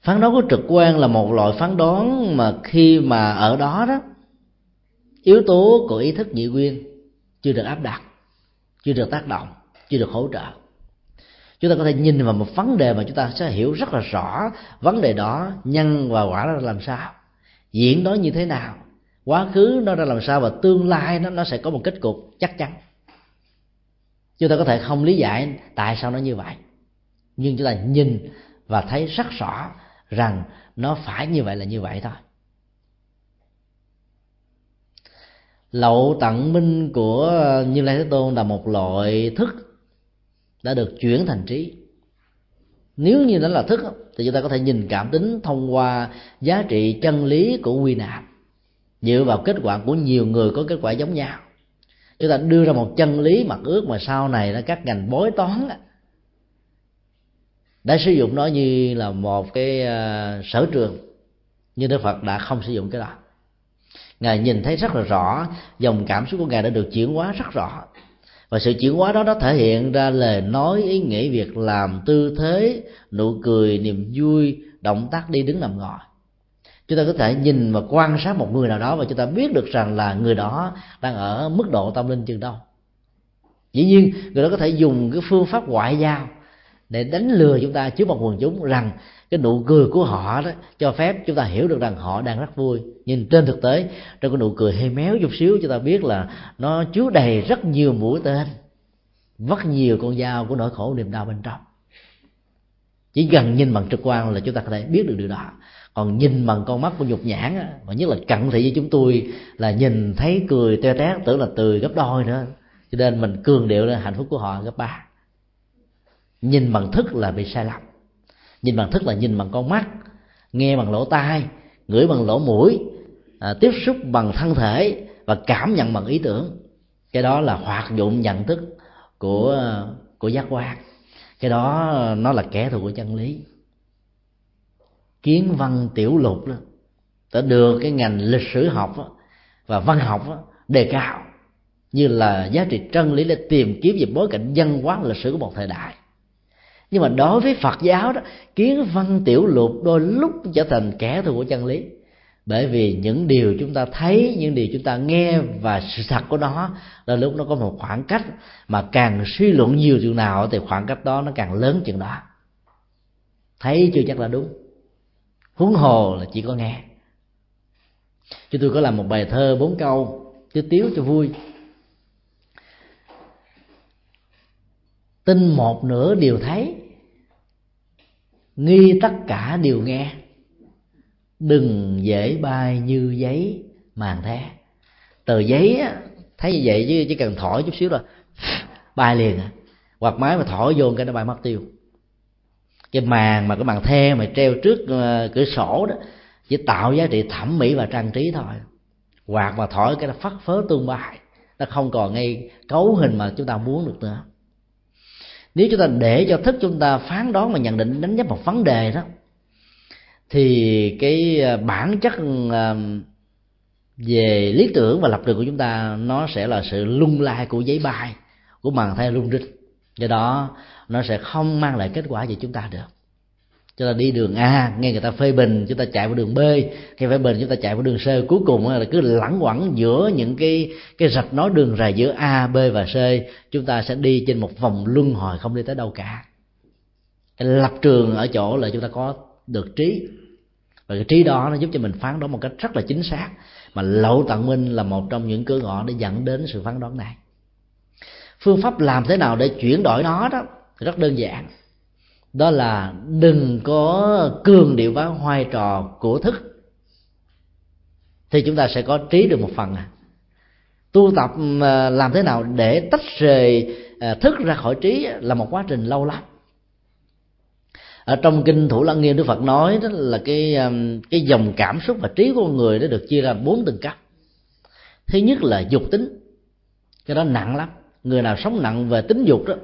Phán đoán của trực quan là một loại phán đoán mà khi mà ở đó đó yếu tố của ý thức nhị nguyên chưa được áp đặt chưa được tác động chưa được hỗ trợ chúng ta có thể nhìn vào một vấn đề mà chúng ta sẽ hiểu rất là rõ. Vấn đề đó nhân và quả ra làm sao? Diễn đó như thế nào? Quá khứ nó ra làm sao và tương lai nó nó sẽ có một kết cục chắc chắn. Chúng ta có thể không lý giải tại sao nó như vậy. Nhưng chúng ta nhìn và thấy rất rõ rằng nó phải như vậy là như vậy thôi. Lậu tận minh của như lai thế tôn là một loại thức đã được chuyển thành trí. Nếu như nó là thức thì chúng ta có thể nhìn cảm tính thông qua giá trị chân lý của quy nạp. Dựa vào kết quả của nhiều người có kết quả giống nhau. Chúng ta đưa ra một chân lý mặt ước mà sau này nó các ngành bói toán đã sử dụng nó như là một cái ờ, sở trường nhưng đức phật đã không sử dụng cái đó. Ngài nhìn thấy rất là rõ, dòng cảm xúc của ngài đã được chuyển hóa rất rõ và sự chuyển hóa đó nó thể hiện ra lời nói, ý nghĩa việc làm, tư thế, nụ cười, niềm vui, động tác đi đứng nằm ngồi. Chúng ta có thể nhìn và quan sát một người nào đó và chúng ta biết được rằng là người đó đang ở mức độ tâm linh chừng đâu. Dĩ nhiên, người đó có thể dùng cái phương pháp ngoại giao để đánh lừa chúng ta trước mặt quần chúng rằng cái nụ cười của họ đó cho phép chúng ta hiểu được rằng họ đang rất vui. Nhưng trên thực tế, trong cái nụ cười hơi méo chút xíu, chúng ta biết là nó chứa đầy rất nhiều mũi tên, vắt nhiều con dao của nỗi khổ niềm đau bên trong. Chỉ cần nhìn bằng trực quan là chúng ta có thể biết được điều đó. Còn nhìn bằng con mắt của nhục nhãn và nhất là cận thị với chúng tôi là nhìn thấy cười teo tét tưởng là từ gấp đôi nữa. Cho nên mình cường điệu lên hạnh phúc của họ gấp ba nhìn bằng thức là bị sai lầm. Nhìn bằng thức là nhìn bằng con mắt nghe bằng lỗ tai ngửi bằng lỗ mũi à, tiếp xúc bằng thân thể và cảm nhận bằng ý tưởng. Cái đó là hoạt dụng nhận thức của của giác quan. Cái đó nó là kẻ thù của chân lý. Kiến văn tiểu lục đó đã đưa cái ngành lịch sử học và văn học đề cao như là giá trị chân lý để tìm kiếm về bối cảnh văn hóa lịch sử của một thời đại nhưng mà đối với phật giáo đó, kiến văn tiểu lục đôi lúc trở thành kẻ thù của chân lý. Bởi vì những điều chúng ta thấy, những điều chúng ta nghe và sự thật của nó là lúc nó có một khoảng cách mà càng suy luận nhiều chừng nào thì khoảng cách đó nó càng lớn chừng đó. Thấy chưa chắc là đúng. Huống hồ là chỉ có nghe. Chứ tôi có làm một bài thơ bốn câu chứ tiếu cho vui. Tin một nửa điều thấy nghi tất cả đều nghe. Đừng dễ bay như giấy màn thế. Tờ giấy á, thấy như vậy chứ chỉ cần thổi chút xíu rồi bay liền à. Hoặc máy mà thổi vô cái nó bay mất tiêu. Cái màn mà cái màn the mà treo trước ờ, cửa sổ đó chỉ tạo giá trị thẩm mỹ và trang trí thôi. Hoặc mà thổi cái nó phất phớ tung bay. Nó không còn ngay cấu hình mà chúng ta muốn được nữa nếu chúng ta để cho thức chúng ta phán đoán và nhận định, đánh giá một vấn đề đó, thì cái à, bản chất à, về lý tưởng và lập trường của chúng ta, nó sẽ là sự lung lai của giấy bay của màn thay lung rinh. Do đó, nó sẽ không mang lại kết quả gì chúng ta được chúng ta đi đường A, nghe người ta phê bình, chúng ta chạy vào đường B. Nghe phê bình, chúng ta chạy vào đường C. Cuối cùng là cứ lẳng quẩn giữa những cái cái rạch nói đường rày giữa A, B và C. Chúng ta sẽ đi trên một vòng luân hồi không đi tới đâu cả. Cái lập trường ở chỗ là chúng ta có được trí. Và cái trí đó nó giúp cho mình phán đoán một cách rất là chính xác. Mà lậu tận minh là một trong những cửa ngõ để dẫn đến sự phán đoán này. Phương pháp làm thế nào để chuyển đổi nó đó? Rất đơn giản đó là đừng có cường điệu hóa vai trò của thức. Thì chúng ta sẽ có trí được một phần à. Tu tập ờ, làm thế nào để tách rời ờ, thức ra khỏi trí là một quá trình lâu lắm. Ở trong kinh thủ lăng nghiêm, đức phật nói đó là cái ờ, cái dòng cảm xúc và trí của con người nó được chia ra bốn tầng cấp. Thứ nhất là dục tính. Cái đó nặng lắm. Người nào sống nặng về tính dục đó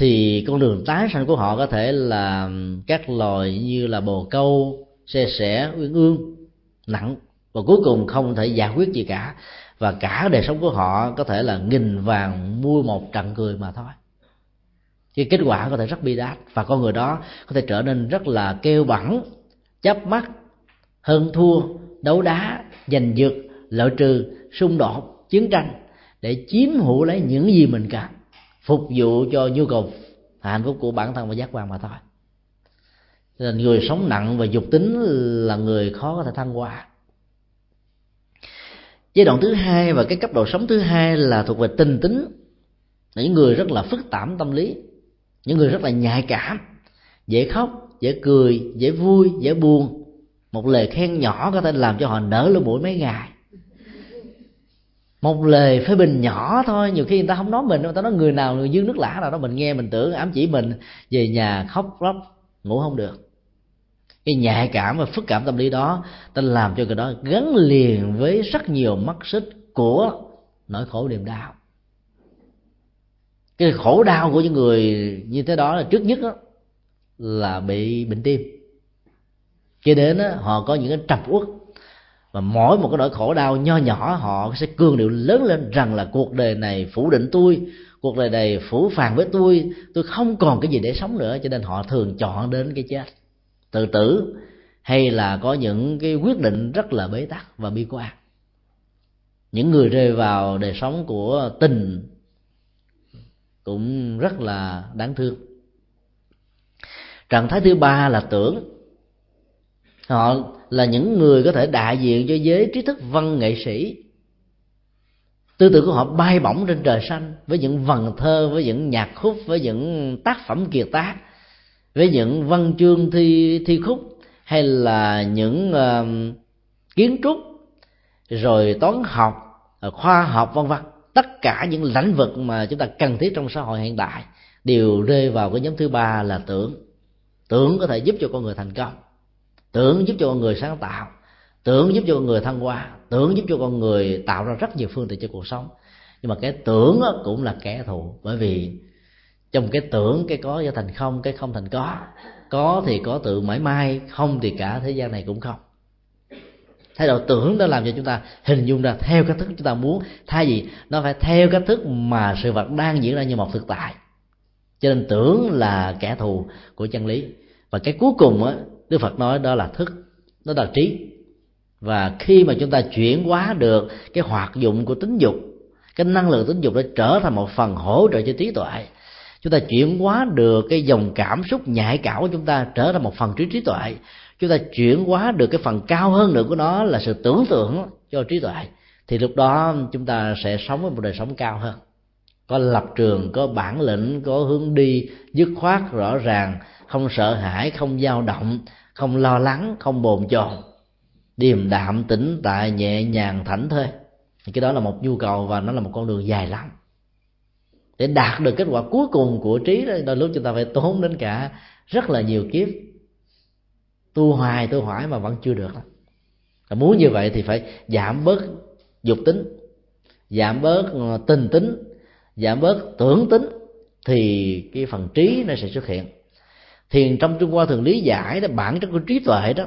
thì con đường tái sanh của họ có thể là các loài như là bồ câu xe sẻ, uyên ương, nặng. Và cuối cùng không thể giải quyết gì cả. Và cả đời sống của họ có thể là nghìn vàng mua một trận cười mà thôi. Cái kết quả có thể rất bi đát. Và con người đó có thể trở nên rất là kêu bẩn chấp mắt, hơn thua, đấu đá, giành giật, lợi trừ, xung đột, chiến tranh để chiếm hữu lấy những gì mình cần phục vụ cho nhu cầu hạnh phúc của bản thân và giác quan mà thôi. Nên người sống nặng và dục tính là người khó có thể thăng hoa. Giai đoạn thứ hai và cái cấp độ sống thứ hai là thuộc về tình tính. Là những người rất là phức tạp tâm lý, những người rất là nhạy cảm, dễ khóc, dễ cười, dễ vui, dễ buồn. Một lời khen nhỏ có thể làm cho họ nở lỗ mũi mấy ngày một lời phê bình nhỏ thôi nhiều khi người ta không nói mình người ta nói người nào người dương nước lã nào đó mình nghe mình tưởng ám chỉ mình về nhà khóc lóc ngủ không được. Cái nhạy cảm và phức cảm tâm lý đó ta làm cho cái đó gắn liền với rất nhiều mắt xích của nỗi khổ niềm đau. Cái khổ đau của những người như thế đó là trước nhất đó, là bị bệnh tim. Cho đến đó, họ có những cái trầm uất và mỗi một cái nỗi khổ đau nho nhỏ, họ sẽ cương điệu lớn lên rằng là cuộc đời này phủ định tôi, cuộc đời này phủ phàng với tôi tôi không còn cái gì để sống nữa, cho nên họ thường chọn đến cái chết. Tự tử hay là có những cái quyết định rất là bế tắc và bi quan. Những người rơi vào đời sống của tình cũng rất là đáng thương. Trạng thái thứ ba là tưởng họ là những người có thể đại diện cho giới trí thức văn nghệ sĩ. Tư tưởng của họ bay bổng trên trời xanh với những vần thơ với những nhạc khúc với những tác phẩm kiệt tác với những văn chương thi thi khúc hay là những uh, kiến trúc rồi toán học ờ, khoa học vân vân. Tất cả những lĩnh vực mà chúng ta cần thiết trong xã hội hiện đại đều rơi vào cái nhóm thứ ba là tưởng. Tưởng có thể giúp cho con người thành công tưởng giúp cho con người sáng tạo, tưởng giúp cho con người thăng hoa, tưởng giúp cho con người tạo ra rất nhiều phương tiện cho cuộc sống. Nhưng mà cái tưởng cũng là kẻ thù, bởi vì trong cái tưởng cái có cho thành không, cái không thành có. Có thì có tự mãi mai không thì cả thế gian này cũng không. Thái độ tưởng nó làm cho chúng ta hình dung ra theo cách thức chúng ta muốn. Thay vì nó phải theo cách thức mà sự vật đang diễn ra như một thực tại. Cho nên tưởng là kẻ thù của chân lý. Và cái cuối cùng á đức phật nói đó là thức, đó là trí. Và khi mà chúng ta chuyển hóa được cái hoạt dụng của tính dục, cái năng lượng tính dục đã trở thành một phần hỗ trợ cho trí tuệ, chúng ta chuyển hóa được cái dòng cảm xúc nhạy cảm của chúng ta trở thành một phần trí trí tuệ. Chúng ta chuyển hóa được cái phần cao hơn nữa của nó là sự tưởng tượng cho trí tuệ. Thì lúc đó chúng ta sẽ sống với một đời sống cao hơn. Có lập trường, có bản lĩnh, có hướng đi dứt khoát, rõ ràng không sợ hãi, không dao động, không lo lắng, không bồn chồn. Điềm đạm, tĩnh tại, nhẹ nhàng, thảnh thơi. Thì cái đó là một nhu cầu và nó là một con đường dài lắm. Để đạt được kết quả cuối cùng của trí đó, đôi lúc chúng ta phải tốn đến cả rất là nhiều kiếp. Tu hoài tu hoài mà vẫn chưa được. Và muốn như vậy thì phải giảm bớt dục tính, giảm bớt ờ, tình tính, giảm bớt tưởng tính, thì cái phần trí nó sẽ xuất hiện thiền trong trung hoa thường lý giải đó, bản chất của trí tuệ đó,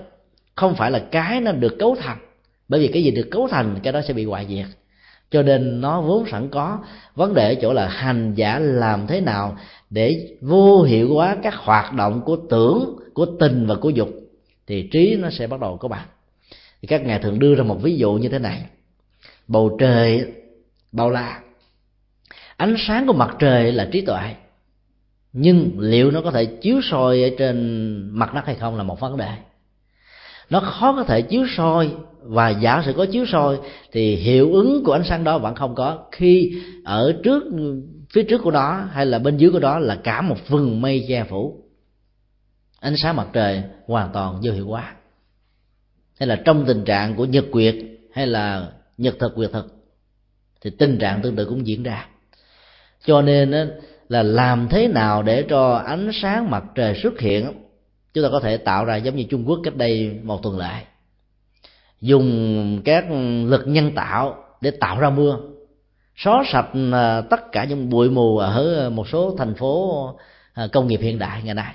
không phải là cái nó được cấu thành. Bởi vì cái gì được cấu thành, cái đó sẽ bị hoại diệt. Cho nên nó vốn sẵn có. Vấn đề ở chỗ là hành giả làm thế nào để vô hiệu hóa các hoạt động của tưởng, của tình và của dục, thì trí nó sẽ bắt đầu có bạn thì các ngài thường đưa ra một ví dụ như thế này. Bầu trời bao la. Ánh sáng của mặt trời là trí tuệ nhưng liệu nó có thể chiếu soi ở trên mặt đất hay không là một vấn đề. Nó khó có thể chiếu soi, và giả sử có chiếu soi, thì hiệu ứng của ánh sáng đó vẫn không có. Khi ở trước, phía trước của đó hay là bên dưới của đó là cả một vừng mây che phủ. Ánh sáng mặt trời hoàn toàn vô hiệu quả hay là trong tình trạng của nhật quyệt hay là nhật thực quyệt thực, thì tình trạng tương tự cũng diễn ra. Cho nên là làm thế nào để cho ánh sáng mặt trời xuất hiện. Chúng ta có thể tạo ra giống như trung quốc cách đây một tuần lễ. Dùng các lực nhân tạo để tạo ra mưa. Xóa sạch à, tất cả những bụi mù ở à, một số thành phố à, công nghiệp hiện đại ngày nay.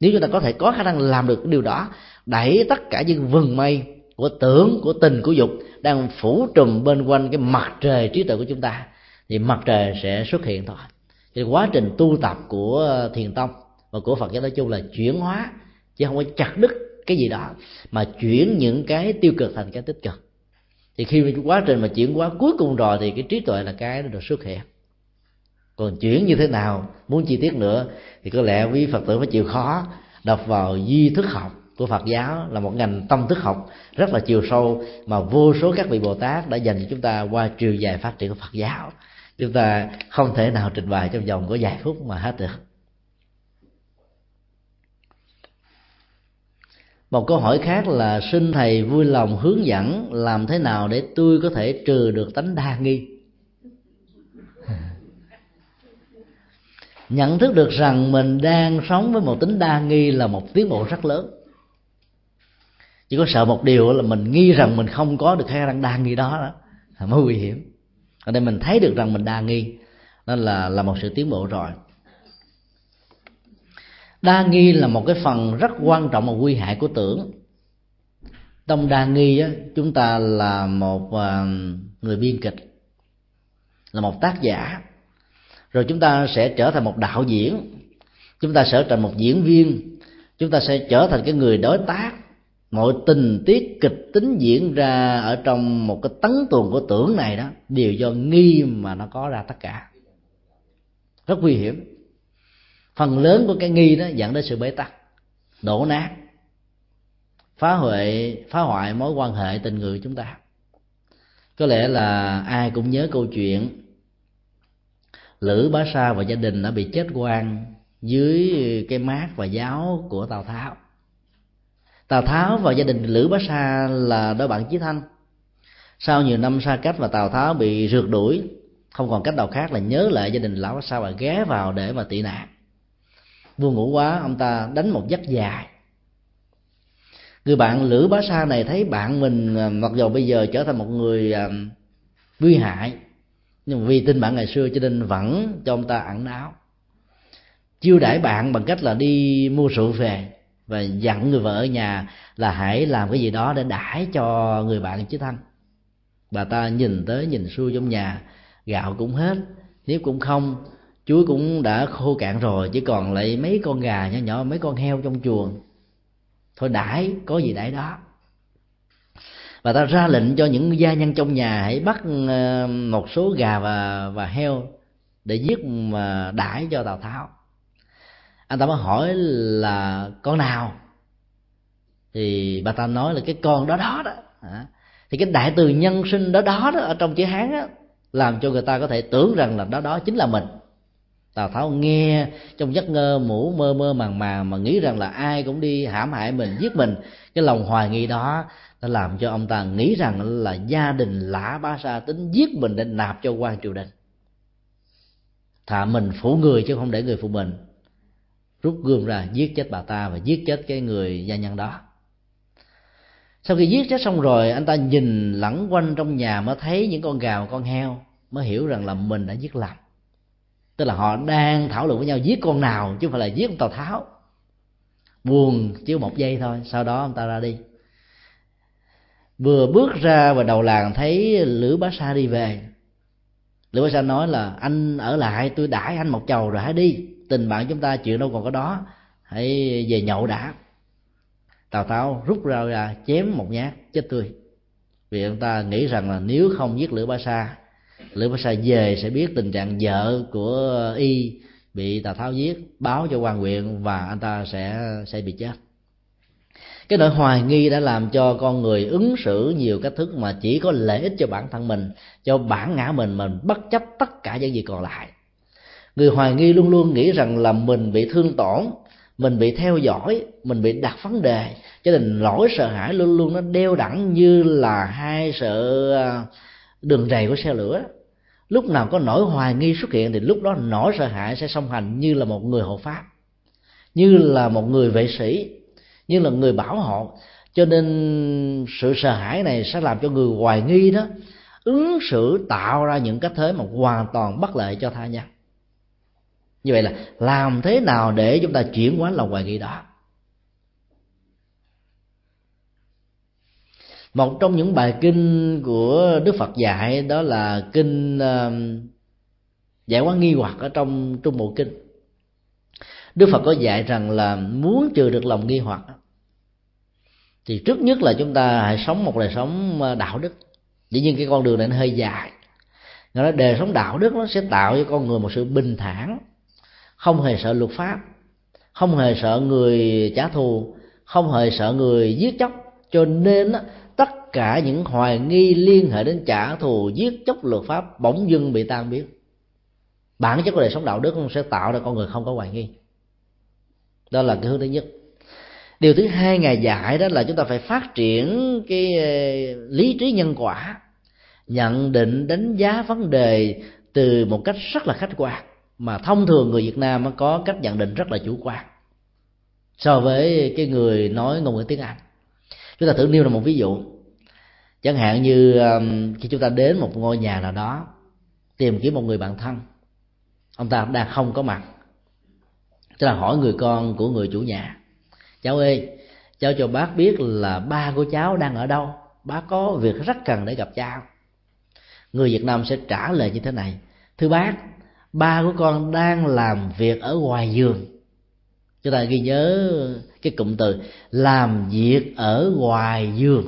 Nếu chúng ta có thể có khả năng làm được điều đó, đẩy tất cả những vừng mây của tưởng, của tình, của dục đang phủ trùm bên quanh cái mặt trời trí tuệ của chúng ta, thì mặt trời sẽ xuất hiện thôi thì quá trình tu tập của ờ, thiền tông và của phật giáo nói chung là chuyển hóa, chứ không có chặt đứt cái gì đó, mà chuyển những cái tiêu cực thành cái tích cực. Thì khi quá trình mà chuyển hóa cuối cùng rồi thì cái trí tuệ là cái nó được xuất hiện. Còn chuyển như thế nào, muốn chi tiết nữa, thì có lẽ quý phật tử phải chịu khó đọc vào duy thức học của Phật giáo, là một ngành tâm thức học rất là chiều sâu mà vô số các vị Bồ Tát đã dành cho chúng ta qua chiều dài phát triển của Phật giáo chúng ta không thể nào trình bày trong vòng có vài phút mà hết được. Một câu hỏi khác là, xin thầy vui lòng hướng dẫn làm thế nào để tôi có thể trừ được tánh đa nghi? Nhận thức được rằng mình đang sống với một tính đa nghi là một tiến bộ rất lớn. Chỉ có sợ một điều là mình nghi rằng mình không có được khả năng đa nghi đó đó. Là mới nguy hiểm ở đây mình thấy được rằng mình đa nghi. Nên là là một sự tiến bộ rồi. Đa nghi là một cái phần rất quan trọng và nguy hại của tưởng. Trong đa nghi á, chúng ta là một à, người biên kịch là một tác giả. Rồi chúng ta sẽ trở thành một đạo diễn. Chúng ta sẽ trở thành một diễn viên. Chúng ta sẽ trở thành cái người đối tác mọi tình tiết kịch tính diễn ra ở trong một cái tấn tuồng của tưởng này đó đều do nghi mà nó có ra tất cả. Rất nguy hiểm. Phần lớn của cái nghi đó dẫn đến sự bế tắc, đổ nát, phá hoại phá hoại mối quan hệ tình người chúng ta. Có lẽ là ai cũng nhớ câu chuyện, lữ bá sa và gia đình đã bị chết quan dưới cái mát và giáo của tào tháo tào tháo và gia đình lữ bá sa là đôi bạn chí thanh sau nhiều năm xa cách và tào tháo bị rượt đuổi, không còn cách nào khác là nhớ lại gia đình lão bá sa và ghé vào để mà tị nạn. Vua ngủ quá, ông ta đánh một giấc dài. Người bạn lữ bá sa này thấy bạn mình à, mặc dù bây giờ trở thành một người à, nguy hại, nhưng vì tin bạn ngày xưa cho nên vẫn cho ông ta ẩn náu. Chiêu đãi bạn bằng cách là đi mua rượu về và dặn người vợ ở nhà là hãy làm cái gì đó để đãi cho người bạn chứ thanh. Bà ta nhìn tới nhìn xuôi trong nhà, gạo cũng hết, nếp cũng không, chuối cũng đã khô cạn rồi, chỉ còn lại mấy con gà nhỏ nhỏ, mấy con heo trong chuồng. Thôi đãi, có gì đãi đó. Và ta ra lệnh cho những gia nhân trong nhà hãy bắt ờ, một số gà và và heo để giết mà đãi cho tào tháo anh ta mới hỏi là, con nào? Thì bà ta nói là, cái con đó đó đó. Thì cái đại từ nhân sinh đó đó đó ở trong chữ hán á, làm cho người ta có thể tưởng rằng là đó đó chính là mình. Tào tháo nghe trong giấc ngơ mũ mơ mơ màng màng mà nghĩ rằng là ai cũng đi hãm hại mình, giết mình, cái lòng hoài nghi đó đã làm cho ông ta nghĩ rằng là gia đình lã ba sa tính giết mình để nạp cho quan triều đình. Thà mình phụ người chứ không để người phụ mình rút gươm ra, giết chết bà ta và giết chết cái người gia nhân đó. Sau khi giết chết xong rồi, anh ta nhìn lẳng quanh trong nhà mới thấy những con gà và con heo, mới hiểu rằng là mình đã giết lầm. Tức là họ đang thảo luận với nhau giết con nào, chứ không phải là giết con tào tháo. Buồn chỉ một giây thôi, sau đó ông ta ra đi. Vừa bước ra và đầu làng thấy lữ bá sa đi về. Lữ bá sa nói là, anh ở lại, tôi đãi anh một chầu rồi hãy đi tình bạn chúng ta chuyện đâu còn có đó. Hãy về nhậu đã. Tào tháo rút ra ra chém một nhát, chết tươi. Vì ông ta nghĩ rằng là nếu không giết lữ bá sa, lữ bá sa về sẽ biết tình trạng vợ của y bị tào tháo giết, báo cho quan huyện và anh ta sẽ sẽ bị chết. Cái nỗi hoài nghi đã làm cho con người ứng xử nhiều cách thức mà chỉ có lợi ích cho bản thân mình, cho bản ngã mình mình bất chấp tất cả những gì còn lại người hoài nghi luôn luôn nghĩ rằng là mình bị thương tổn, mình bị theo dõi, mình bị đặt vấn đề. Cho nên nỗi sợ hãi luôn luôn nó đeo đẳng như là hai sợ à, đường rầy của xe lửa. Lúc nào có nỗi hoài nghi xuất hiện thì lúc đó nỗi sợ hãi sẽ song hành như là một người hộ pháp, như là một người vệ sĩ, như là người bảo hộ. Cho nên sự sợ hãi này sẽ làm cho người hoài nghi đó ứng xử, tạo ra những cách thế mà hoàn toàn bất lợi cho tha nhân như vậy là làm thế nào để chúng ta chuyển hóa lòng hoài nghi đó? Một trong những bài kinh của đức phật dạy đó là kinh um, giải quán nghi hoặc ở trong trung bộ kinh. Đức phật có dạy rằng là muốn trừ được lòng nghi hoặc, thì trước nhất là chúng ta hãy sống một đời sống ờ, đạo đức. Dĩ nhiên cái con đường này nó hơi dài. Nó đời sống đạo đức nó sẽ tạo cho con người một sự bình thản không hề sợ luật pháp, không hề sợ người trả thù, không hề sợ người giết chóc. Cho nên tất cả những hoài nghi liên hệ đến trả thù, giết chóc luật pháp bỗng dưng bị tan biến. Bản chất của đời sống đạo đức sẽ tạo ra con người không có hoài nghi. Đó là cái hướng thứ nhất. Điều thứ hai ngài dạy đó là chúng ta phải phát triển cái ờ, lý trí nhân quả, nhận định đánh giá vấn đề từ một cách rất là khách quan mà thông thường người Việt Nam có cách nhận định rất là chủ quan so với cái người nói ngôn ngữ tiếng Anh. Chúng ta thử nêu là một ví dụ. Chẳng hạn như um, khi chúng ta đến một ngôi nhà nào đó, tìm kiếm một người bạn thân, ông ta đang không có mặt. Tức là hỏi người con của người chủ nhà, cháu ơi, cháu cho bác biết là ba của cháu đang ở đâu? Bác có việc rất cần để gặp cháu. Người việt nam sẽ trả lời như thế này, thưa bác ba của con đang làm việc ở ngoài giường. Chúng ta ghi nhớ cái cụm từ làm việc ở ngoài giường.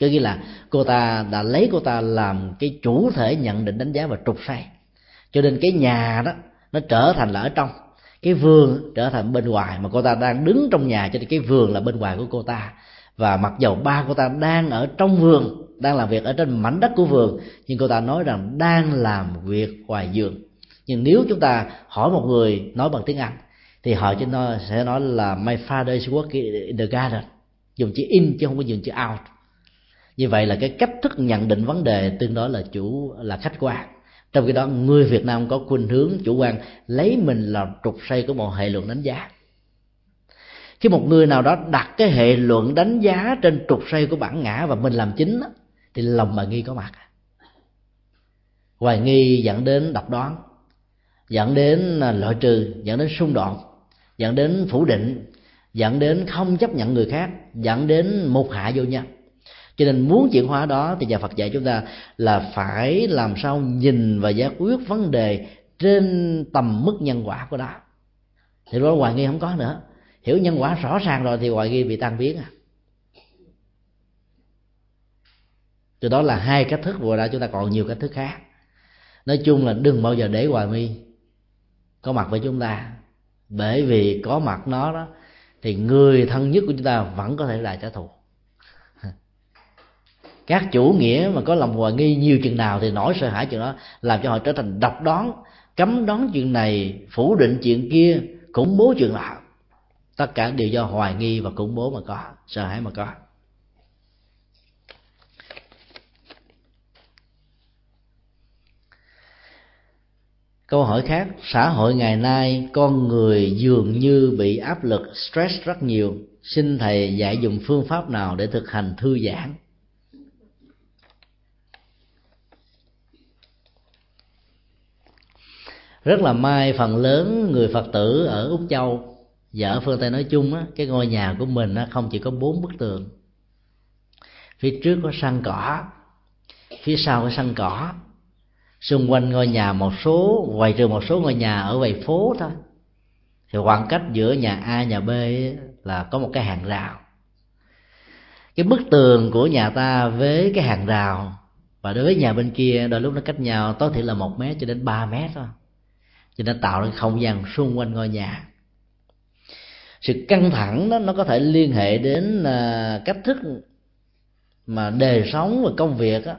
Có nghĩa là cô ta đã lấy cô ta làm cái chủ thể nhận định đánh giá và trục sai. Cho nên cái nhà đó, nó trở thành là ở trong. Cái vườn trở thành bên ngoài mà cô ta đang đứng trong nhà, cho nên cái vườn là bên ngoài của cô ta. Và mặc dầu ba cô ta đang ở trong vườn, đang làm việc ở trên mảnh đất của vườn, nhưng cô ta nói rằng đang làm việc ngoài vườn nhưng nếu chúng ta hỏi một người nói bằng tiếng anh thì họ chỉ nói, sẽ nói là my father is working in the garden. Dùng chữ in chứ không có dùng chữ out. Như vậy là cái cách thức nhận định vấn đề tương đối là chủ là khách quan. Trong khi đó người việt nam có khuynh hướng chủ quan lấy mình làm trục xây của một hệ luận đánh giá. Khi một người nào đó đặt cái hệ luận đánh giá trên trục xây của bản ngã và mình làm chính thì lòng mà nghi có mặt. Hoài nghi dẫn đến độc đoán dẫn đến à, loại trừ, dẫn đến xung đột, dẫn đến phủ định, dẫn đến không chấp nhận người khác, dẫn đến một hạ vô nhân. Cho nên muốn chuyển hóa đó thì nhà Phật dạy chúng ta là phải làm sao nhìn và giải quyết vấn đề trên tầm mức nhân quả của đó. Thì đó hoài nghi không có nữa. Hiểu nhân quả rõ ràng rồi thì hoài nghi bị tan biến à. Từ đó là hai cách thức, vừa ra chúng ta còn nhiều cách thức khác. Nói chung là đừng bao giờ để hoài nghi có mặt với chúng ta. Bởi vì có mặt nó đó, thì người thân nhất của chúng ta vẫn có thể là trả thù. Các chủ nghĩa mà có lòng hoài nghi nhiều chừng nào thì nỗi sợ hãi chừng đó làm cho họ trở thành độc đoán, cấm đoán chuyện này, phủ định chuyện kia, khủng bố chuyện nào tất cả đều do hoài nghi và khủng bố mà có, sợ hãi mà có. Câu hỏi khác, xã hội ngày nay, con người dường như bị áp lực, stress rất nhiều. Xin thầy dạy dùng phương pháp nào để thực hành thư giãn? Rất là may phần lớn người phật tử ở úc châu, và ở phương tây nói chung á, cái ngôi nhà của mình á, không chỉ có bốn bức tường. Phía trước có sân cỏ, phía sau có sân cỏ xung quanh ngôi nhà một số ngoài trừ một số ngôi nhà ở ngoài phố thôi. Thì khoảng cách giữa nhà A nhà B là có một cái hàng rào. Cái bức tường của nhà ta với cái hàng rào và đối với nhà bên kia đôi lúc nó cách nhau tối thiểu là một mét cho đến ba mét thôi. Cho nên tạo ra không gian xung quanh ngôi nhà. Sự căng thẳng đó nó có thể liên hệ đến à, cách thức mà đời sống và công việc đó,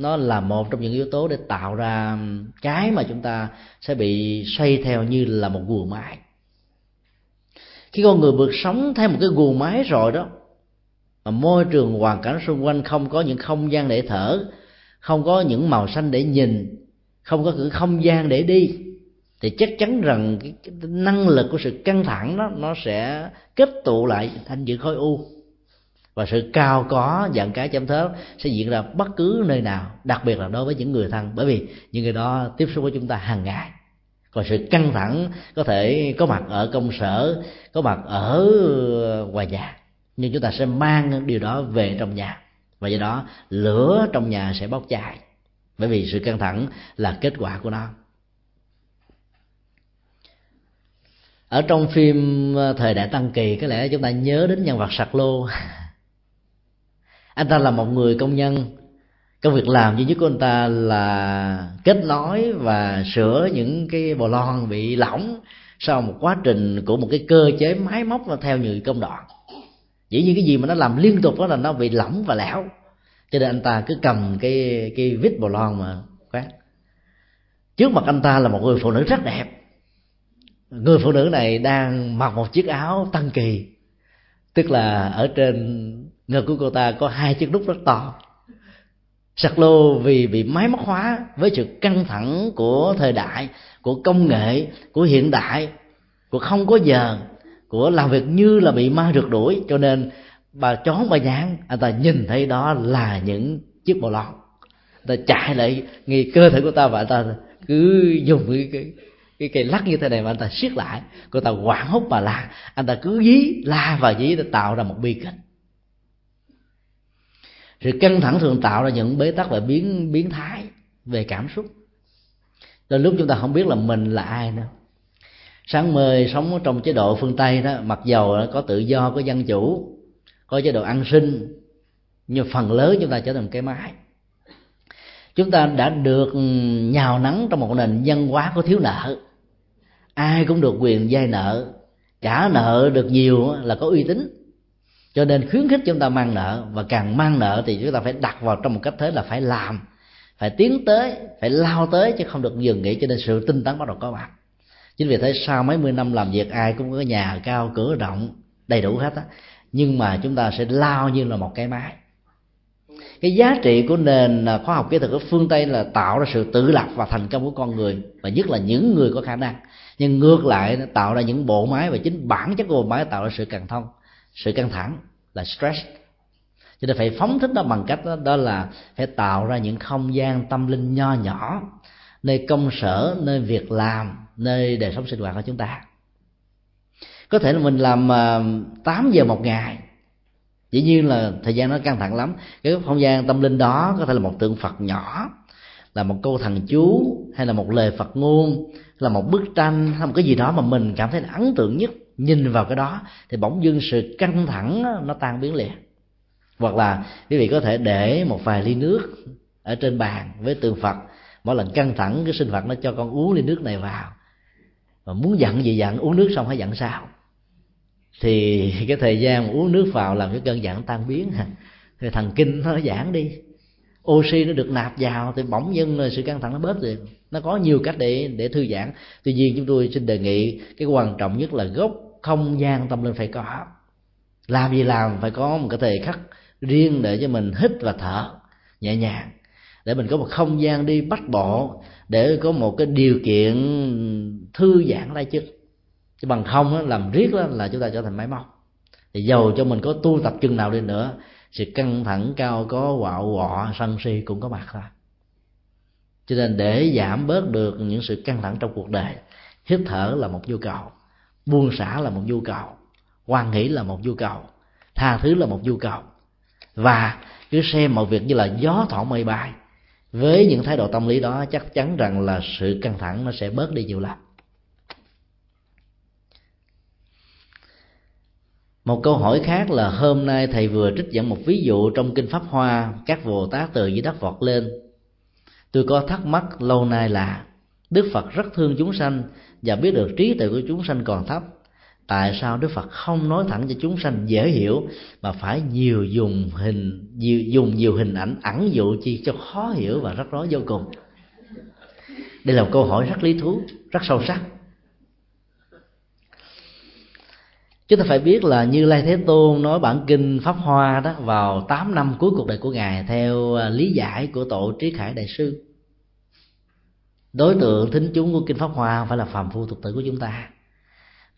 nó là một trong những yếu tố để tạo ra cái mà chúng ta sẽ bị xoay theo như là một guồng máy. Khi con người vượt sống theo một cái guồng máy rồi đó mà môi trường hoàn cảnh xung quanh không có những không gian để thở không có những màu xanh để nhìn không có những không gian để đi thì chắc chắn rằng cái, cái năng lực của sự căng thẳng đó nó sẽ kết tụ lại thành những khối u và sự cao có dạng cái chấm thớt sẽ diễn ra bất cứ nơi nào, đặc biệt là đối với những người thân. Bởi vì những người đó tiếp xúc với chúng ta hàng ngày. Còn sự căng thẳng có thể có mặt ở công sở, có mặt ở ngoài nhà. Nhưng chúng ta sẽ mang điều đó về trong nhà. Và do đó, lửa trong nhà sẽ bốc cháy. Bởi vì sự căng thẳng là kết quả của nó. Ở trong phim ờ, thời đại tăng kỳ, có lẽ chúng ta nhớ đến nhân vật sạc lô. anh ta là một người công nhân. Công việc làm duy nhất của anh ta là kết nối và sửa những cái bò lon bị lỏng sau một quá trình của một cái cơ chế máy móc theo nhiều công đoạn. Dĩ nhiên cái gì mà nó làm liên tục đó là nó bị lỏng và lẻo. Cho nên anh ta cứ cầm cái cái vít bò lon mà quát trước mặt anh ta là một người phụ nữ rất đẹp. Người phụ nữ này đang mặc một chiếc áo tăng kỳ, tức là ở trên ngực của cô ta có hai chiếc nút rất to. Sạc lô vì bị máy móc hóa với sự căng thẳng của thời đại của công nghệ của hiện đại của không có giờ của làm việc như là bị ma rượt đuổi. Cho nên bà chó bà nhãn anh ta nhìn thấy đó là những chiếc bò lon. Ta chạy lại nghi cơ thể của ta và anh ta cứ dùng cái, cái cái cây lắc như thế này mà anh ta siết lại. Cô ta hoảng hốt mà la. Anh ta cứ dí la và dí để tạo ra một bi kịch sự căng thẳng thường tạo ra những bế tắc và biến biến thái về cảm xúc. Đến lúc chúng ta không biết là mình là ai nữa. Sáng mời sống trong chế độ phương tây đó, mặc dầu có tự do, có dân chủ, có chế độ ăn sinh nhưng phần lớn chúng ta trở thành cái máy. Chúng ta đã được nhào nắng trong một nền văn hóa có thiếu nợ. Ai cũng được quyền vay nợ. Trả nợ được nhiều là có uy tín cho nên khuyến khích chúng ta mang nợ, và càng mang nợ thì chúng ta phải đặt vào trong một cách thế là phải làm, phải tiến tới, phải lao tới chứ không được dừng nghỉ cho nên sự tinh tấn bắt đầu có mặt. Chính vì thế sau mấy mươi năm làm việc, ai cũng có nhà, cao, cửa rộng, đầy đủ hết á. Nhưng mà chúng ta sẽ lao như là một cái máy. Cái giá trị của nền à, khoa học kỹ thuật ở phương tây là tạo ra sự tự lập và thành công của con người, và nhất là những người có khả năng. Nhưng ngược lại, nó tạo ra những bộ máy, và chính bản chất của bộ máy tạo ra sự càng thông sự căng thẳng là stress. Cho nên phải phóng thích nó bằng cách đó, đó là phải tạo ra những không gian tâm linh nho nhỏ nơi công sở nơi việc làm nơi đời sống sinh hoạt của chúng ta. Có thể là mình làm ờ, 8 giờ một ngày. Dĩ nhiên là thời gian nó căng thẳng lắm. Cái không gian tâm linh đó có thể là một tượng phật nhỏ là một câu thần chú hay là một lời phật ngôn là một bức tranh hay một cái gì đó mà mình cảm thấy ấn tượng nhất nhìn vào cái đó thì bỗng dưng sự căng thẳng nó tan biến liền. Hoặc là quý vị có thể để một vài ly nước ở trên bàn với tượng phật. Mỗi lần căng thẳng, cái sinh vật nó cho con uống ly nước này vào. Mà muốn giận gì giận, uống nước xong hãy giận sao? Thì cái thời gian uống nước vào làm cái cơn giận tan biến. Thì thần kinh nó giãn đi. Oxy nó được nạp vào thì bỗng dưng sự căng thẳng nó bớt rồi nó có nhiều cách để để thư giãn. Tuy nhiên chúng tôi xin đề nghị cái quan trọng nhất là gốc không gian tâm linh phải có. Làm gì làm phải có một cái thời khắc riêng để cho mình hít và thở nhẹ nhàng để mình có một không gian đi bắt bộ để có một cái điều kiện thư giãn lại chứ chứ bằng không á, làm riết đó là chúng ta trở thành máy móc. Thì dầu cho mình có tu tập chừng nào đi nữa sự căng thẳng cao có quạo quọ sân si cũng có mặt thôi. Cho nên để giảm bớt được những sự căng thẳng trong cuộc đời hít thở là một nhu cầu buông xả là một nhu cầu. Hoan nghĩ là một nhu cầu. Tha thứ là một nhu cầu. Và cứ xem mọi việc như là gió thoảng mây bay. Với những thái độ tâm lý đó, chắc chắn rằng là sự căng thẳng nó sẽ bớt đi nhiều lắm một câu hỏi khác là hôm nay thầy vừa trích dẫn một ví dụ trong kinh pháp hoa, các bồ tát từ dưới đất vọt lên. Tôi có thắc mắc lâu nay là đức phật rất thương chúng sanh và biết được trí tuệ của chúng sanh còn thấp. Tại sao đức phật không nói thẳng cho chúng sanh dễ hiểu mà phải nhiều dùng hình nhiều, dùng nhiều hình ảnh ẩn dụ chi cho khó hiểu và rắc rối vô cùng? Đây là một câu hỏi rất lý thú rất sâu sắc. Chúng ta phải biết là như lai thế tôn nói bản kinh pháp hoa đó vào 8 năm cuối cuộc đời của ngài theo à, lý giải của tổ trí khải đại sư đối tượng thính chúng của kinh pháp hoa không phải là phàm phu tục tử của chúng ta,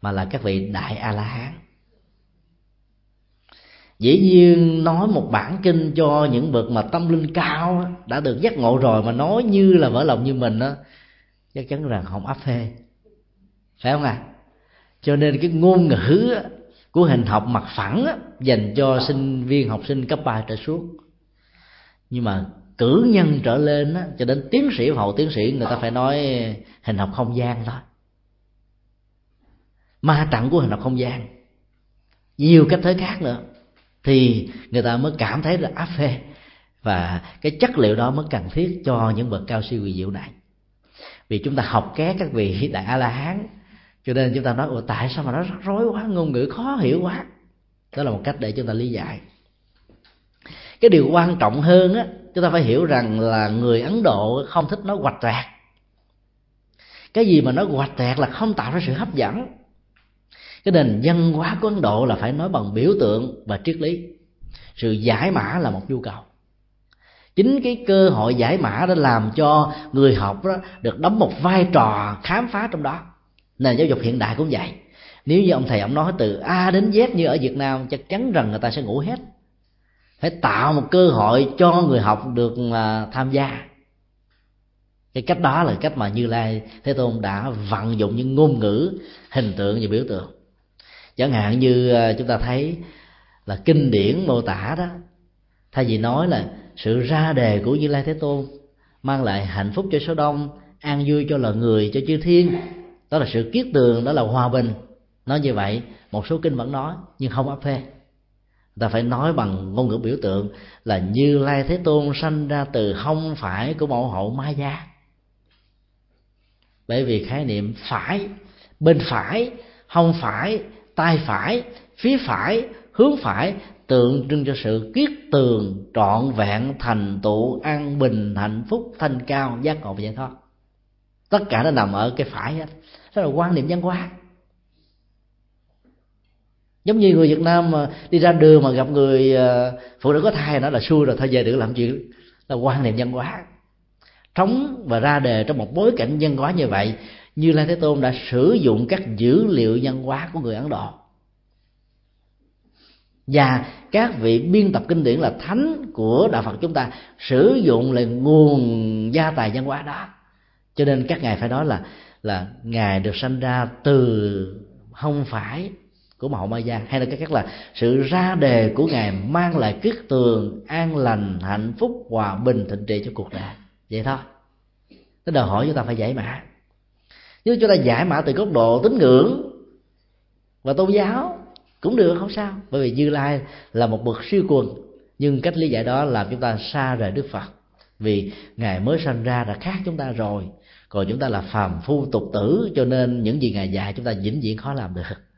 mà là các vị đại a la hán dĩ nhiên, nói một bản kinh cho những bậc mà tâm linh cao đã được giác ngộ rồi mà nói như là vỡ lòng như mình đó chắc chắn rằng không áp phê. Phải không à cho nên cái ngôn ngữ của hình học mặt phẳng dành cho sinh viên học sinh cấp 3 trở xuống. Nhưng mà cử nhân trở lên cho đến tiến sĩ hậu tiến sĩ người ta phải nói hình học không gian thôi. Ma trận của hình học không gian. Nhiều cách thế khác nữa. Thì người ta mới cảm thấy là áp phê và cái chất liệu đó mới cần thiết cho những bậc cao siêu kỳ diệu này. Vì chúng ta học ké các vị đại a la hán cho nên chúng ta nói ủa tại sao mà nó rắc rối quá ngôn ngữ khó hiểu quá? Đó là một cách để chúng ta lý giải. Cái điều quan trọng hơn á chúng ta phải hiểu rằng là người ấn độ không thích nói hoạch toẹt cái gì mà nói hoạch toẹt là không tạo ra sự hấp dẫn. Cái nền văn hóa của ấn độ là phải nói bằng biểu tượng và triết lý. Sự giải mã là một nhu cầu. Chính cái cơ hội giải mã đã làm cho người học đó được đóng một vai trò khám phá trong đó. Nền giáo dục hiện đại cũng vậy. Nếu như ông thầy ông nói từ a đến z như ở việt nam, chắc chắn rằng người ta sẽ ngủ hết phải tạo một cơ hội cho người học được à, tham gia. Cái cách đó là cách mà như lai thế tôn đã vận dụng những ngôn ngữ, hình tượng và biểu tượng. Chẳng hạn như à, chúng ta thấy là kinh điển mô tả đó, thay vì nói là sự ra đề của như lai thế tôn mang lại hạnh phúc cho số đông, an vui cho loài người, cho chư thiên, đó là sự kiết tường, đó là hòa bình. Nói như vậy, một số kinh vẫn nói, nhưng không áp phê ta phải nói bằng ngôn ngữ biểu tượng là như lai thế tôn sanh ra từ không phải của mẫu hậu ma gia. Bởi vì khái niệm phải, bên phải không phải tay phải, phía phải, hướng phải tượng trưng cho sự kiết tường, trọn vẹn, thành tựu, an bình, hạnh phúc, thanh cao, giác ngộ. Và giải thoát tất cả nó nằm ở cái phải hết. Đó là quan niệm văn hóa giống như người Việt Nam mà đi ra đường mà gặp người ờ, phụ nữ có thai nó là xui rồi, thôi về đừng làm chuyện là quan niệm văn hóa. Trống và ra đề trong một bối cảnh văn hóa như vậy, như lai thế tôn đã sử dụng các dữ liệu văn hóa của người ấn độ. Và các vị biên tập kinh điển là thánh của đạo phật chúng ta sử dụng là nguồn gia tài văn hóa đó. Cho nên các ngài phải nói là là ngài được sanh ra từ không phải của mẫu ma gia hay là cái cách là sự ra đề của ngài mang lại kiết tường, an lành, hạnh phúc, hòa bình, thịnh trị cho cuộc đời. Vậy thôi. Cái đòi hỏi chúng ta phải giải mã. Nếu chúng ta giải mã từ góc độ tín ngưỡng và tôn giáo, cũng được, không sao. Bởi vì như lai là một bậc siêu quần, nhưng cách lý giải đó làm chúng ta xa rời đức phật. Vì ngài mới sanh ra đã khác chúng ta rồi, còn chúng ta là phàm phu tục tử, cho nên những gì ngài dạy chúng ta vĩnh viễn khó làm được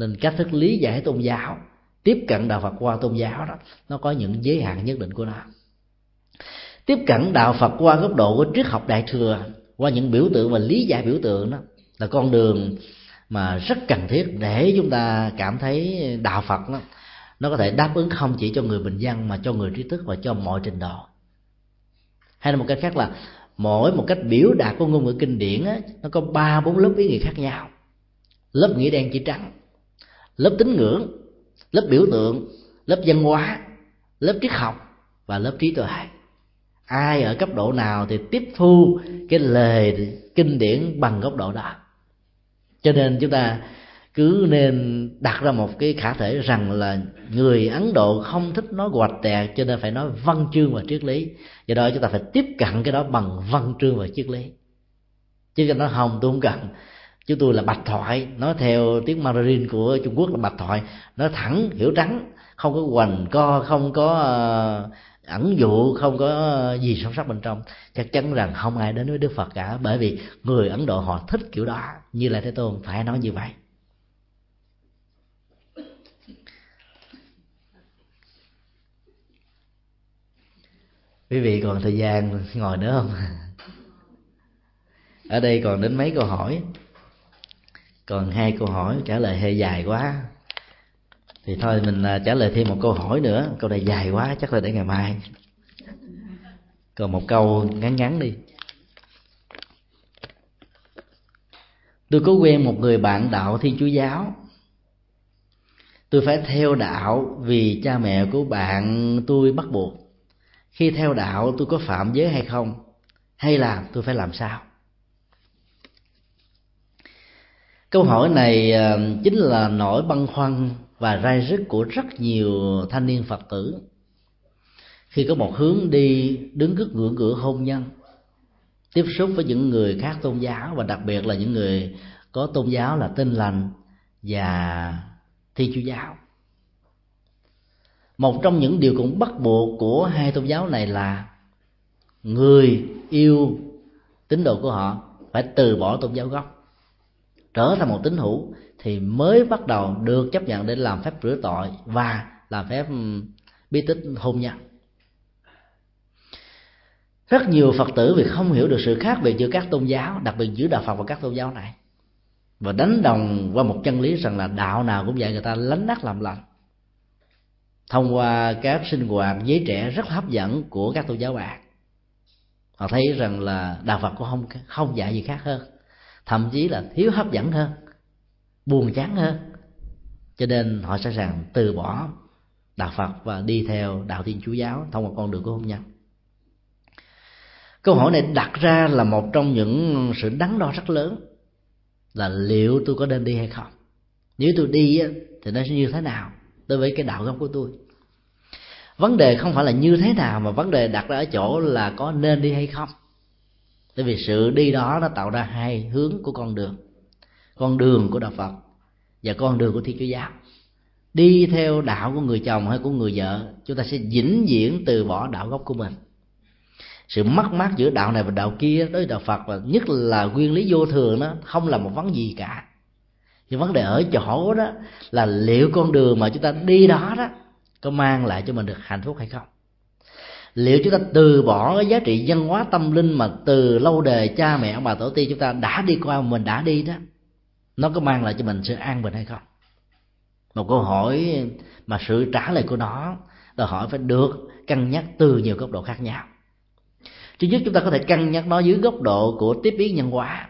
nên cách thức lý giải tôn giáo tiếp cận đạo phật qua tôn giáo đó nó có những giới hạn nhất định của nó. Tiếp cận đạo phật qua góc độ của triết học đại thừa qua những biểu tượng và lý giải biểu tượng đó là con đường mà rất cần thiết để chúng ta cảm thấy đạo phật đó, nó có thể đáp ứng không chỉ cho người bình dân mà cho người trí thức và cho mọi trình độ. Hay là một cách khác là mỗi một cách biểu đạt của ngôn ngữ kinh điển á, nó có ba bốn lớp ý nghĩa khác nhau. Lớp nghĩa đen chỉ trắng lớp tín ngưỡng, lớp biểu tượng, lớp văn hóa, lớp triết học và lớp trí tuệ. Ai ở cấp độ nào thì tiếp thu cái lời kinh điển bằng góc độ đó. Cho nên chúng ta cứ nên đặt ra một cái khả thể rằng là người ấn độ không thích nói hoạch tẹt cho nên phải nói văn chương và triết lý. Do đó chúng ta phải tiếp cận cái đó bằng văn chương và triết lý. Chứ cho nó không, tôi không cần chúng tôi là bạch thoại nói theo tiếng mandarin của trung quốc là bạch thoại. Nó thẳng, hiểu trắng không có quành co, không có ờ, ẩn dụ, không có ờ, gì sâu sắc bên trong. Chắc chắn rằng không ai đến với đức phật cả, bởi vì người ấn độ họ thích kiểu đó, như là thế tôn phải nói như vậy. Quý vị còn thời gian ngồi nữa không? Ở đây còn đến mấy câu hỏi còn hai câu hỏi trả lời hơi dài quá. Thì thôi, mình à, trả lời thêm một câu hỏi nữa. Câu này dài quá, chắc là để ngày mai. Còn một câu ngắn ngắn đi. Tôi có quen một người bạn đạo thiên chúa giáo. Tôi phải theo đạo vì cha mẹ của bạn tôi bắt buộc. Khi theo đạo, tôi có phạm giới hay không? Hay là tôi phải làm sao? Câu hỏi này ờ, chính là nỗi băn khoăn và rai rứt của rất nhiều thanh niên phật tử. Khi có một hướng đi đứng trước ngưỡng cửa hôn nhân, tiếp xúc với những người khác tôn giáo và đặc biệt là những người có tôn giáo là tin lành và thi chúa giáo. Một trong những điều cũng bắt buộc của hai tôn giáo này là người yêu tín đồ của họ phải từ bỏ tôn giáo gốc trở thành một tín hữu thì mới bắt đầu được chấp nhận để làm phép rửa tội và làm phép bí tích hôn nhân. Rất nhiều phật tử vì không hiểu được sự khác biệt giữa các tôn giáo, đặc biệt giữa đạo phật và các tôn giáo này, và đánh đồng qua một chân lý rằng là đạo nào cũng dạy người ta lánh đắc làm lành. Thông qua các sinh hoạt, giới trẻ rất hấp dẫn của các tôn giáo bạn. Họ thấy rằng là đạo phật cũng không không dạy gì khác hơn thậm chí là thiếu hấp dẫn hơn, buồn chán hơn. Cho nên họ sẵn sàng từ bỏ đạo phật và đi theo đạo thiên chúa giáo thông qua con đường của hôn nhân. Câu hỏi này đặt ra là một trong những sự đắn đo rất lớn là liệu tôi có nên đi hay không. Nếu tôi đi thì nó sẽ như thế nào đối với cái đạo gốc của tôi? Vấn đề không phải là như thế nào mà vấn đề đặt ra ở chỗ là có nên đi hay không tại vì sự đi đó nó tạo ra hai hướng của con đường. Con đường của đạo phật và con đường của thiên chúa giáo. Đi theo đạo của người chồng hay của người vợ, chúng ta sẽ vĩnh viễn từ bỏ đạo gốc của mình. Sự mất mát giữa đạo này và đạo kia đối với đạo phật và nhất là nguyên lý vô thường nó không là một vấn gì cả. Nhưng vấn đề ở chỗ đó là liệu con đường mà chúng ta đi đó đó có mang lại cho mình được hạnh phúc hay không? Liệu chúng ta từ bỏ cái giá trị văn hóa tâm linh mà từ lâu đời cha mẹ bà tổ tiên chúng ta đã đi qua mình đã đi đó nó có mang lại cho mình sự an bình hay không? Một câu hỏi mà sự trả lời của nó đòi hỏi phải được cân nhắc từ nhiều góc độ khác nhau. Thứ nhất chúng ta có thể cân nhắc nó dưới góc độ của tiếp biến nhân hóa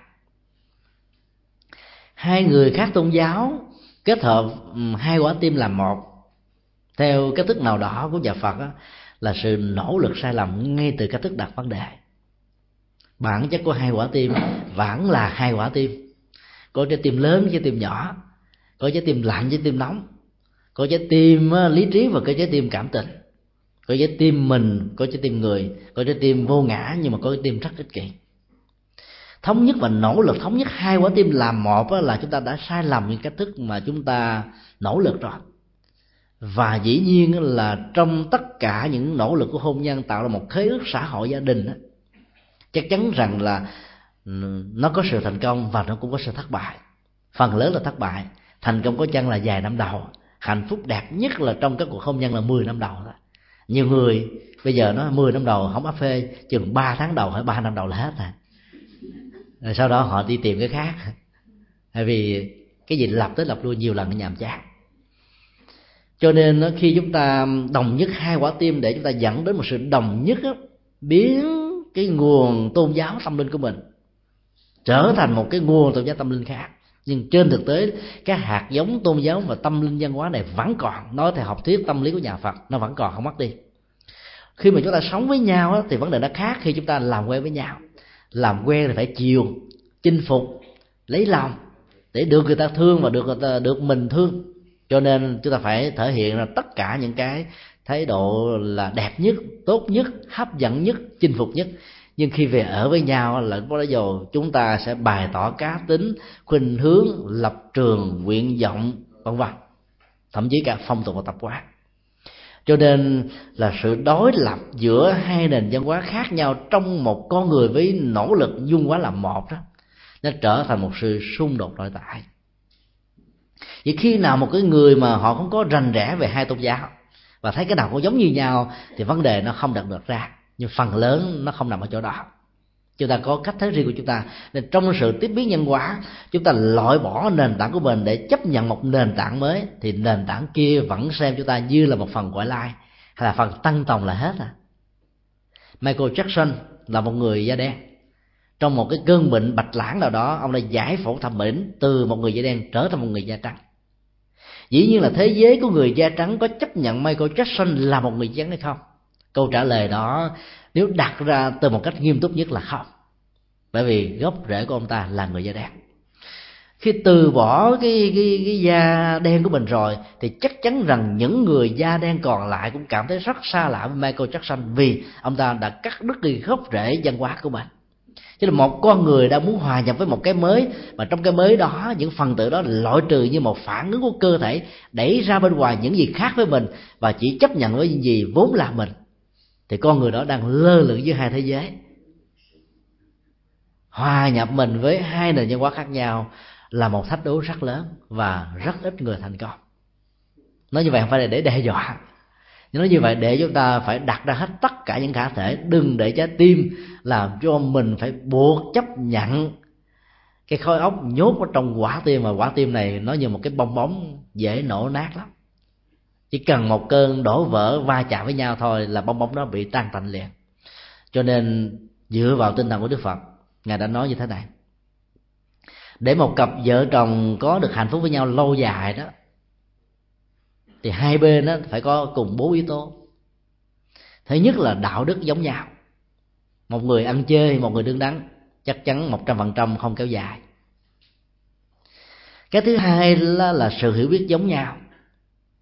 hai người khác tôn giáo kết hợp hai quả tim làm một. Theo cách thức nào đó của nhà phật đó, là sự nỗ lực sai lầm ngay từ cách thức đặt vấn đề. Bản chất của hai quả tim vẫn là hai quả tim. Có trái tim lớn với trái tim nhỏ. Có trái tim lạnh với tim nóng. Có trái tim lý trí và có trái tim cảm tình. Có trái tim mình, có trái tim người. Có trái tim vô ngã nhưng mà có trái tim rất ích kỷ. Thống nhất và nỗ lực, thống nhất hai quả tim làm một là chúng ta đã sai lầm những cách thức mà chúng ta nỗ lực rồi và dĩ nhiên là trong tất cả những nỗ lực của hôn nhân tạo ra một khế ước xã hội gia đình chắc chắn rằng là nó có sự thành công và nó cũng có sự thất bại. Phần lớn là thất bại. Thành công có chăng là vài năm đầu. Hạnh phúc đẹp nhất là trong các cuộc hôn nhân là 10 năm đầu đó. nhiều người, bây giờ nó 10 năm đầu không áp phê, chừng 3 tháng đầu hay 3 năm đầu là hết rồi. Rồi sau đó họ đi tìm cái khác. Tại vì cái gì lập tới lập lui nhiều lần nó nhàm chán cho nên ờ, khi chúng ta đồng nhất hai quả tim để chúng ta dẫn đến một sự đồng nhất đó, biến cái nguồn tôn giáo tâm linh của mình trở thành một cái nguồn tôn giáo tâm linh khác. Nhưng trên thực tế các hạt giống tôn giáo và tâm linh văn hóa này vẫn còn. Nói theo học thuyết tâm lý của nhà phật nó vẫn còn không mất đi. Khi mà chúng ta sống với nhau thì vấn đề nó khác khi chúng ta làm quen với nhau. Làm quen thì phải chiều chinh phục lấy lòng để được người ta thương và được người ta, được mình thương cho nên chúng ta phải thể hiện ra tất cả những cái thái độ là đẹp nhất, tốt nhất, hấp dẫn nhất, chinh phục nhất. Nhưng khi về ở với nhau, là có dầu chúng ta sẽ bày tỏ cá tính, khuynh hướng, lập trường, nguyện vọng, vân vân. Thậm chí cả phong tục và tập quán. Cho nên là sự đối lập giữa hai nền văn hóa khác nhau trong một con người với nỗ lực dung hóa làm một đó, nó trở thành một sự xung đột nội tại vậy khi nào một cái người mà họ không có rành rẽ về hai tôn giáo và thấy cái nào cũng giống như nhau, thì vấn đề nó không đặt được ra. Nhưng phần lớn nó không nằm ở chỗ đó. Chúng ta có cách thấy riêng của chúng ta. Nên trong sự tiếp biến nhân hóa chúng ta loại bỏ nền tảng của mình để chấp nhận một nền tảng mới, thì nền tảng kia vẫn xem chúng ta như là một phần ngoại lai, hay là phần tăng tòng là hết à. Michael Jackson là một người da đen. Trong một cái cơn bệnh bạch lãng nào đó, ông đã giải phẫu thẩm mỹ từ một người da đen trở thành một người da trắng dĩ nhiên là thế giới của người da trắng có chấp nhận Michael Jackson là một người trắng hay không? Câu trả lời đó nếu đặt ra từ một cách nghiêm túc nhất là không. Bởi vì gốc rễ của ông ta là người da đen. Khi từ bỏ cái, cái, cái da đen của mình rồi thì chắc chắn rằng những người da đen còn lại cũng cảm thấy rất xa lạ với Michael Jackson vì ông ta đã cắt đứt đi gốc rễ văn hóa của mình chứ là một con người đang muốn hòa nhập với một cái mới, mà trong cái mới đó, những phần tử đó loại trừ như một phản ứng của cơ thể, đẩy ra bên ngoài những gì khác với mình và chỉ chấp nhận với những gì vốn là mình. Thì con người đó đang lơ lửng giữa hai thế giới. Hòa nhập mình với hai nền văn hóa khác nhau là một thách đố rất lớn và rất ít người thành công. Nói như vậy không phải là để đe dọa nói như vậy để chúng ta phải đặt ra hết tất cả những khả thể đừng để trái tim làm cho mình phải buộc chấp nhận cái khối óc nhốt ở trong quả tim. Mà quả tim này nó như một cái bong bóng dễ nổ nát lắm. Chỉ cần một cơn đổ vỡ va chạm với nhau thôi là bong bóng đó bị tan tành liền. Cho nên dựa vào tinh thần của đức phật ngài đã nói như thế này. Để một cặp vợ chồng có được hạnh phúc với nhau lâu dài đó thì hai bên đó phải có cùng bốn yếu tố. Thứ nhất là đạo đức giống nhau. Một người ăn chơi một người đứng đắn chắc chắn một trăm phần trăm không kéo dài. Cái thứ hai là, là sự hiểu biết giống nhau.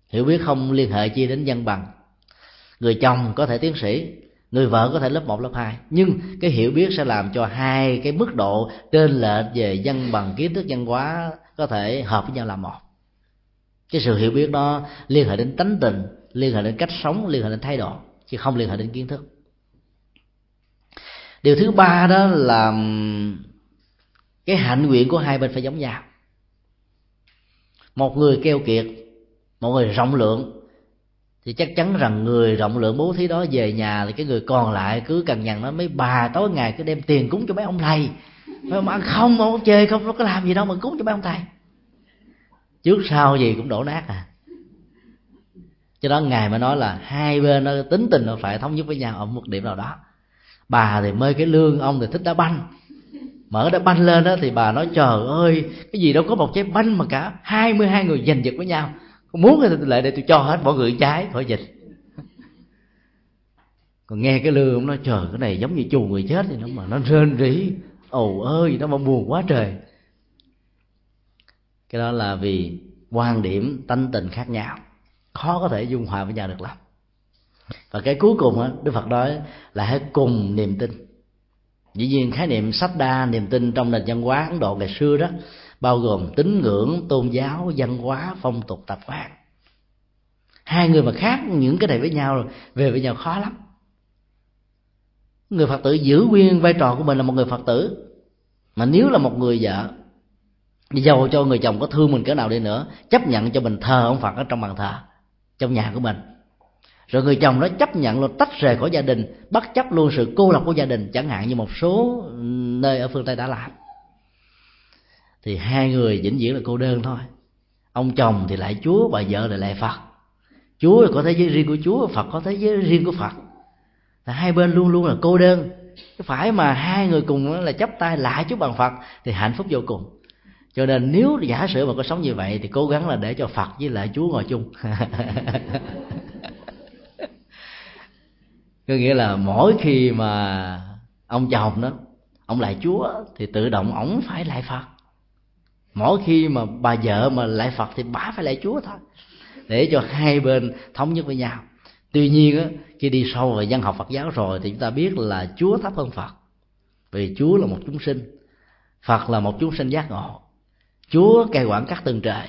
Hiểu biết không liên hệ chi đến văn bằng. Người chồng có thể tiến sĩ người vợ có thể lớp 1, lớp 2 nhưng cái hiểu biết sẽ làm cho hai cái mức độ trên lệch về văn bằng kiến thức văn hóa có thể hợp với nhau là một cái sự hiểu biết đó liên hệ đến tánh tình, liên hệ đến cách sống, liên hệ đến thái độ, chứ không liên hệ đến kiến thức. Điều thứ ba đó là cái hạnh nguyện của hai bên phải giống nhau. Một người keo kiệt, một người rộng lượng, thì chắc chắn rằng người rộng lượng bố thí đó về nhà thì cái người còn lại cứ cằn nhằn nó mấy bà, tối ngày cứ đem tiền cúng cho mấy ông thầy, mấy ông ăn không ông chơi không, nó có làm gì đâu mà cúng cho mấy ông thầy trước sau gì cũng đổ nát à. Cho đó ngài mới nói là hai bên nó tính tình nó phải thống nhất với nhau ở một điểm nào đó. Bà thì mê cái lương, ông thì thích đá banh. Mở đá banh lên đó thì bà nói, trời ơi, cái gì đâu có một trái banh mà cả hai mươi hai người giành giật với nhau. Muốn thì lại để tôi cho hết mọi người trái khỏi dịch còn nghe cái lương ông nói, trời, cái này giống như chù người chết thì nó mà nó rên rỉ. Ồ ơi, nó mà buồn quá trời cái đó là vì quan điểm tánh tình khác nhau. Khó có thể dung hòa với nhau được lắm. Và cái cuối cùng á, đức phật nói là hãy cùng niềm tin. Dĩ nhiên khái niệm sách đa, niềm tin trong nền văn hóa ấn độ ngày xưa đó, bao gồm tín ngưỡng, tôn giáo, văn hóa, phong tục, tập quán. Hai người mà khác những cái này với nhau về với nhau khó lắm. Người phật tử giữ nguyên vai trò của mình là một người phật tử. Mà nếu là một người vợ dầu cho người chồng có thương mình cỡ nào đi nữa, chấp nhận cho mình thờ ông phật ở trong bàn thờ, trong nhà của mình. Rồi người chồng đó chấp nhận luôn tách rời khỏi gia đình, bất chấp luôn sự cô lập của gia đình, chẳng hạn như một số nơi ở phương tây đã làm. Thì hai người vĩnh viễn là cô đơn thôi. Ông chồng thì lại chúa bà vợ lại lại phật. Chúa là có thế giới riêng của chúa, phật có thế giới riêng của phật. Là hai bên luôn luôn là cô đơn. Phải mà hai người cùng là chấp tay lại chúa bằng phật thì hạnh phúc vô cùng cho nên nếu giả sử mà có sống như vậy thì cố gắng là để cho phật với lại chúa ngồi chung. Có nghĩa là mỗi khi mà ông chồng đó ông lại chúa thì tự động ổng phải lại phật. Mỗi khi mà bà vợ mà lại phật thì bà phải lại chúa thôi. Để cho hai bên thống nhất với nhau. Tuy nhiên á, khi đi sâu vào văn học phật giáo rồi thì chúng ta biết là chúa thấp hơn phật. Vì chúa là một chúng sinh phật là một chúng sinh giác ngộ chúa cai quản các tầng trời.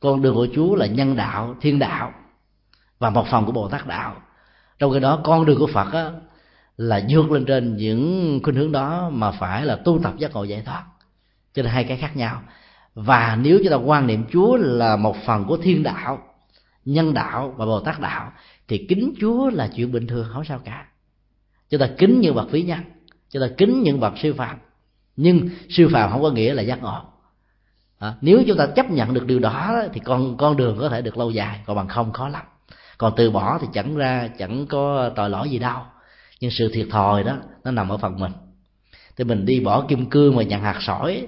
Con đường của chúa là nhân đạo thiên đạo và một phần của bồ tát đạo. Trong cái đó con đường của phật á, là vượt lên trên những khuynh hướng đó mà phải là tu tập giác ngộ giải thoát. Cho nên hai cái khác nhau. Và nếu chúng ta quan niệm chúa là một phần của thiên đạo nhân đạo và bồ tát đạo thì kính chúa là chuyện bình thường không sao cả. Chúng ta kính những bậc vĩ nhân chúng ta kính những bậc siêu phàm nhưng siêu phàm không có nghĩa là giác ngộ à, nếu chúng ta chấp nhận được điều đó thì con con đường có thể được lâu dài còn bằng không khó lắm. Còn từ bỏ thì chẳng ra chẳng có tội lỗi gì đâu. Nhưng sự thiệt thòi đó nó nằm ở phần mình. Thì mình đi bỏ kim cương mà nhận hạt sỏi.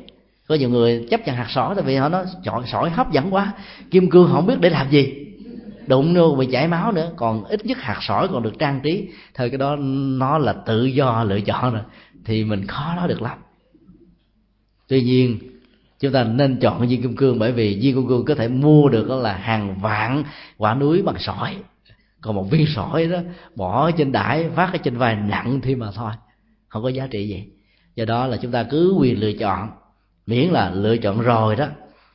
Có nhiều người chấp nhận hạt sỏi tại vì họ nói chọn sỏi hấp dẫn quá. Kim cương không biết để làm gì. Đụng vô bị chảy máu nữa. Còn ít nhất hạt sỏi còn được trang trí. Thôi cái đó nó là tự do lựa chọn rồi. Thì mình khó nói được lắm. Tuy nhiên chúng ta nên chọn viên kim cương bởi vì viên kim cương có thể mua được đó là hàng vạn quả núi bằng sỏi. Còn một viên sỏi đó, bỏ trên đải phát ở trên vai nặng thì mà thôi, không có giá trị gì. Do đó là chúng ta cứ quyền lựa chọn. Miễn là lựa chọn rồi đó,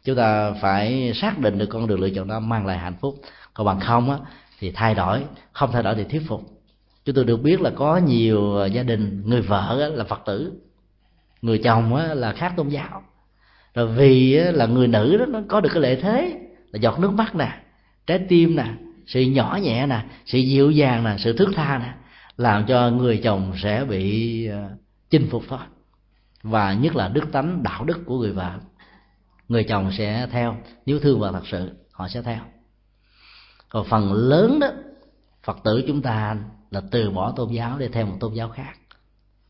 chúng ta phải xác định được con đường lựa chọn đó mang lại hạnh phúc. Còn bằng không á, thì thay đổi, không thay đổi thì thuyết phục. Chúng tôi được biết là có nhiều gia đình, người vợ là phật tử, người chồng là khác tôn giáo rồi vì là người nữ đó nó có được cái lợi thế là giọt nước mắt nè, trái tim nè, sự nhỏ nhẹ nè, sự dịu dàng nè, sự thước tha nè, làm cho người chồng sẽ bị ờ, chinh phục thôi. Và nhất là đức tánh, đạo đức của người vợ, người chồng sẽ theo, nếu thương vợ thật sự, họ sẽ theo. Còn phần lớn đó, phật tử chúng ta là từ bỏ tôn giáo để theo một tôn giáo khác.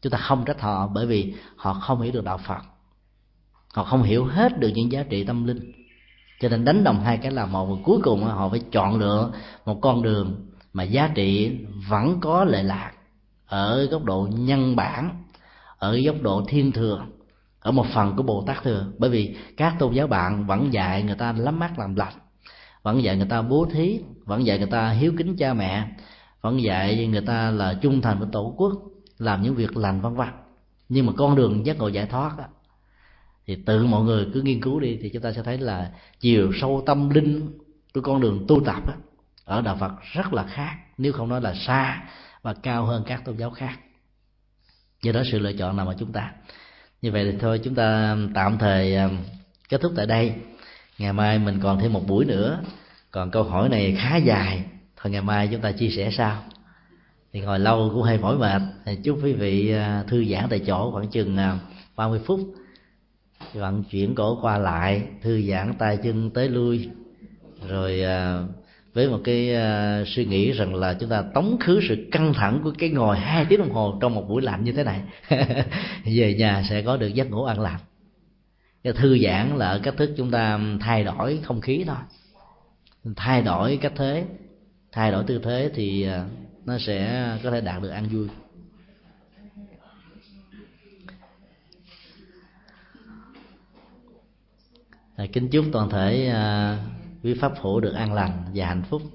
Chúng ta không trách họ bởi vì họ không hiểu được đạo phật họ không hiểu hết được những giá trị tâm linh. Cho nên đánh đồng hai cái là một và cuối cùng họ phải chọn lựa một con đường mà giá trị vẫn có lệ lạc ở góc độ nhân bản ở góc độ thiên thừa ở một phần của bồ tát thừa. Bởi vì các tôn giáo bạn vẫn dạy người ta lắm mắt làm lành vẫn dạy người ta bố thí vẫn dạy người ta hiếu kính cha mẹ vẫn dạy người ta là trung thành với tổ quốc làm những việc lành vân vân. Nhưng mà con đường giác ngộ giải thoát đó, thì tự mọi người cứ nghiên cứu đi thì chúng ta sẽ thấy là chiều sâu tâm linh của con đường tu tập đó, ở đạo Phật rất là khác nếu không nói là xa và cao hơn các tôn giáo khác. Do đó sự lựa chọn nằm ở chúng ta. Như vậy thì thôi chúng ta tạm thời à, kết thúc tại đây. Ngày mai mình còn thêm một buổi nữa. Còn câu hỏi này khá dài. Thôi ngày mai chúng ta chia sẻ sau. Thì ngồi lâu cũng hơi mỏi mệt. Chúc quý vị à, thư giãn tại chỗ khoảng chừng à, 30 phút vận chuyển cổ qua lại, thư giãn tay chân tới lui. Rồi à, với một cái à, suy nghĩ rằng là chúng ta tống khứ sự căng thẳng của cái ngồi hai tiếng đồng hồ trong một buổi lạnh như thế này, về nhà sẽ có được giấc ngủ an lạc cái thư giãn là ở cách thức chúng ta thay đổi không khí thôi. Thay đổi cách thế, thay đổi tư thế thì à, nó sẽ có thể đạt được an vui. Kính chúc toàn thể à, quý pháp hữu được an lành và hạnh phúc.